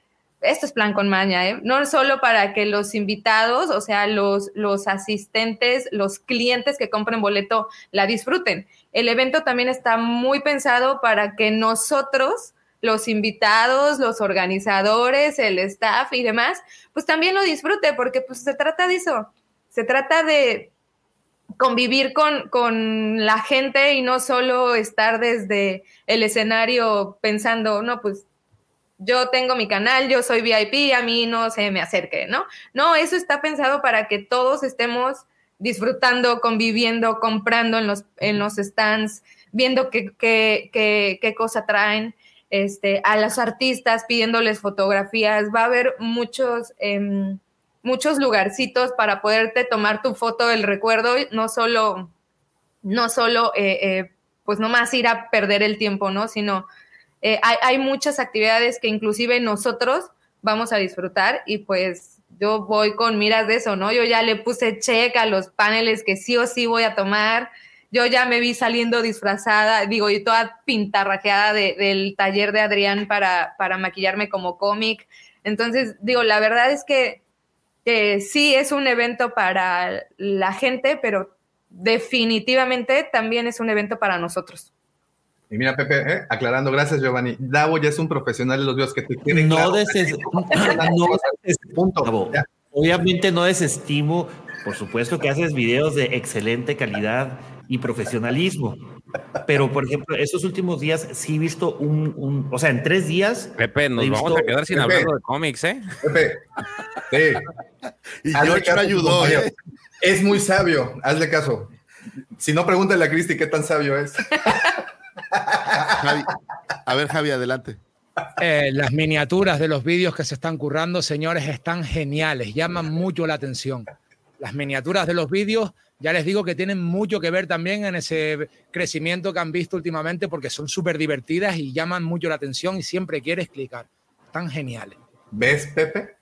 esto es plan con maña, ¿eh? no solo para que los invitados, o sea, los, los asistentes, los clientes que compren boleto la disfruten. El evento también está muy pensado para que nosotros los invitados, los organizadores, el staff y demás, pues también lo disfrute, porque pues se trata de eso, se trata de convivir con, la gente y no solo estar desde el escenario pensando, no, pues yo tengo mi canal, yo soy VIP, a mí no se me acerque, ¿no? No, eso está pensado para que todos estemos disfrutando, conviviendo, comprando en los, en los stands, viendo qué, qué, qué, qué cosa traen, este, a los artistas pidiéndoles fotografías. Va a haber muchos... Em, muchos lugarcitos para poderte tomar tu foto del recuerdo, no solo, no solo, eh, eh, pues nomás ir a perder el tiempo, ¿no? Sino eh, hay, muchas actividades que inclusive nosotros vamos a disfrutar y pues yo voy con miras de eso, ¿no? Yo ya le puse check a los paneles que sí o sí voy a tomar. Yo ya me vi saliendo disfrazada, digo, y toda pintarrajeada del taller de Adrián para, para maquillarme como cómic. Entonces, digo, la verdad es que que sí es un evento para la gente, pero definitivamente también es un evento para nosotros. Y mira, Pepe, ¿eh? aclarando, gracias Giovanni. Davo ya es un profesional de los videos que te tiene no, claro. [LAUGHS] no punto. Obviamente no desestimo Por supuesto que haces videos de excelente calidad y profesionalismo. Pero, por ejemplo, estos últimos días sí he visto un, o sea, en tres días. Pepe, nos vamos a quedar sin hablar de cómics, ¿eh? Pepe, sí. y George me ayudó, ¿eh? Es muy sabio, hazle caso. Si no, pregúntale a Cristi qué tan sabio es. a ver, Javi, adelante. Eh, las miniaturas de los vídeos que se están currando, señores, están geniales, llaman mucho la atención. Las miniaturas de los vídeos, ya les digo que tienen mucho que ver también en ese crecimiento que han visto últimamente porque son súper divertidas y llaman mucho la atención y siempre quieres clicar. Están geniales. ¿Ves, Pepe?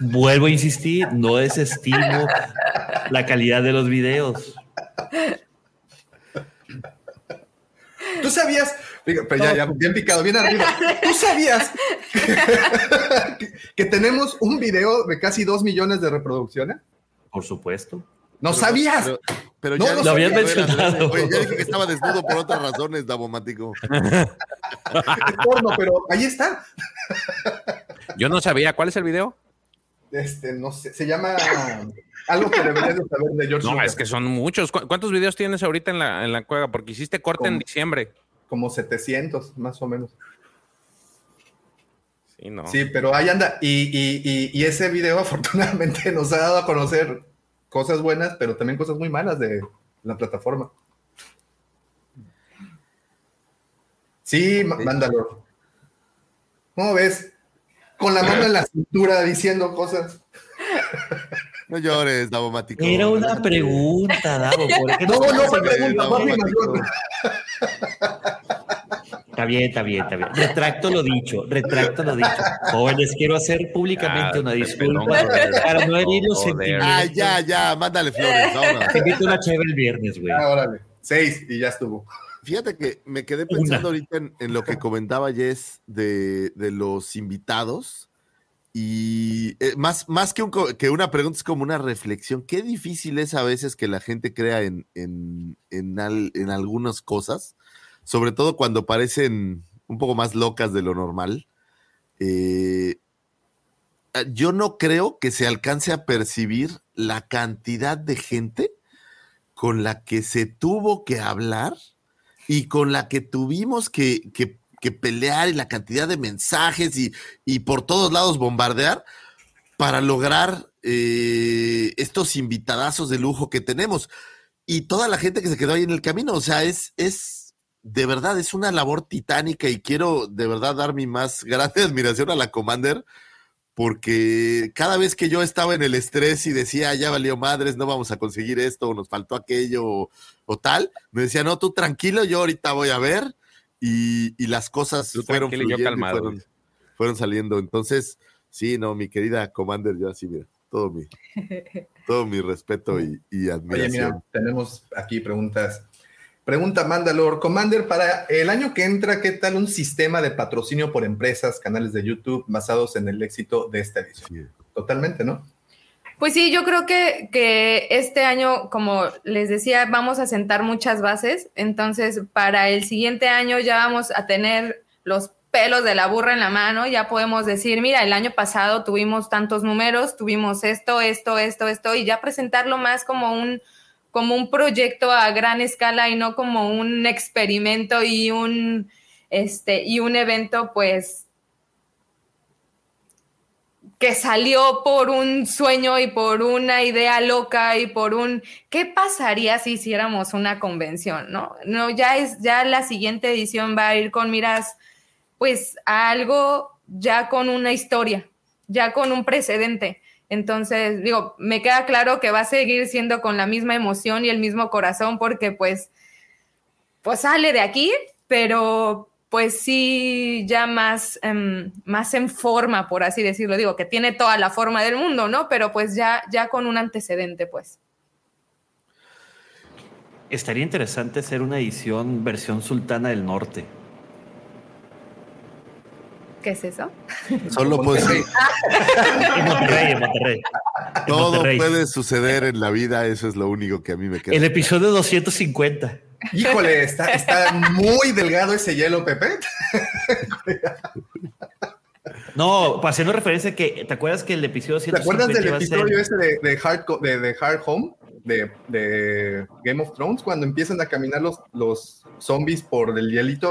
Vuelvo a insistir, no desestimo la calidad de los videos. ¿Tú sabías? Pero ya, ya, bien picado, bien arriba. ¿Tú sabías que, tenemos un video de casi dos millones de reproducciones? Por supuesto. ¿No sabías? Pero, ya lo habías mencionado. Oye, ya dije que estaba desnudo por otras razones, Davomático. es porno, pero ahí está. Yo no sabía. ¿Cuál es el video? Este, no sé, se llama algo que deberías de saber de George. No, es que son muchos. ¿Cuántos videos tienes ahorita en la, en la cueva? Porque hiciste corte en diciembre. Como 700, más o menos. Sí, no. Sí, pero ahí anda. Y, y, y, ese video [LAUGHS] afortunadamente nos ha dado a conocer cosas buenas, pero también cosas muy malas de la plataforma. Sí, mándalo. ¿Cómo ves? Con la mano en la cintura diciendo cosas. No llores, Davo Matico. Era una pregunta, Davo. no, no, fue pregunta, Está bien, está bien, está bien. Retracto lo dicho, retracto lo dicho. Jóvenes, quiero hacer públicamente una disculpa para no herir los sentimientos. Ah, ya, ya, mándale flores. Te invito una chévere el viernes, güey. Ah, órale. Seis y ya estuvo. Fíjate que me quedé pensando ahorita en, lo que comentaba Jess de, de los invitados y eh, más, más que, que, una pregunta, es como una reflexión. Qué difícil es a veces que la gente crea en, en, en, algunas cosas, sobre todo cuando parecen un poco más locas de lo normal. Eh, ah, yo no creo que se alcance a percibir la cantidad de gente con la que se tuvo que hablar y con la que tuvimos que, que pelear y la cantidad de mensajes y, y por todos lados bombardear para lograr eh, estos invitadazos de lujo que tenemos. Y toda la gente que se quedó ahí en el camino, o sea, es, es de verdad, es una labor titánica y quiero de verdad dar mi más [LAUGHS] grande admiración a la Commander porque cada vez que yo estaba en el estrés y decía, ya valió madres, no vamos a conseguir esto, o nos faltó aquello, o, o tal, me decía, no, tú tranquilo, yo ahorita voy a ver, y, las cosas fueron, fueron, saliendo. Entonces, sí, no, mi querida Commander, yo así, mira, todo mi, [LAUGHS] todo mi respeto y, admiración. Oye, mira, tenemos aquí preguntas. Pregunta Mandalor, Commander, para el año que entra, ¿qué tal un sistema de patrocinio por empresas, canales de YouTube basados en el éxito de esta edición? Totalmente, ¿no? Pues sí, yo creo que, que, este año, como les decía, vamos a sentar muchas bases. Entonces, para el siguiente año ya vamos a tener los pelos de la burra en la mano. Ya podemos decir, mira, el año pasado tuvimos tantos números, tuvimos esto, esto, esto, esto, y ya presentarlo más como un, como un proyecto a gran escala y no como un experimento y un, este, y un evento, pues que salió por un sueño y por una idea loca y por un ¿qué pasaría si hiciéramos una convención? No, no, ya es, ya la siguiente edición va a ir con miras, pues a algo ya con una historia, ya con un precedente. Entonces, digo, me queda claro que va a seguir siendo con la misma emoción y el mismo corazón, porque pues, pues sale de aquí, pero, pues sí, ya más, em, más en forma, por así decirlo. Digo, que tiene toda la forma del mundo, ¿no? Pero pues ya, ya con un antecedente, pues. Estaría interesante hacer una edición versión Sultana del Norte. ¿Qué es eso? Solo puede ser. [LAUGHS] en Monterrey, en Monterrey. Todo puede suceder en la vida, eso es lo único que a mí me queda. El episodio 250. Híjole, está, está muy delgado ese hielo, Pepe. No, haciendo referencia que, ¿te acuerdas que el episodio ¿Te acuerdas del episodio ese de, de, Hard, de, Hard Home? De, de, Game of Thrones, cuando empiezan a caminar los, los zombies por el hielito.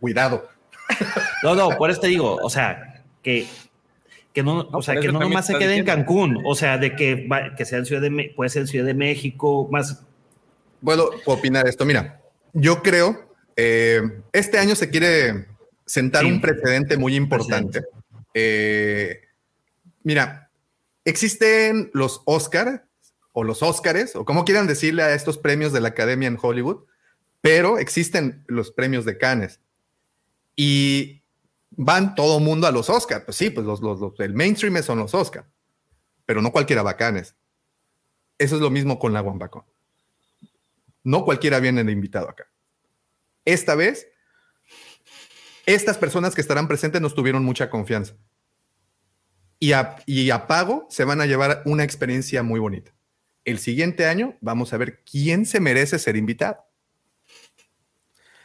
cuidado. [LAUGHS] No, no, por eso te digo, o sea, que, que no, o sea, que no nomás se quede en Cancún, o sea, de que, que sea en Ciudad de, puede ser en Ciudad de México, más. Puedo opinar esto, mira, yo creo, eh, este año se quiere sentar un precedente muy importante. Eh, mira, existen los Oscar o los Óscares, o como quieran decirle a estos premios de la Academia en Hollywood, pero existen los premios de Cannes. Y van todo mundo a los Oscar. Pues sí, pues los, los, el mainstream son los Oscar, pero no cualquiera Cannes. Eso es lo mismo con la Wambacón. No cualquiera viene de invitado acá. Esta vez estas personas que estarán presentes nos tuvieron mucha confianza. Y a, y a pago se van a llevar una experiencia muy bonita. El siguiente año vamos a ver quién se merece ser invitado.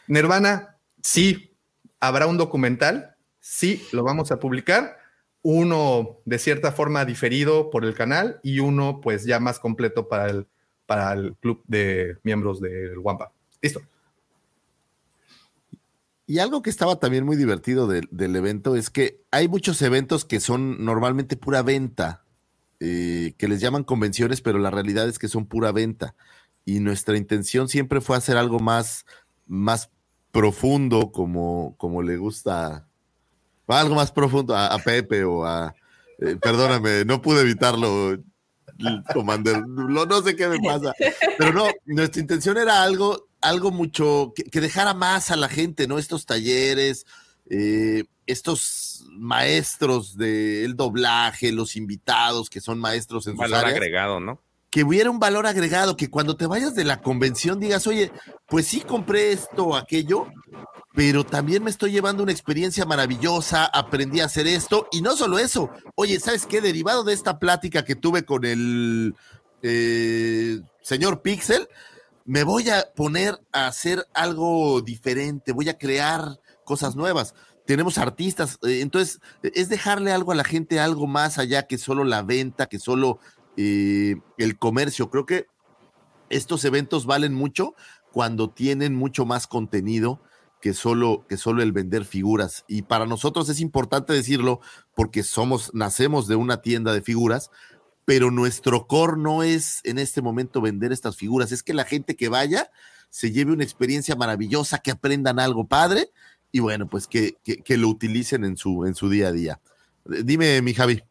Nirvana, sí, habrá un documental, sí, lo vamos a publicar, uno de cierta forma diferido por el canal y uno pues ya más completo para el, para el club de miembros del Wampa. Listo. Y algo que estaba también muy divertido del evento es que hay muchos eventos que son normalmente pura venta, eh, que les llaman convenciones, pero la realidad es que son pura venta. Y nuestra intención siempre fue hacer algo más, más profundo, como, como le gusta, algo más profundo a, Pepe o a, eh, perdóname, no pude evitarlo, Commander, no sé qué me pasa, pero no, nuestra intención era algo algo mucho que, dejara más a la gente, ¿no? Estos talleres, eh, estos maestros del doblaje, los invitados que son maestros en valor agregado, ¿no? Que hubiera un valor agregado, que cuando te vayas de la convención digas, oye, pues sí compré esto o aquello, pero también me estoy llevando una experiencia maravillosa, aprendí a hacer esto, y no solo eso, oye, ¿sabes qué? Derivado de esta plática que tuve con el eh, señor Pixel, me voy a poner a hacer algo diferente, voy a crear cosas nuevas. Tenemos artistas, eh, entonces es dejarle algo a la gente, algo más allá que solo la venta, que solo eh, el comercio. Creo que estos eventos valen mucho cuando tienen mucho más contenido que solo, que solo el vender figuras. Y para nosotros es importante decirlo porque somos, nacemos de una tienda de figuras, pero nuestro core no es en este momento vender estas figuras, es que la gente que vaya se lleve una experiencia maravillosa, que aprendan algo padre y bueno, pues que, que, lo utilicen en su, en su día a día. Dime, mi Javi.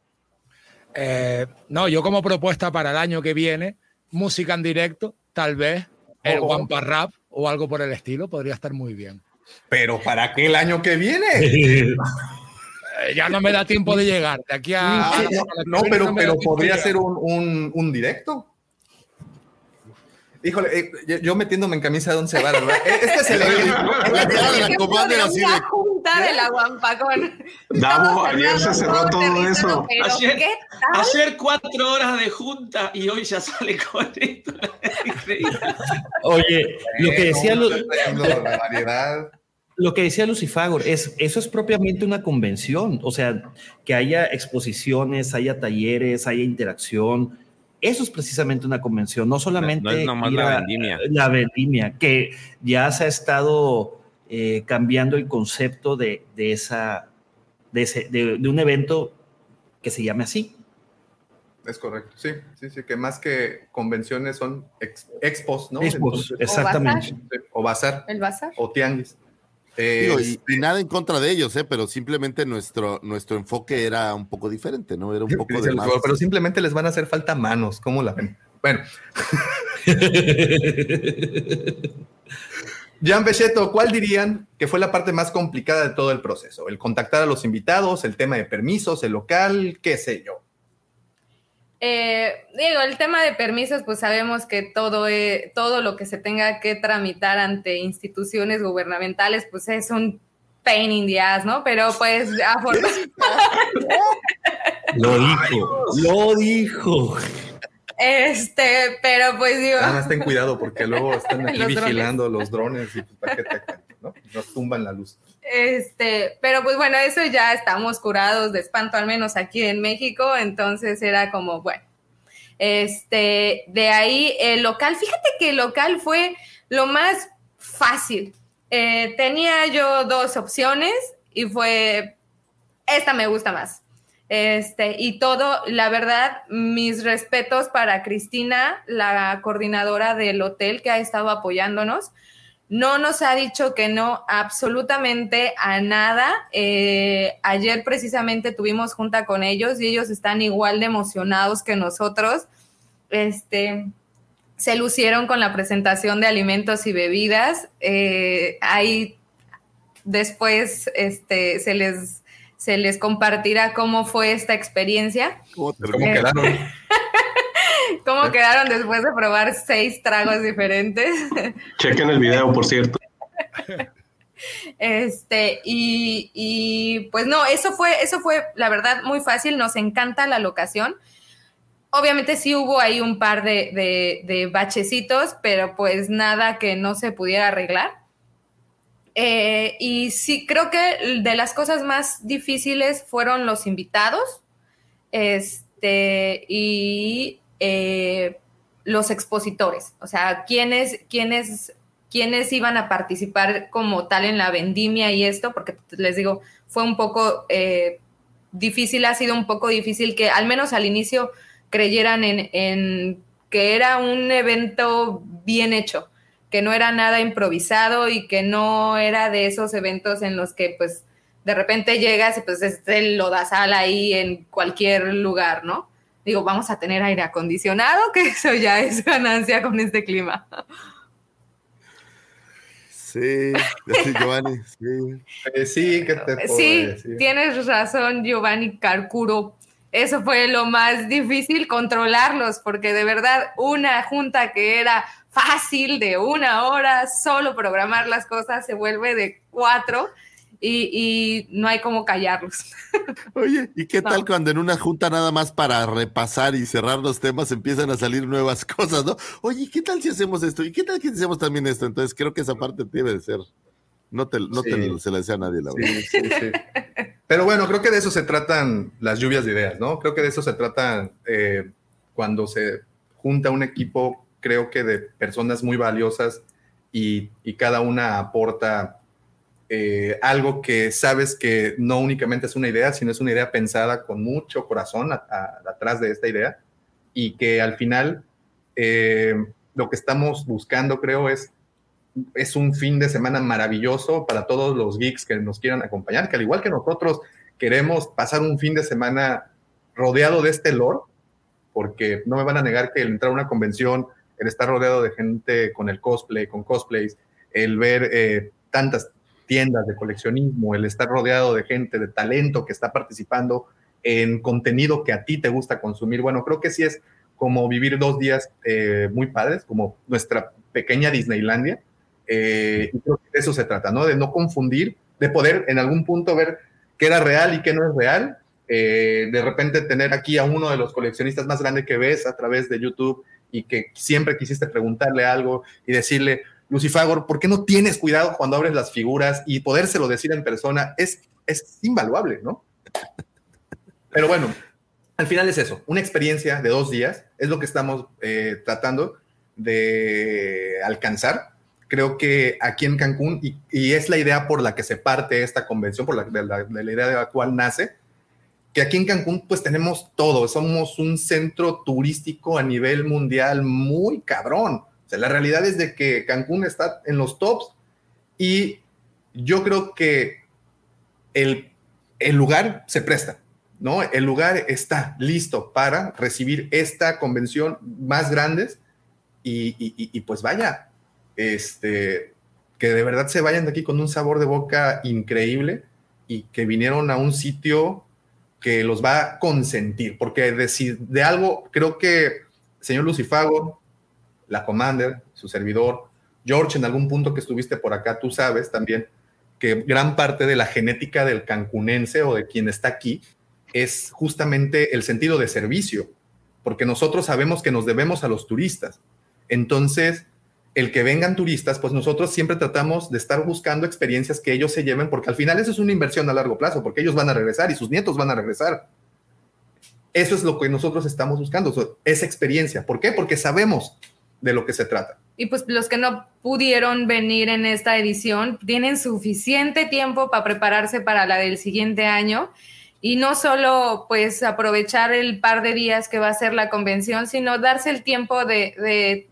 Eh, no, yo como propuesta para el año que viene, música en directo, tal vez el oh. Rap o algo por el estilo, podría estar muy bien. Pero ¿para qué el año que viene? [LAUGHS] Eh, ya no me da tiempo de llegar. De aquí a. no, pero, pero podría ser un, un, un directo. Híjole, eh, yo metiéndome en camisa de once varas, ¿verdad? [LAUGHS] Este es el la de la comandante así de junta de la Guampacón. [LAUGHS] Davo, ayer se cerró todo eso. Ayer, ayer, cuatro horas de junta y hoy ya sale con esto. [LAUGHS] Oye, lo que decía lo, la lo que decía Lucifagor, es, eso es propiamente una convención, o sea, que haya exposiciones, haya talleres, haya interacción. Eso es precisamente una convención, no solamente la vendimia. La vendimia, que ya se ha estado eh, cambiando el concepto de, esa, de, ese, de, un evento que se llame así. Es correcto, sí, sí, sí, que más que convenciones son expos, ¿no? Expos, exactamente. O bazar. El bazar. O tianguis. Este y, nada en contra de ellos, ¿eh? pero simplemente nuestro, nuestro enfoque era un poco diferente, ¿no? Era un poco de Pero simplemente les van a hacer falta manos, ¿cómo la ven? Bueno. [LAUGHS] Jan Becheto, ¿cuál dirían que fue la parte más complicada de todo el proceso? ¿El contactar a los invitados, el tema de permisos, el local, qué sé yo? Eh, digo, el tema de permisos, pues sabemos que todo, e, todo lo que se tenga que tramitar ante instituciones gubernamentales, pues es un pain in the ass, ¿no? Pero pues [LAUGHS] afortunadamente. lo dijo, lo dijo. Este, pero pues digo. Ah, ten cuidado porque luego [LAUGHS] están aquí vigilando los drones y pues para que te ¿no? Nos tumban la luz. Este, pero pues bueno, eso ya estamos curados de espanto, al menos aquí en México, entonces era como, bueno, este, de ahí el local, fíjate que el local fue lo más fácil. Eh, tenía yo dos opciones y fue, esta me gusta más. Este, y todo, la verdad, mis respetos para Cristina, la coordinadora del hotel que ha estado apoyándonos. No nos ha dicho que no absolutamente a nada. Eh, ayer precisamente tuvimos junta con ellos y ellos están igual de emocionados que nosotros. Este, se lucieron con la presentación de alimentos y bebidas. Eh, ahí después este, se les se les compartirá cómo fue esta experiencia. ¿Cómo, quedaron? [LAUGHS] ¿Cómo quedaron después de probar seis tragos diferentes? [LAUGHS] Chequen el video, por cierto. [LAUGHS] Este, y, pues no, eso fue, eso fue, la verdad, muy fácil. Nos encanta la locación. Obviamente sí hubo ahí un par de, de bachecitos, pero pues nada que no se pudiera arreglar. Eh, y sí, creo que de las cosas más difíciles fueron los invitados este, y eh, los expositores, o sea, quiénes, quiénes, quiénes iban a participar como tal en la vendimia y esto, porque les digo, fue un poco eh, difícil, ha sido un poco difícil que al menos al inicio creyeran en que era un evento bien hecho que no era nada improvisado y que no era de esos eventos en los que pues de repente llegas y pues este lo das sal ahí en cualquier lugar, ¿no? Digo, vamos a tener aire acondicionado, [LAUGHS] que eso ya es ganancia con este clima. Sí, [LAUGHS] Giovanni, sí. Eh, sí, que te Sí, tienes razón, Giovanni Carcuro. Eso fue lo más difícil, controlarlos, porque de verdad una junta que era fácil de una hora, solo programar las cosas se vuelve de cuatro y, no hay como callarlos. [LAUGHS] Oye, ¿y qué tal cuando en una junta nada más para repasar y cerrar los temas empiezan a salir nuevas [LAUGHS] cosas, ¿no? Oye, ¿qué tal si hacemos esto? ¿Y qué tal si hacemos también esto? Entonces creo que esa parte debe de ser. No te, no te se la decía a nadie, la verdad. Sí, sí, Pero bueno, creo que de eso se tratan las lluvias de ideas, ¿no? Creo que de eso se tratan eh, cuando se junta un equipo creo que de personas muy valiosas y, cada una aporta eh, algo que sabes que no únicamente es una idea, sino es una idea pensada con mucho corazón atrás de esta idea y que al final eh, lo que estamos buscando creo es, es un fin de semana maravilloso para todos los geeks que nos quieran acompañar, que al igual que nosotros queremos pasar un fin de semana rodeado de este lore, porque no me van a negar que el entrar a una convención el estar rodeado de gente con el cosplay, con cosplays, el ver eh, tantas tiendas de coleccionismo, el estar rodeado de gente de talento que está participando en contenido que a ti te gusta consumir. Bueno, creo que sí es como vivir dos días eh, muy padres, como nuestra pequeña Disneylandia. Eh, y creo que de eso se trata, ¿no? De no confundir, de poder en algún punto ver qué era real y qué no es real. de repente tener aquí a uno de los coleccionistas más grandes que ves a través de YouTube y que siempre quisiste preguntarle algo y decirle, Lucifagor, ¿por qué no tienes cuidado cuando abres las figuras y podérselo decir en persona? Es, es invaluable, ¿no? Pero bueno, al final es eso, una experiencia de dos días, es lo que estamos eh, tratando de alcanzar. Creo que aquí en Cancún, y, es la idea por la que se parte esta convención, por la, la idea de la cual nace, que aquí en Cancún pues tenemos todo, somos un centro turístico a nivel mundial muy cabrón. O sea, la realidad es de que Cancún está en los tops y yo creo que el, el lugar se presta, ¿no? El lugar está listo para recibir esta convención más grande y, y pues vaya, este, que de verdad se vayan de aquí con un sabor de boca increíble y que vinieron a un sitio que los va a consentir, porque de, de algo, creo que señor Lucifago, la Commander, su servidor, George, en algún punto que estuviste por acá, tú sabes también que gran parte de la genética del cancunense o de quien está aquí es justamente el sentido de servicio, porque nosotros sabemos que nos debemos a los turistas. Entonces, el que vengan turistas, pues nosotros siempre tratamos de estar buscando experiencias que ellos se lleven, porque al final eso es una inversión a largo plazo, porque ellos van a regresar y sus nietos van a regresar. Eso es lo que nosotros estamos buscando, esa experiencia. ¿Por qué? Porque sabemos de lo que se trata. Y pues los que no pudieron venir en esta edición tienen suficiente tiempo para prepararse para la del siguiente año y no solo pues aprovechar el par de días que va a ser la convención, sino darse el tiempo de,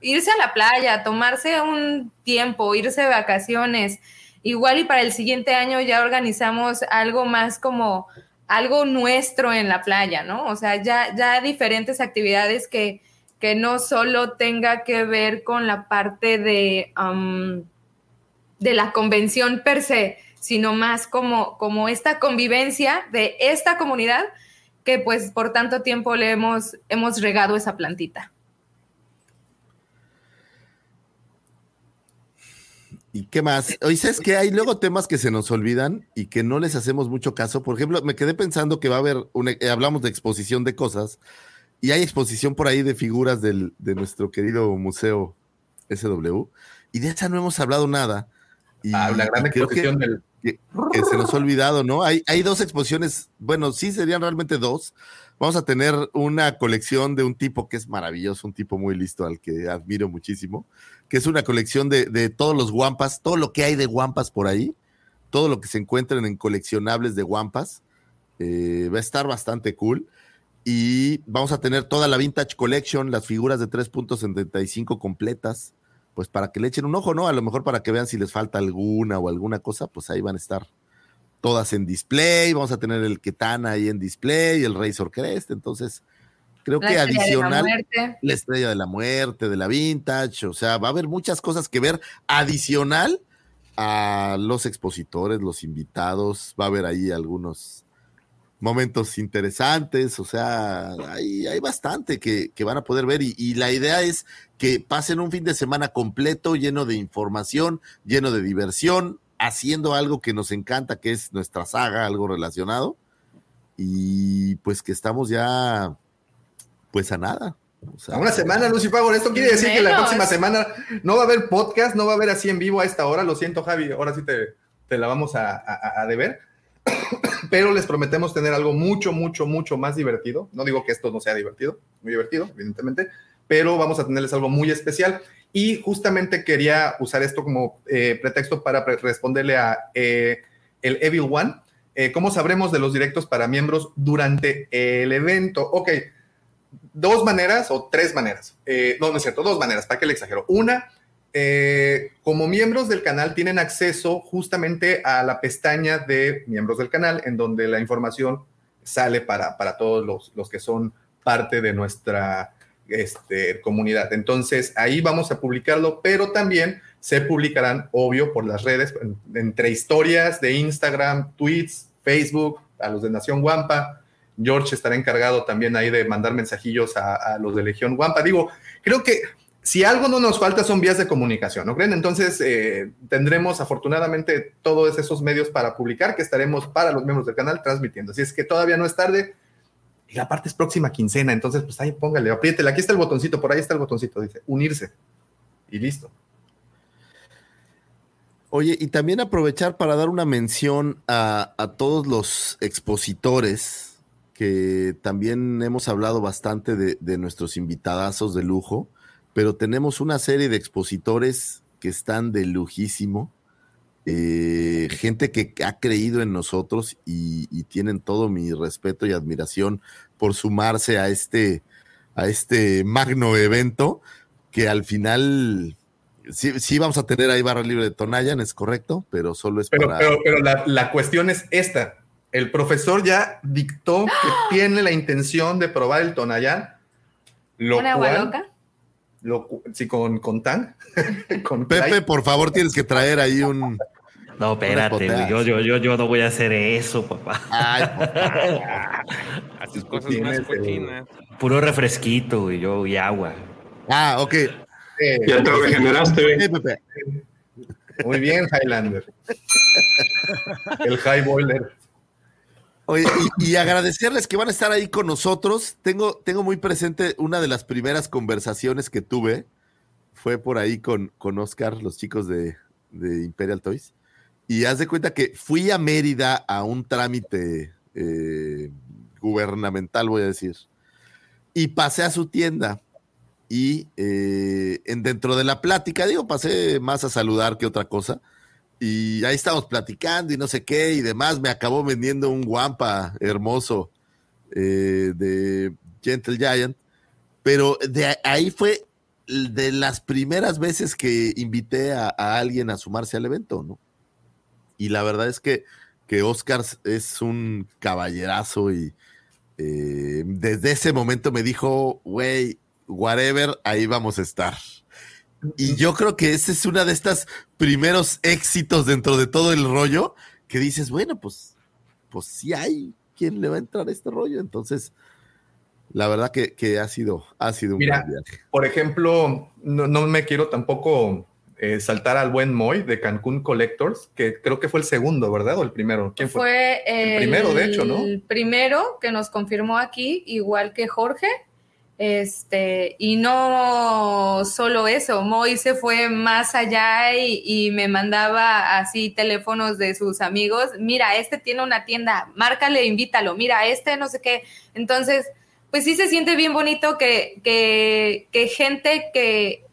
irse a la playa, tomarse un tiempo, irse de vacaciones. Igual y para el siguiente año ya organizamos algo más como algo nuestro en la playa, ¿no? O sea, ya, ya diferentes actividades que, que no solo tenga que ver con la parte de, de la convención per se, sino más como, como esta convivencia de esta comunidad que pues por tanto tiempo le hemos, hemos regado esa plantita. ¿Y qué más? Oye, ¿sabes que Hay luego temas que se nos olvidan y que no les hacemos mucho caso. Por ejemplo, me quedé pensando que va a haber, una, eh, hablamos de exposición de cosas, y hay exposición por ahí de figuras del, de nuestro querido museo SW, y de esa no hemos hablado nada. Y ah, la gran exposición del... Que, se nos ha olvidado, ¿no? Hay, hay dos exposiciones, bueno, sí serían realmente dos. Vamos a tener una colección de un tipo que es maravilloso, un tipo muy listo al que admiro muchísimo que es una colección de, todos los guampas, todo lo que hay de guampas por ahí, todo lo que se encuentran en coleccionables de guampas. Eh, va a estar bastante cool. Y vamos a tener toda la Vintage Collection, las figuras de 3.75 completas, pues para que le echen un ojo, ¿no? A lo mejor para que vean si les falta alguna o alguna cosa, pues ahí van a estar todas en display. Vamos a tener el Ketana ahí en display, el Razor Crest. Entonces, Creo que adicional, la, estrella de la muerte, de la vintage, o sea, va a haber muchas cosas que ver adicional a los expositores, los invitados, va a haber ahí algunos momentos interesantes, o sea, hay, hay bastante que, van a poder ver y, y, la idea es que pasen un fin de semana completo, lleno de información, lleno de diversión, haciendo algo que nos encanta, que es nuestra saga, algo relacionado, y pues que estamos ya pues a nada. a una semana, Lucy Fagor. Esto quiere decir que la próxima semana no va a haber podcast, no va a haber así en vivo a esta hora. Lo siento, Javi, ahora sí te, te la vamos a, a, deber. [COUGHS] Pero les prometemos tener algo mucho, mucho, mucho más divertido. No digo que esto no sea divertido, muy divertido, evidentemente, pero vamos a tenerles algo muy especial. Y justamente quería usar esto como eh, pretexto para responderle a eh, el Evil One. Eh, ¿Cómo sabremos de los directos para miembros durante el evento? Ok, dos maneras o tres maneras. Eh, no, no es cierto, dos maneras, ¿para qué le exagero? Una, eh, como miembros del canal tienen acceso justamente a la pestaña de miembros del canal, en donde la información sale para, para todos los, los que son parte de nuestra este, comunidad. Entonces, ahí vamos a publicarlo, pero también se publicarán, obvio, por las redes, entre historias de Instagram, tweets, Facebook, a los de Nación Guampa, George estará encargado también ahí de mandar mensajillos a, los de Legión Guampa. Digo, creo que si algo no nos falta son vías de comunicación, ¿no creen? Entonces eh, tendremos afortunadamente todos esos medios para publicar que estaremos para los miembros del canal transmitiendo. Así es que todavía no es tarde. Y la parte es próxima quincena, entonces pues ahí póngale, apriétele, aquí está el botoncito, por ahí está el botoncito, dice, unirse. Y listo. Oye, y también aprovechar para dar una mención a todos los expositores que también hemos hablado bastante de, nuestros invitadazos de lujo, pero tenemos una serie de expositores que están de lujísimo, eh, gente que ha creído en nosotros y, tienen todo mi respeto y admiración por sumarse a este, a este magno evento, que al final sí, vamos a tener ahí barra libre de Tonayan, es correcto, pero solo es para... Pero, pero la, la cuestión es esta, el profesor ya dictó que tiene la intención de probar el Tonayán. Lo ¿Una agua loca? sí, con, con Tan. [LAUGHS] con Pepe, por favor, tienes que traer ahí un. No, espérate, yo, yo, yo, yo no voy a hacer eso, papá. Ay, [LAUGHS] papá. Haces cosas más cochinas. Puro refresquito, güey, yo y agua. Ah, ok. ya te regeneraste, güey. Pepe. Muy bien, Highlander. El High Boiler. Oye, y, agradecerles que van a estar ahí con nosotros. Tengo, tengo muy presente una de las primeras conversaciones que tuve. fue por ahí con, con Oscar, los chicos de, de Imperial Toys. Y haz de cuenta que fui a Mérida a un trámite eh, gubernamental, voy a decir. Y pasé a su tienda. Y eh, en, dentro de la plática, digo, pasé más a saludar que otra cosa. Y ahí estábamos platicando y no sé qué y demás. Me acabó vendiendo un guampa hermoso eh, de Gentle Giant. Pero de ahí fue de las primeras veces que invité a, alguien a sumarse al evento, ¿no? Y la verdad es que, que Oscar es un caballerazo y eh, desde ese momento me dijo, güey, whatever, ahí vamos a estar. Y yo creo que ese es uno de estos primeros éxitos dentro de todo el rollo que dices, bueno, pues, pues sí hay quien le va a entrar a este rollo. Entonces, la verdad que, ha sido, ha sido un Mira, Por ejemplo, no, me quiero tampoco eh, saltar al buen Moy de Cancún Collectors, que creo que fue el segundo, ¿verdad? O el primero. ¿Quién fue? Fue el, primero, de hecho, ¿no? El primero que nos confirmó aquí, igual que Jorge. Este, y no solo eso, Moy se fue más allá y, me mandaba así teléfonos de sus amigos. Mira, este tiene una tienda, márcale, invítalo. Mira, este no sé qué. Entonces, pues sí se siente bien bonito que, que, gente que,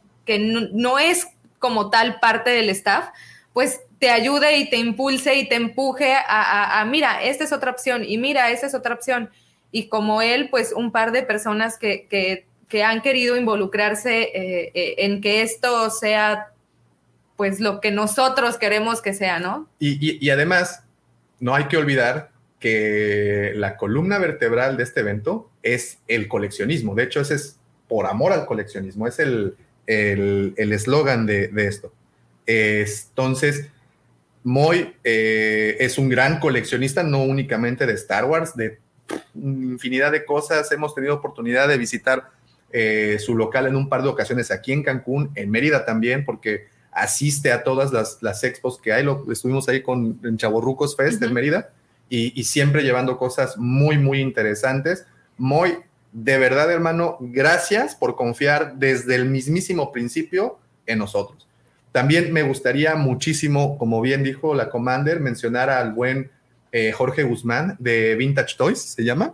no, es como tal parte del staff, pues te ayude y te impulse y te empuje a, mira, esta es otra opción y mira, esta es otra opción. Y como él, pues un par de personas que, que, han querido involucrarse eh, eh, en que esto sea pues lo que nosotros queremos que sea, ¿no? Y, y además, no hay que olvidar que la columna vertebral de este evento es el coleccionismo. De hecho, ese es por amor al coleccionismo, es el eslogan el, de, esto. entonces, Moy eh, es un gran coleccionista, no únicamente de Star Wars, de infinidad de cosas. Hemos tenido oportunidad de visitar eh, su local en un par de ocasiones aquí en Cancún, en Mérida también, porque asiste a todas las, expos que hay. Lo, estuvimos ahí con en Chaborrucos Fest en Mérida y, siempre llevando cosas muy, muy interesantes. Muy, de verdad, hermano, gracias por confiar desde el mismísimo principio en nosotros. También me gustaría muchísimo, como bien dijo la Commander, mencionar al buen eh, Jorge Guzmán de Vintage Toys, ¿se llama?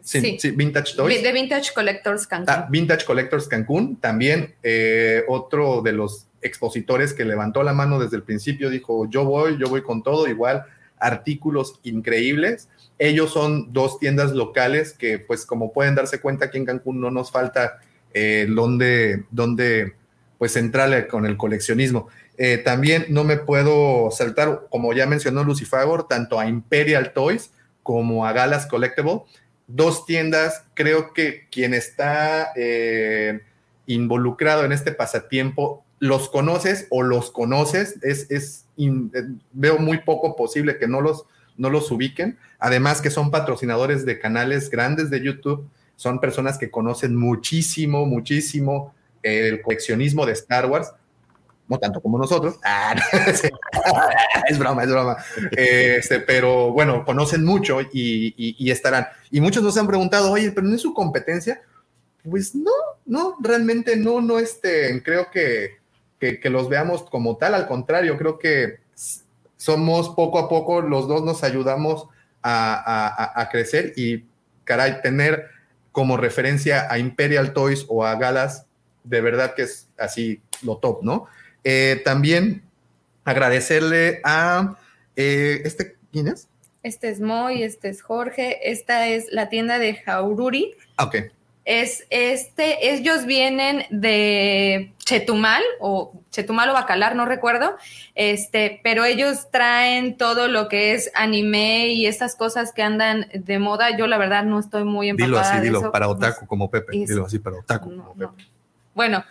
Sí, sí, Vintage Toys. De Vintage Collectors Cancún. Ah, Vintage Collectors Cancún, también eh, otro de los expositores que levantó la mano desde el principio, dijo, yo voy, yo voy con todo, igual artículos increíbles. Ellos son dos tiendas locales que, pues, como pueden darse cuenta, aquí en Cancún no nos falta eh, donde, donde, pues, entrarle con el coleccionismo. Eh, también no me puedo saltar, como ya mencionó Lucifagor, tanto a Imperial Toys como a Galas Collectible. Dos tiendas, creo que quien está eh, involucrado en este pasatiempo los conoces o los conoces, es, es eh, veo muy poco posible que no los, no los ubiquen. Además que son patrocinadores de canales grandes de YouTube, son personas que conocen muchísimo, muchísimo el coleccionismo de Star Wars, no tanto como nosotros. [LAUGHS] Ah, [LAUGHS] es broma, es broma. Este, pero bueno, conocen mucho y, estarán. Y muchos nos han preguntado, oye, pero no es su competencia. Pues no, no, realmente no, no, este, creo que que, los veamos como tal, al contrario, creo que somos poco a poco, los dos nos ayudamos a, crecer y, caray, tener como referencia a Imperial Toys o a Galas, de verdad que es así lo top, ¿no? Eh, también agradecerle a eh, este, ¿quién es? Este es Moy, este es Jorge, esta es la tienda de Jaururi. Ah, ok es este, ellos vienen de Chetumal o Chetumal o Bacalar, no recuerdo, este, pero ellos traen todo lo que es anime y estas cosas que andan de moda. Yo la verdad no estoy muy empapada Dilo así, dilo, para otaku como Pepe, dilo así, para otaku como Pepe. Bueno,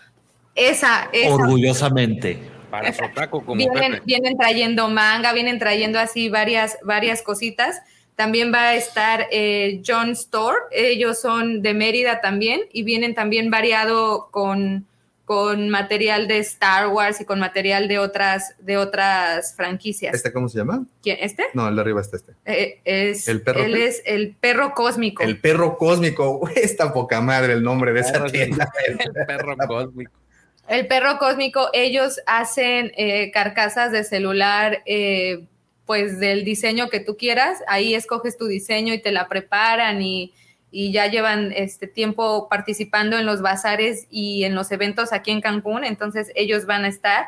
esa, esa Orgullosamente. Para otaku como vienen, Pepe. Vienen trayendo manga, vienen trayendo así varias, varias cositas. También va a estar eh, John Store, ellos son de Mérida también y vienen también variado con, con material de Star Wars y con material de otras, de otras franquicias. ¿Este cómo se llama? ¿Quién? ¿Este? No, el de arriba está este. Eh, es, ¿El perro él es el perro cósmico. El perro cósmico. [LAUGHS] Está poca madre el nombre de esa tienda. El perro cósmico. El perro cósmico, ellos hacen eh, carcasas de celular, eh, pues del diseño que tú quieras. Ahí escoges tu diseño y te la preparan y, y, ya llevan este tiempo participando en los bazares y en los eventos aquí en Cancún. Entonces ellos van a estar.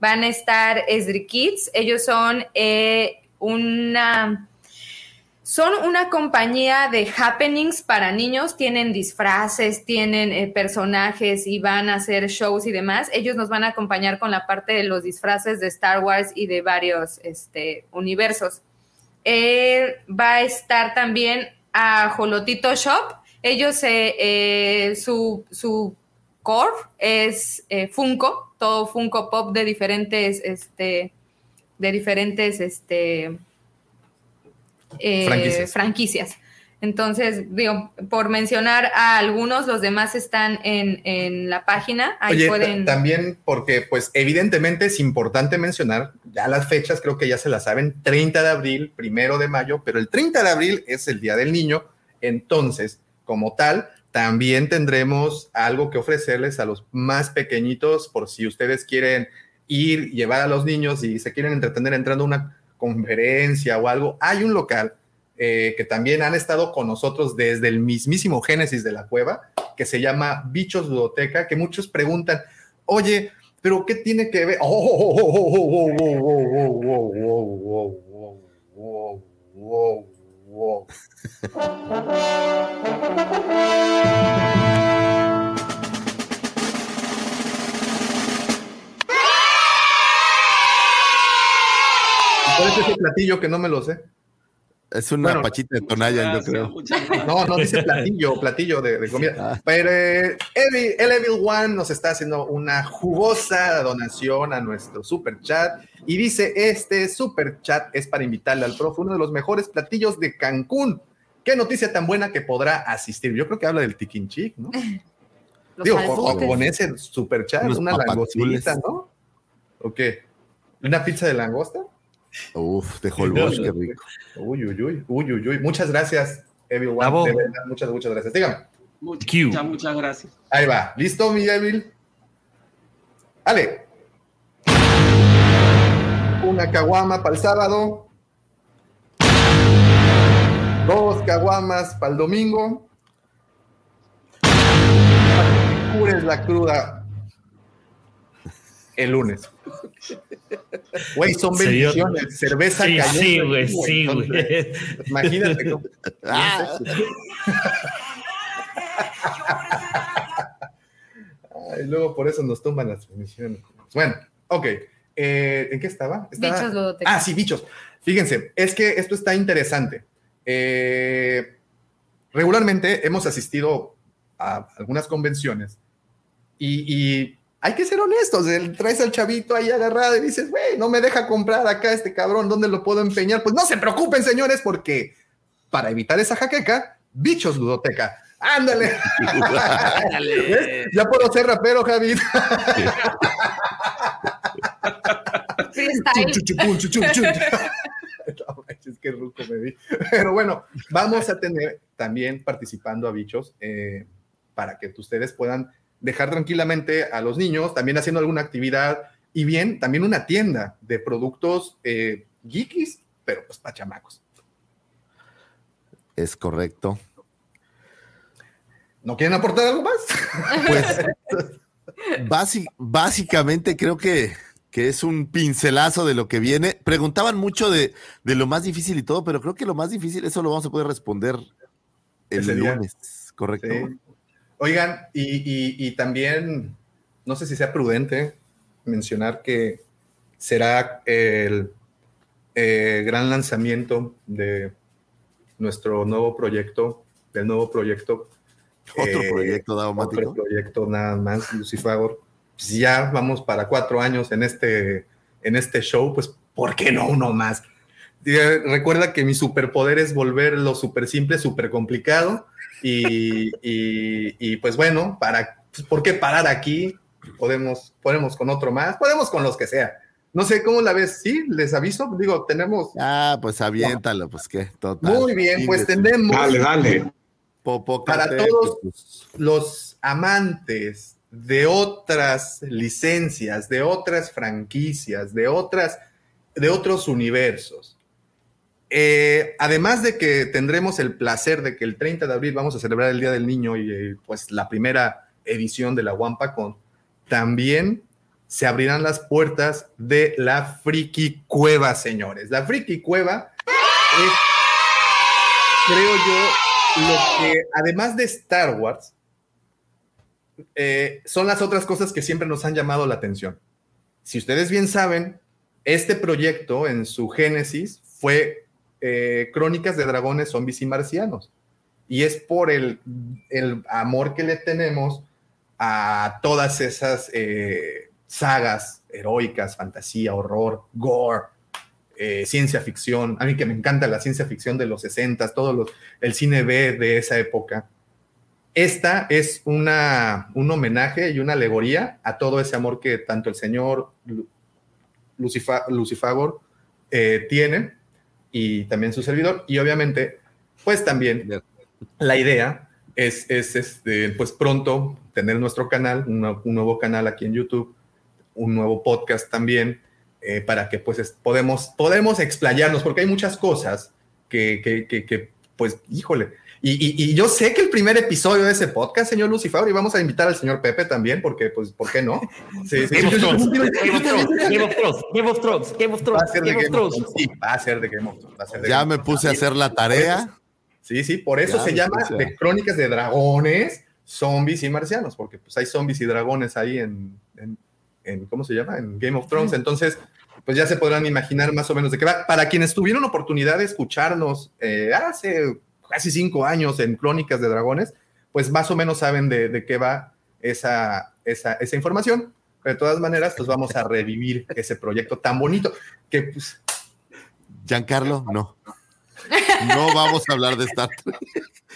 Van a estar Esri Kids. Ellos son eh, una son una compañía de happenings para niños, tienen disfraces, tienen eh, personajes y van a hacer shows y demás. Ellos nos van a acompañar con la parte de los disfraces de Star Wars y de varios este, universos. Eh, va a estar también a Jolotito Shop. Ellos, eh, su, su core es Funko, todo Funko Pop de diferentes, este, de diferentes, este, eh, franquicias. Entonces, digo, por mencionar a algunos, los demás están en, la página. Ahí pueden... También porque, pues, evidentemente es importante mencionar, ya las fechas creo que ya se las saben, 30 de abril, primero de mayo, pero el 30 de abril es el Día del Niño. Entonces, como tal, también tendremos algo que ofrecerles a los más pequeñitos por si ustedes quieren ir, llevar a los niños y se quieren entretener entrando a una conferencia o algo, hay un local eh, que también han estado con nosotros desde el mismísimo génesis de la cueva, que se llama Bichos Ludoteca, que muchos preguntan, oye, pero ¿qué tiene que ver? ¿Cuál es ese platillo que no me lo sé? Es una pachita de tonalla, yo creo. No, no dice platillo, platillo de, comida. Ah. Pero eh, el Evil One nos está haciendo una jugosa donación a nuestro super chat y dice: Este super chat es para invitarle al profe, uno de los mejores platillos de Cancún. Qué noticia tan buena que podrá asistir. Yo creo que habla del tiquinchic, ¿no? [LAUGHS] Digo, con, ese super chat, una langostita, ¿no? ¿O qué? ¿Una pizza de langosta? Uf, de Holbox, qué rico. Uy, uy, uy, uy, uy, uy. Muchas gracias, everyone. De verdad, muchas, muchas gracias. Dígame. Muchas, muchas gracias. Ahí va. ¿Listo, mi Evil? Ale. Una caguama para el sábado. Dos caguamas para el domingo. Cures la cruda el lunes. Güey, son bendiciones. Cerveza sí, Sí, güey, sí, güey. Imagínate. [LAUGHS] Ah. Ay, luego por eso nos toman las bendiciones. Bueno, ok. Eh, ¿En qué estaba? Bichos Ah, sí, bichos. Fíjense, es que esto está interesante. Eh, regularmente hemos asistido a algunas convenciones y hay que ser honestos, traes al chavito ahí agarrado y dices, güey, no me deja comprar acá este cabrón, ¿dónde lo puedo empeñar? Pues no se preocupen, señores, porque para evitar esa jaqueca, bichos ludoteca. Ándale. [LAUGHS] Ya puedo ser rapero, Javi. es que ruco me vi. Pero bueno, vamos a tener también participando a bichos eh, para que ustedes puedan dejar tranquilamente a los niños, también haciendo alguna actividad y bien, también una tienda de productos eh, geekies, pero pues pachamacos. Es correcto. ¿No quieren aportar algo más? [LAUGHS] Pues básicamente creo que, que, es un pincelazo de lo que viene. Preguntaban mucho de, de, lo más difícil y todo, pero creo que lo más difícil, eso lo vamos a poder responder el lunes, ¿correcto? Oigan, y, también, no sé si sea prudente mencionar que será el eh, gran lanzamiento de nuestro nuevo proyecto, del nuevo proyecto. Otro eh, proyecto daumático. Otro proyecto nada más, Lucifagor. Pues ya vamos para cuatro años en este, en este show, pues ¿por qué no uno más? Recuerda que mi superpoder es volver lo súper simple, súper complicado y, pues bueno, para, pues, ¿por qué parar aquí? Podemos, podemos con otro más, podemos con los que sea. No sé cómo la ves, sí, les aviso, digo, tenemos. Ah, pues aviéntalo, pues qué, total. Muy bien, pues tenemos. Dale, dale. para todos los amantes de otras licencias, de otras franquicias, de otras, de otros universos. Eh, además de que tendremos el placer de que el 30 de abril vamos a celebrar el Día del Niño y eh, pues la primera edición de la WampaCon, también se abrirán las puertas de la Friki Cueva, señores. La Friki Cueva es, creo yo, lo que además de Star Wars, eh, son las otras cosas que siempre nos han llamado la atención. Si ustedes bien saben, este proyecto en su génesis fue eh, Crónicas de Dragones, Zombies y Marcianos. Y es por el, amor que le tenemos a todas esas eh, sagas heroicas, fantasía, horror, gore, ciencia ficción. A mí que me encanta la ciencia ficción de los 60, todo el cine B de esa época esta es una, un homenaje y una alegoría a todo ese amor que tanto el señor Lucifagor eh, tiene y también su servidor. Y obviamente, pues también la idea es, es este, pues pronto tener nuestro canal, un nuevo canal aquí en YouTube, un nuevo podcast también, eh, para que pues podemos, podemos explayarnos, porque hay muchas cosas que, que, que pues, híjole, y, yo sé que el primer episodio de ese podcast, señor Lucifer, y vamos a invitar al señor Pepe también, porque, pues, ¿por qué no? Sí, Game, of Thrones, Game of Thrones, Game of Thrones, Game of Thrones, Game of Thrones, Game of Thrones. Sí, va a ser de Game of Thrones. Ya me puse a hacer la tarea. Sí, sí, por eso se llama de Crónicas de Dragones, Zombies y Marcianos, porque pues hay zombies y dragones ahí en, en, ¿cómo se llama? En Game of Thrones. Entonces, pues ya se podrán imaginar más o menos de qué va. Para quienes tuvieron oportunidad de escucharnos eh, hace casi cinco años en Crónicas de Dragones, pues más o menos saben de, qué va esa, esa, esa, información. Pero de todas maneras, pues vamos a revivir ese proyecto tan bonito que pues... Giancarlo, no. No vamos a hablar de Star Trek.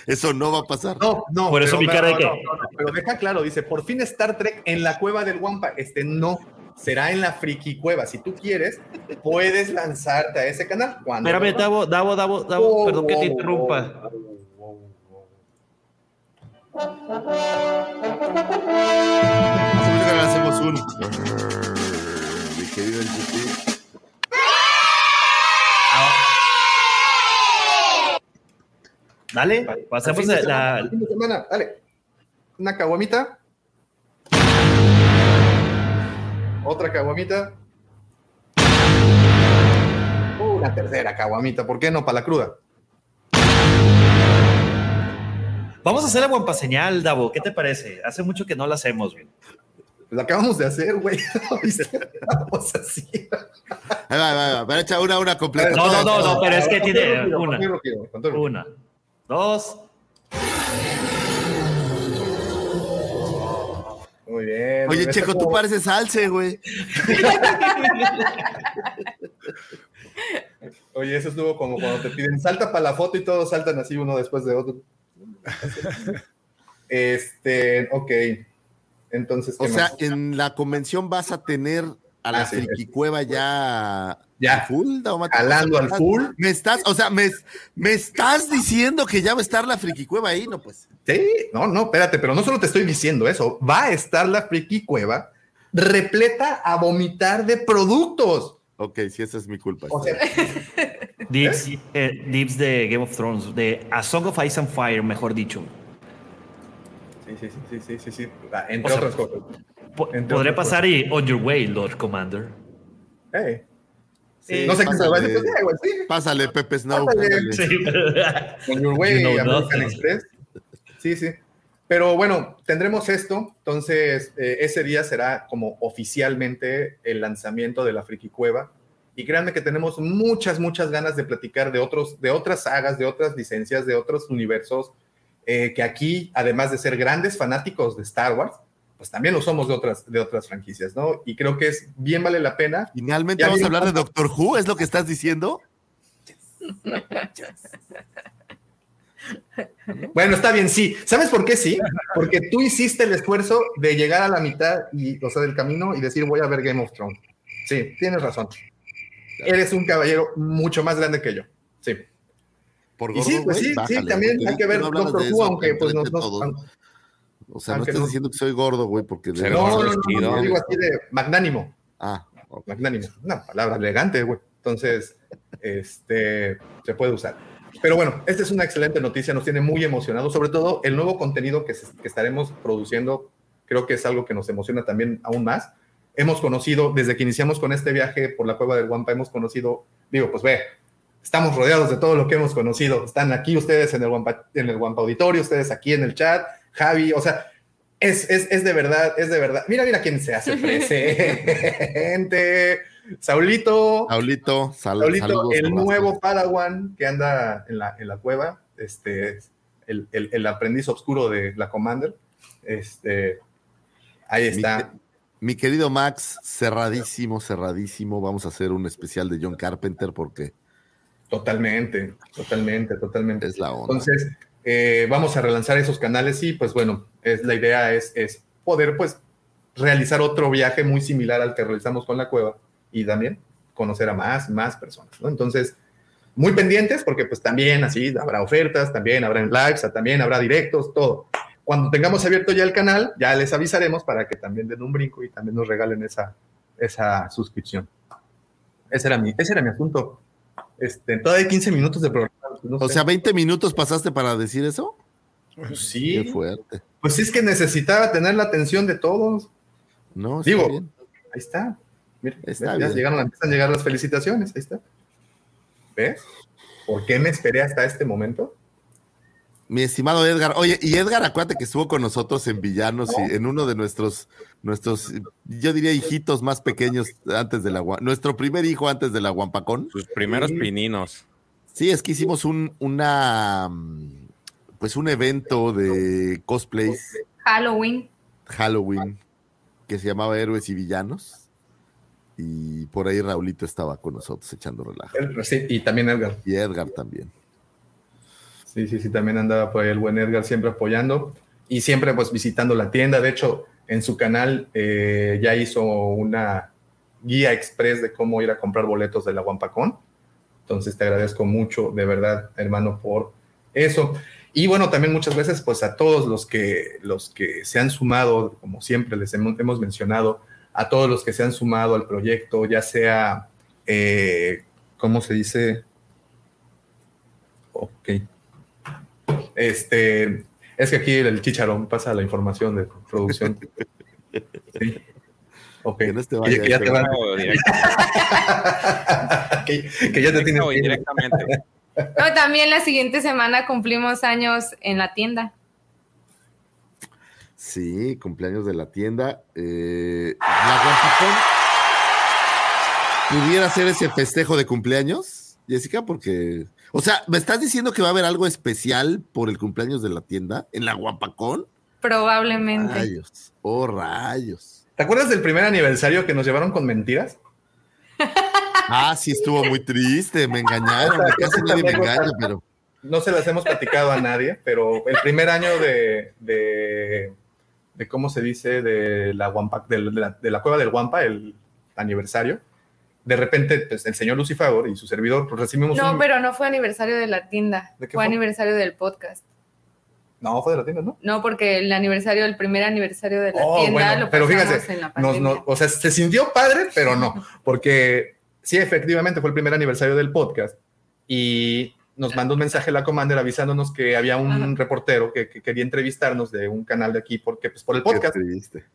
Eso no va a pasar. No, no. Por eso mi cara de que. pero deja claro, dice, por fin Star Trek en la cueva del Wampa. Este no, será en la Friki Cueva. Si tú quieres, puedes lanzarte a ese canal. Cuando Espérame, Davo, Davo, Davo, Davo, oh, perdón que te interrumpa. hacemos un. Mi querido Dale, pasemos a la. Dale. Una caguamita. Otra caguamita. Una tercera caguamita. ¿Por qué no? Para la cruda. Vamos a hacer la guampa señal, Davo. ¿Qué te parece? Hace mucho que no la hacemos, güey. La acabamos de hacer, güey. [LAUGHS] Vamos así. Ahí va, va, va. Echa una, una completa. No, no, no, no, pero es que tiene una. Una, dos. Muy bien. Oye, Checo, tú pareces alce, güey. Oye, eso estuvo como cuando te piden salta para la foto y todos saltan así uno después de otro. Este, ok. Entonces, o sea, en la convención vas a tener a la frikicueva ya ya full, jalando al full. Me estás, o sea, me, me estás diciendo que ya va a estar la frikicueva ahí, no pues. Sí, no, no, espérate, pero no solo te estoy diciendo eso, va a estar la friki cueva repleta a vomitar de productos. Ok, sí, esa es mi culpa. [LAUGHS] dips, eh, dips, de Game of Thrones, de A Song of Ice and Fire, mejor dicho. Sí, sí, sí, sí, sí, sí, ah, entre otras cosas. podría pasar y On Your Way, Lord Commander. Hey. Sí, no sé qué se va a decir. Pásale, Pepe Snow. On Your Way, American Express. Sí, sí. Pero bueno, tendremos esto, entonces eh, ese día será como oficialmente el lanzamiento de la Friki Cueva. Y créanme que tenemos muchas, muchas ganas de platicar de, otros, de otras sagas, de otras licencias, de otros universos, eh, que aquí, además de ser grandes fanáticos de Star Wars, pues también lo somos de otras, de otras franquicias, ¿no? Y creo que es bien vale la pena. Finalmente vamos a hablar de Doctor Who, ¿es lo que estás diciendo? [LAUGHS] Bueno, está bien, sí. ¿Sabes por qué sí? Porque tú hiciste el esfuerzo de llegar a la mitad y, o sea, del camino y decir voy a ver Game of Thrones. Sí, tienes razón. Eres un caballero mucho más grande que yo. Sí. Por y sí, pues sí, sí, también hay que ver Doctor Who, aunque pues nos, O sea, no estás diciendo que soy gordo, güey, porque... De no, no, no, no, digo así de magnánimo. Ah. Magnánimo. Una palabra elegante, güey. Entonces, este, se puede usar. Pero bueno, esta es una excelente noticia, nos tiene muy emocionados, sobre todo el nuevo contenido que, que estaremos produciendo, creo que es algo que nos emociona también aún más. Hemos conocido, desde que iniciamos con este viaje por la cueva del Guampa, hemos conocido, digo, pues ve, estamos rodeados de todo lo que hemos conocido. Están aquí ustedes en el Guampa, en el Guampa Auditorio, ustedes aquí en el chat, Javi, o sea, es, es, es de verdad, es de verdad. Mira, mira quién se hace [LAUGHS] presente. Saulito. Saulito, Saulito, el nuevo Padawan que anda en la, en la cueva, este, el, el, el, aprendiz oscuro de la Commander. Este, ahí está. Mi, querido Max, cerradísimo, cerradísimo. Vamos a hacer un especial de John Carpenter porque. Totalmente, totalmente, totalmente. Es la onda. Entonces, eh, vamos a relanzar esos canales y pues bueno, la idea es, es poder pues realizar otro viaje muy similar al que realizamos con la cueva y también conocer a más, más personas, ¿no? Entonces, muy pendientes porque pues también así habrá ofertas, también habrá lives, también habrá directos, todo. Cuando tengamos abierto ya el canal, ya les avisaremos para que también den un brinco y también nos regalen esa, esa suscripción. Ese era mi, ese era mi asunto. Este, todavía hay 15 minutos de programa. O sea, 20 minutos pasaste para decir eso. Pues sí. Qué fuerte. Pues es que necesitaba tener la atención de todos. No, Digo, ahí está. Mira, ya llegaron, empiezan a llegar las felicitaciones, ahí está. ¿Ves? ¿Por qué me esperé hasta este momento? Mi estimado Edgar, oye, y Edgar, acuérdate que estuvo con nosotros en Villanos y en uno de nuestros, nuestros, yo diría hijitos más pequeños antes de la nuestro primer hijo antes de la Guampacón. Sus primeros pininos. Sí, es que hicimos un, una, pues un evento de cosplays. Halloween. Halloween, que se llamaba Héroes y Villanos y por ahí Raulito estaba con nosotros echando relajo. Sí, y también Edgar. Y Edgar también. Sí, sí, sí, también andaba por ahí el buen Edgar siempre apoyando y siempre pues visitando la tienda. De hecho, en su canal eh, ya hizo una guía express de cómo ir a comprar boletos de la Guampacón. Entonces te agradezco mucho, de verdad, hermano, por eso. Y bueno, también muchas veces pues a todos los que, los que se han sumado, como siempre les hemos, mencionado, a todos los que se han sumado al proyecto, ya sea, eh, ¿cómo se dice? Ok. Este, es que aquí el chicharón pasa la información de producción. [LAUGHS] Sí. Ok. Que, no te vaya, que, ya te van. [LAUGHS] [LAUGHS] que, que, ya te tienes directamente. [LAUGHS] No, también la siguiente semana cumplimos años en la tienda. Sí, cumpleaños de la tienda. Eh, ¿La pudiera hacer ese festejo de cumpleaños, Jessica? Porque, o sea, ¿me estás diciendo que va a haber algo especial por el cumpleaños de la tienda en la Guapacón? Probablemente. Rayos, oh rayos. ¿Te acuerdas del primer aniversario que nos llevaron con mentiras? Ah, sí, estuvo muy triste, me engañaron, casi nadie me engaña, pero... No se las hemos platicado a nadie, pero el primer año de de cómo se dice, de la, de, la, cueva del Guampa, el aniversario, de repente pues, el señor Lucifer y su servidor pues, recibimos No, pero no fue aniversario de la tienda, fue, aniversario del podcast. No, fue de la tienda, ¿no? No, porque el aniversario, el primer aniversario de la oh, tienda lo pero fíjate, en la o sea, se sintió padre, pero no, [LAUGHS] porque sí, efectivamente fue el primer aniversario del podcast y nos mandó un mensaje la Commander avisándonos que había un reportero que, quería entrevistarnos de un canal de aquí, porque pues por el podcast.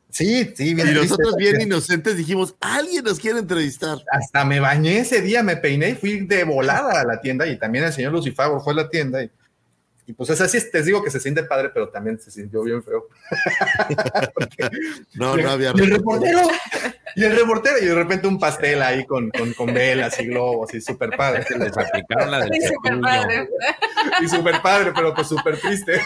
Sí, sí, bien. Y nosotros bien inocentes dijimos, alguien nos quiere entrevistar. Hasta me bañé ese día, me peiné y fui de volada a la tienda y también el señor Lucifer fue a la tienda y y pues es así, te digo que se siente padre, pero también se sintió bien feo. [LAUGHS] no, no había y el reportero, y el reportero, y de repente un pastel ahí con, con, con velas y globos, y súper padre. Les aplicaron la de y súper padre. Y súper padre, pero pues súper triste.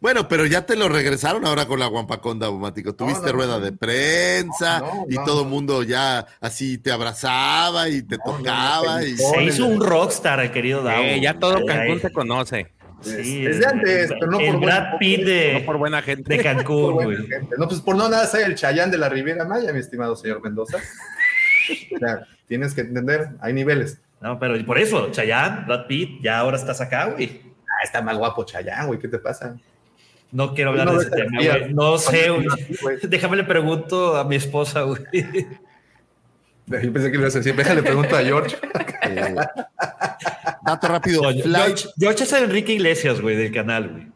bueno, pero ya te lo regresaron ahora con la Guampaconda Daumático. Tuviste rueda de prensa y todo el mundo ya así te abrazaba y te tocaba. y... Se hizo un rockstar, el querido Davo. Eh, ya todo Cancún se conoce. Sí, desde antes, pero no por, Brad Pitt de, no por buena gente. De Cancún, güey. No, pues por no nada soy el Chayán de la Riviera Maya, mi estimado señor Mendoza. o sea, tienes que entender, hay niveles. No, pero por eso, Chayán, Brad Pitt, ya ahora estás acá, güey. Ah, está más guapo Chayán, güey, ¿qué te pasa? No quiero hablar de ese tema, güey. No sé, güey. [LAUGHS] Déjame le pregunto a mi esposa, güey. Yo pensé que ibas a decir, déjale pregunto a George. [LAUGHS] Eh, dato rápido. George, George, es Enrique Iglesias, güey, del canal, güey.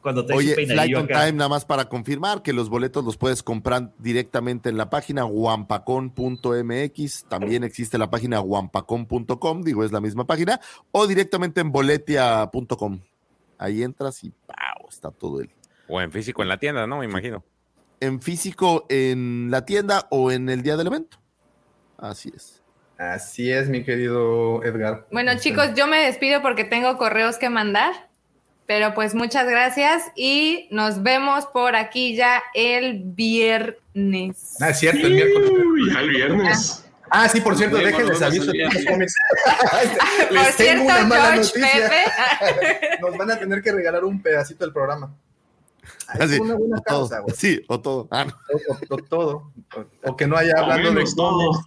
Cuando te Oye, Flight on Time, nada más para confirmar que los boletos los puedes comprar directamente en la página guampacón.mx. También existe la página guampacón.com, digo, es la misma página, o directamente en boletia.com. Ahí entras y ¡pau! Está todo el. O en físico en la tienda, ¿no? Me imagino. En físico en la tienda o en el día del evento. Así es. Así es, mi querido Edgar. Bueno, chicos, yo me despido porque tengo correos que mandar. Pero pues muchas gracias y nos vemos por aquí ya el viernes. Ah, es cierto, el miércoles. ya el viernes. Ah, sí, por cierto, déjenles aviso. [LAUGHS] [LAUGHS] por cierto, George, Pepe. [LAUGHS] Nos van a tener que regalar un pedacito del programa. Así, una buena causa, güey. Sí, o todo. Ah, o, todo. O, que no haya hablando de todo.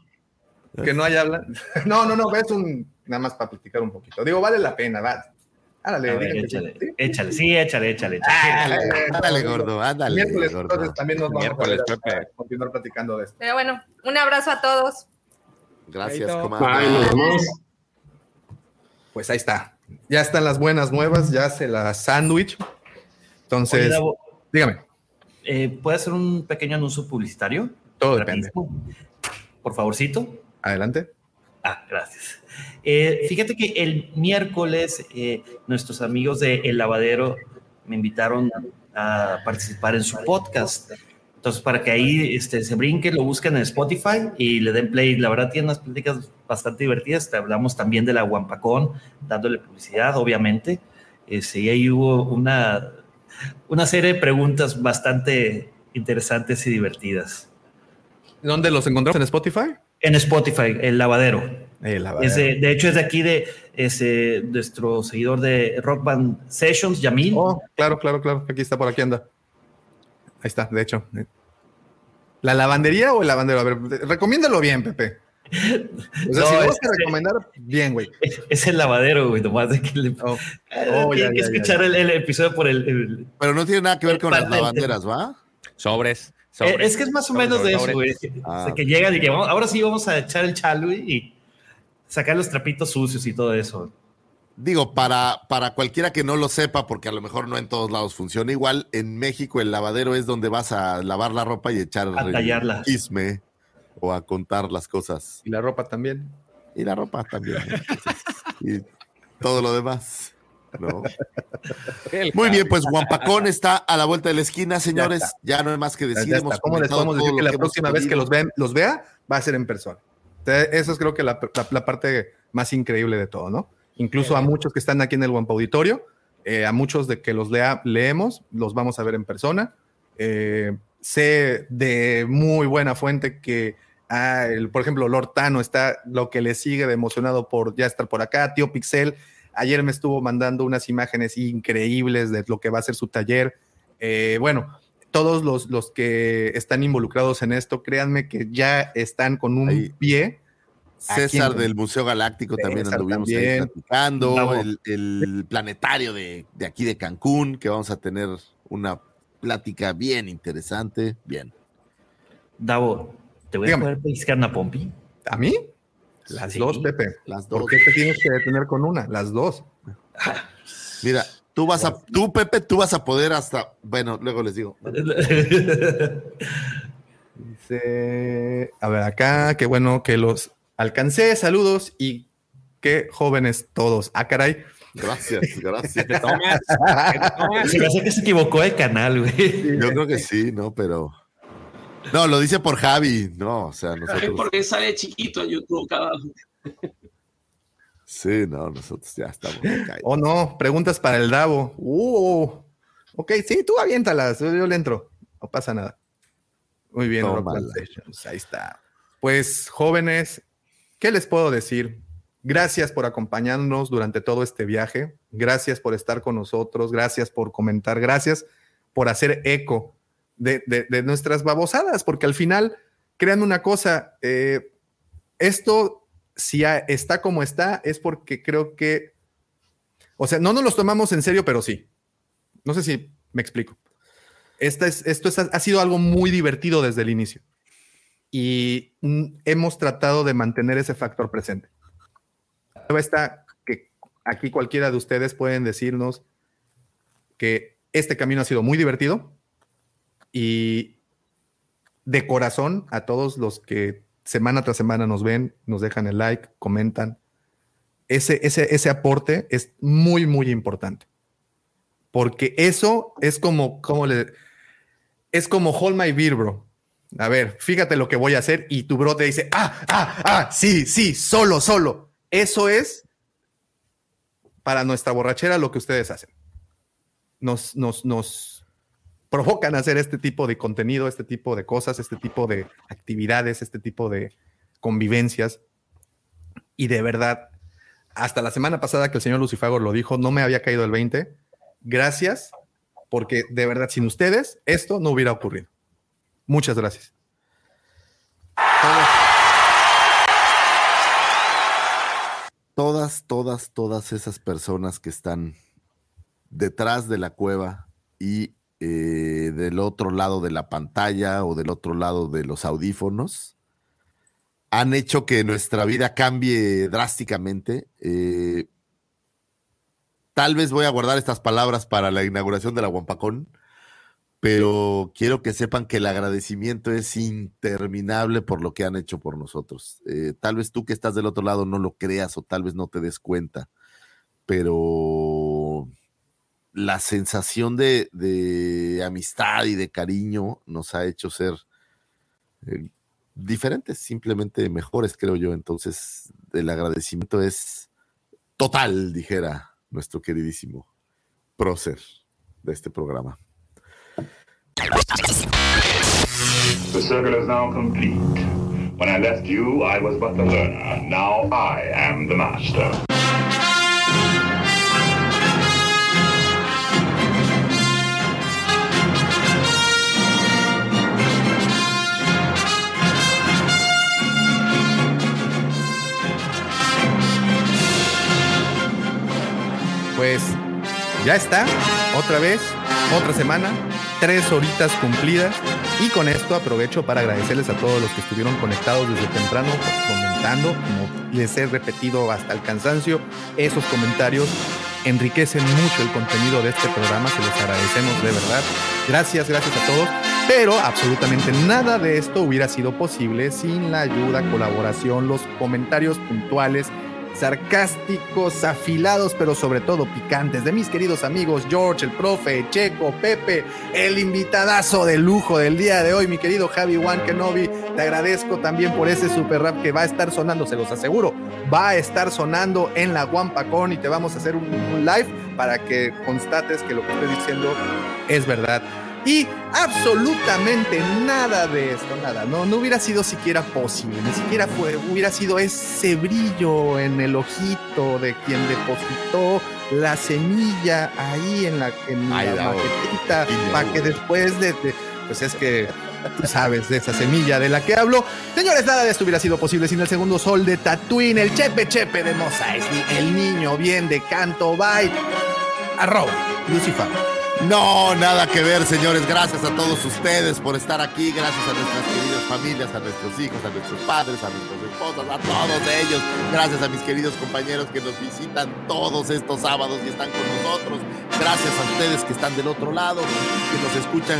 Que no haya hablando. [LAUGHS] No, no, no, ves un. Nada más para platicar un poquito. Digo, vale la pena, va. Ándale, échale, échale, sí, échale, échale. Ándale, gordo, ándale. Miércoles, entonces también nos vamos a, continuar platicando de esto. Pero bueno, un abrazo a todos. Gracias, comandante. Pues ahí está. Ya están las buenas nuevas, ya se la sándwich. Entonces, dígame. Eh, ¿Puede hacer un pequeño anuncio publicitario? Todo depende. Por favorcito. Adelante. Ah, gracias. Eh, fíjate que el miércoles eh, nuestros amigos de El Lavadero me invitaron a participar en su podcast. Entonces, para que ahí este, se brinquen, lo busquen en Spotify y le den play. La verdad, tiene unas pláticas bastante divertidas. Te hablamos también de la Guampacón, dándole publicidad, obviamente. Este, y ahí hubo una, una serie de preguntas bastante interesantes y divertidas. ¿Dónde los encontramos? ¿En Spotify? En Spotify, El Lavadero de, hecho, es de aquí de ese, nuestro seguidor de Rock Band Sessions, Yamil. Oh, claro, claro, claro. Aquí está, por aquí anda. Ahí está, de hecho. ¿La lavandería o el lavandero? A ver, recomiéndalo bien, Pepe. O sea, [LAUGHS] si vas a recomendar, bien, güey. [LAUGHS] Es, el lavadero, güey, nomás de que le. Oh. Oh, que escuchar el, episodio por el, Pero no tiene nada que ver con las lavanderas, ¿va? Sobres. Eh, es que es más o menos de eso, güey. Ah. que llegan y que vamos, ahora sí vamos a echar el chalo y sacar los trapitos sucios y todo eso. Digo, para, para cualquiera que no lo sepa, porque a lo mejor no en todos lados funciona igual, en México el lavadero es donde vas a lavar la ropa y echar a tallarla. isme o a contar las cosas. Y la ropa también. Y la ropa también. [LAUGHS] y todo lo demás. [LAUGHS] Muy bien, pues Guampacón está a la vuelta de la esquina, señores. Ya, no hay más que decir. ¿Cómo les podemos decir que la próxima vez que los, ven, los vea va a ser en persona? Eso es creo que la, parte más increíble de todo, ¿no? Incluso a muchos que están aquí en el Wampa Auditorio, eh, a muchos de que los lea, leemos, los vamos a ver en persona. Eh, sé de muy buena fuente que, ah, por ejemplo, Lord Tano está lo que le sigue de emocionado por ya estar por acá. Tío Pixel, ayer me estuvo mandando unas imágenes increíbles de lo que va a ser su taller. Eh, bueno, todos los, los que están involucrados en esto, créanme que ya están con un pie. César del Museo Galáctico también anduvimos ahí platicando, el, planetario de, aquí de Cancún, que vamos a tener una plática bien interesante, bien. Davo, ¿te voy a poder pescar una pompi? ¿A mí? Las dos, Pepe. Las dos. ¿Por qué te tienes que detener con una? Las dos. [LAUGHS] Mira, Tú vas a, tú, Pepe, tú vas a poder hasta, bueno, luego les digo. [LAUGHS] Dice, a ver, acá, qué bueno que los alcancé, saludos y qué jóvenes todos. Ah, caray. Gracias, [LAUGHS] gracias. Se me hace que se equivocó el canal, güey. Yo creo que sí, ¿no? Pero. No, lo dice por Javi, no, o sea, nosotros. Porque sale chiquito en YouTube cada Sí, no, nosotros ya estamos. Oh, no, preguntas para el Davo. Uh, ok, sí, tú aviéntalas, yo le entro, no pasa nada. Muy bien, ahí está. Pues, jóvenes, ¿qué les puedo decir? Gracias por acompañarnos durante todo este viaje. Gracias por estar con nosotros. Gracias por comentar. Gracias por hacer eco de, nuestras babosadas, porque al final, créanme una cosa, eh, esto si está como está, es porque creo que, o sea, no nos los tomamos en serio, pero sí. No sé si Me explico. esto ha sido algo muy divertido desde el inicio y hemos tratado de mantener ese factor presente. Está que aquí cualquiera de ustedes pueden decirnos que este camino ha sido muy divertido y de corazón a todos los que semana tras semana nos ven, nos dejan el like, comentan. Ese, ese, ese aporte es muy, muy importante. Porque eso es como, como le, es como hold my beer, bro. A ver, fíjate lo que voy a hacer y tu bro te dice, ah, ah, ah, sí, sí, solo, solo. Eso es para nuestra borrachera lo que ustedes hacen. Nos, nos, nos provocan hacer este tipo de contenido, este tipo de cosas, este tipo de actividades, este tipo de convivencias. Y de verdad, hasta la semana pasada que el señor Lucifago lo dijo, no me había caído el 20. Gracias, porque de verdad, sin ustedes, esto no hubiera ocurrido. Muchas gracias. Todas, todas, todas esas personas que están detrás de la cueva y eh, del otro lado de la pantalla o del otro lado de los audífonos han hecho que nuestra vida cambie drásticamente. Eh, tal vez voy a guardar estas palabras para la inauguración de la Guampacón pero quiero que sepan que el agradecimiento es interminable por lo que han hecho por nosotros. Eh, tal vez tú que estás del otro lado no lo creas o tal vez no te des cuenta, pero la sensación de, amistad y de cariño nos ha hecho ser eh, diferentes, simplemente mejores, creo yo. Entonces, el agradecimiento es total, dijera nuestro queridísimo prócer de este programa. The circle is now complete. When I left you, I was but the learner. Now I am the master. Pues ya está, otra vez, otra semana, tres horitas cumplidas. Y con esto aprovecho para agradecerles a todos los que estuvieron conectados desde temprano, comentando, como les he repetido hasta el cansancio, esos comentarios enriquecen mucho el contenido de este programa, se los agradecemos de verdad. Gracias, gracias a todos. Pero absolutamente nada de esto hubiera sido posible sin la ayuda, colaboración, los comentarios puntuales sarcásticos, afilados, pero sobre todo picantes, de mis queridos amigos George, el profe, Checo, Pepe, el invitadazo de lujo del día de hoy, mi querido Javi Juan Kenobi. Te agradezco también por ese super rap que va a estar sonando, se los aseguro, va a estar sonando en la Guampacón y te vamos a hacer un, un live para que constates que lo que estoy diciendo es verdad. Y absolutamente nada de esto, nada, no, no hubiera sido siquiera posible, ni siquiera fue, hubiera sido ese brillo en el ojito de quien depositó la semilla ahí en la, en la maquetita, para que después de, pues es que tú sabes de esa semilla de la que hablo. Señores, nada de esto hubiera sido posible sin el segundo sol de Tatooine, el chepe chepe de Mosa el niño bien de Canto Bye, arroba, Lucifer. No, nada que ver, señores. Gracias a todos ustedes por estar aquí. Gracias a nuestras queridas familias, a nuestros hijos, a nuestros padres, a nuestros esposos, a todos ellos. Gracias a mis queridos compañeros que nos visitan todos estos sábados y están con nosotros. Gracias a ustedes que están del otro lado, que nos escuchan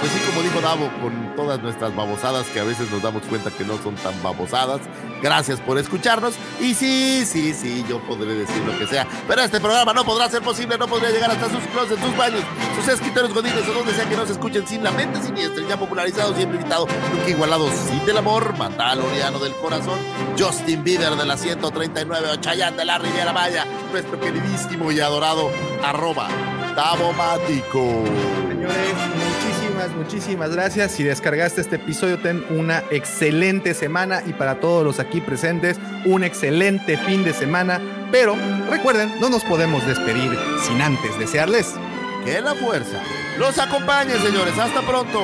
pues sí, como dijo Davo, con todas nuestras babosadas que a veces nos damos cuenta que no son tan babosadas. Gracias por escucharnos. Y sí, sí, sí, yo podré decir lo que sea. Pero este programa no podrá ser posible, no podría llegar hasta sus closets, sus baños, sus escritores godines o donde sea que nos escuchen sin la mente siniestra. Ya popularizado, siempre invitado, nunca igualado, sin del amor, mandaloriano del corazón, Justin Bieber de la 139, Ochayán de la Riviera Maya, nuestro queridísimo y adorado arroba Davo Mático. Señores, muchísimas, gracias. Si descargaste este episodio, ten una excelente semana y para todos los aquí presentes, un excelente fin de semana. Pero recuerden, no nos podemos despedir sin antes desearles que la fuerza los acompañe, señores. Hasta pronto.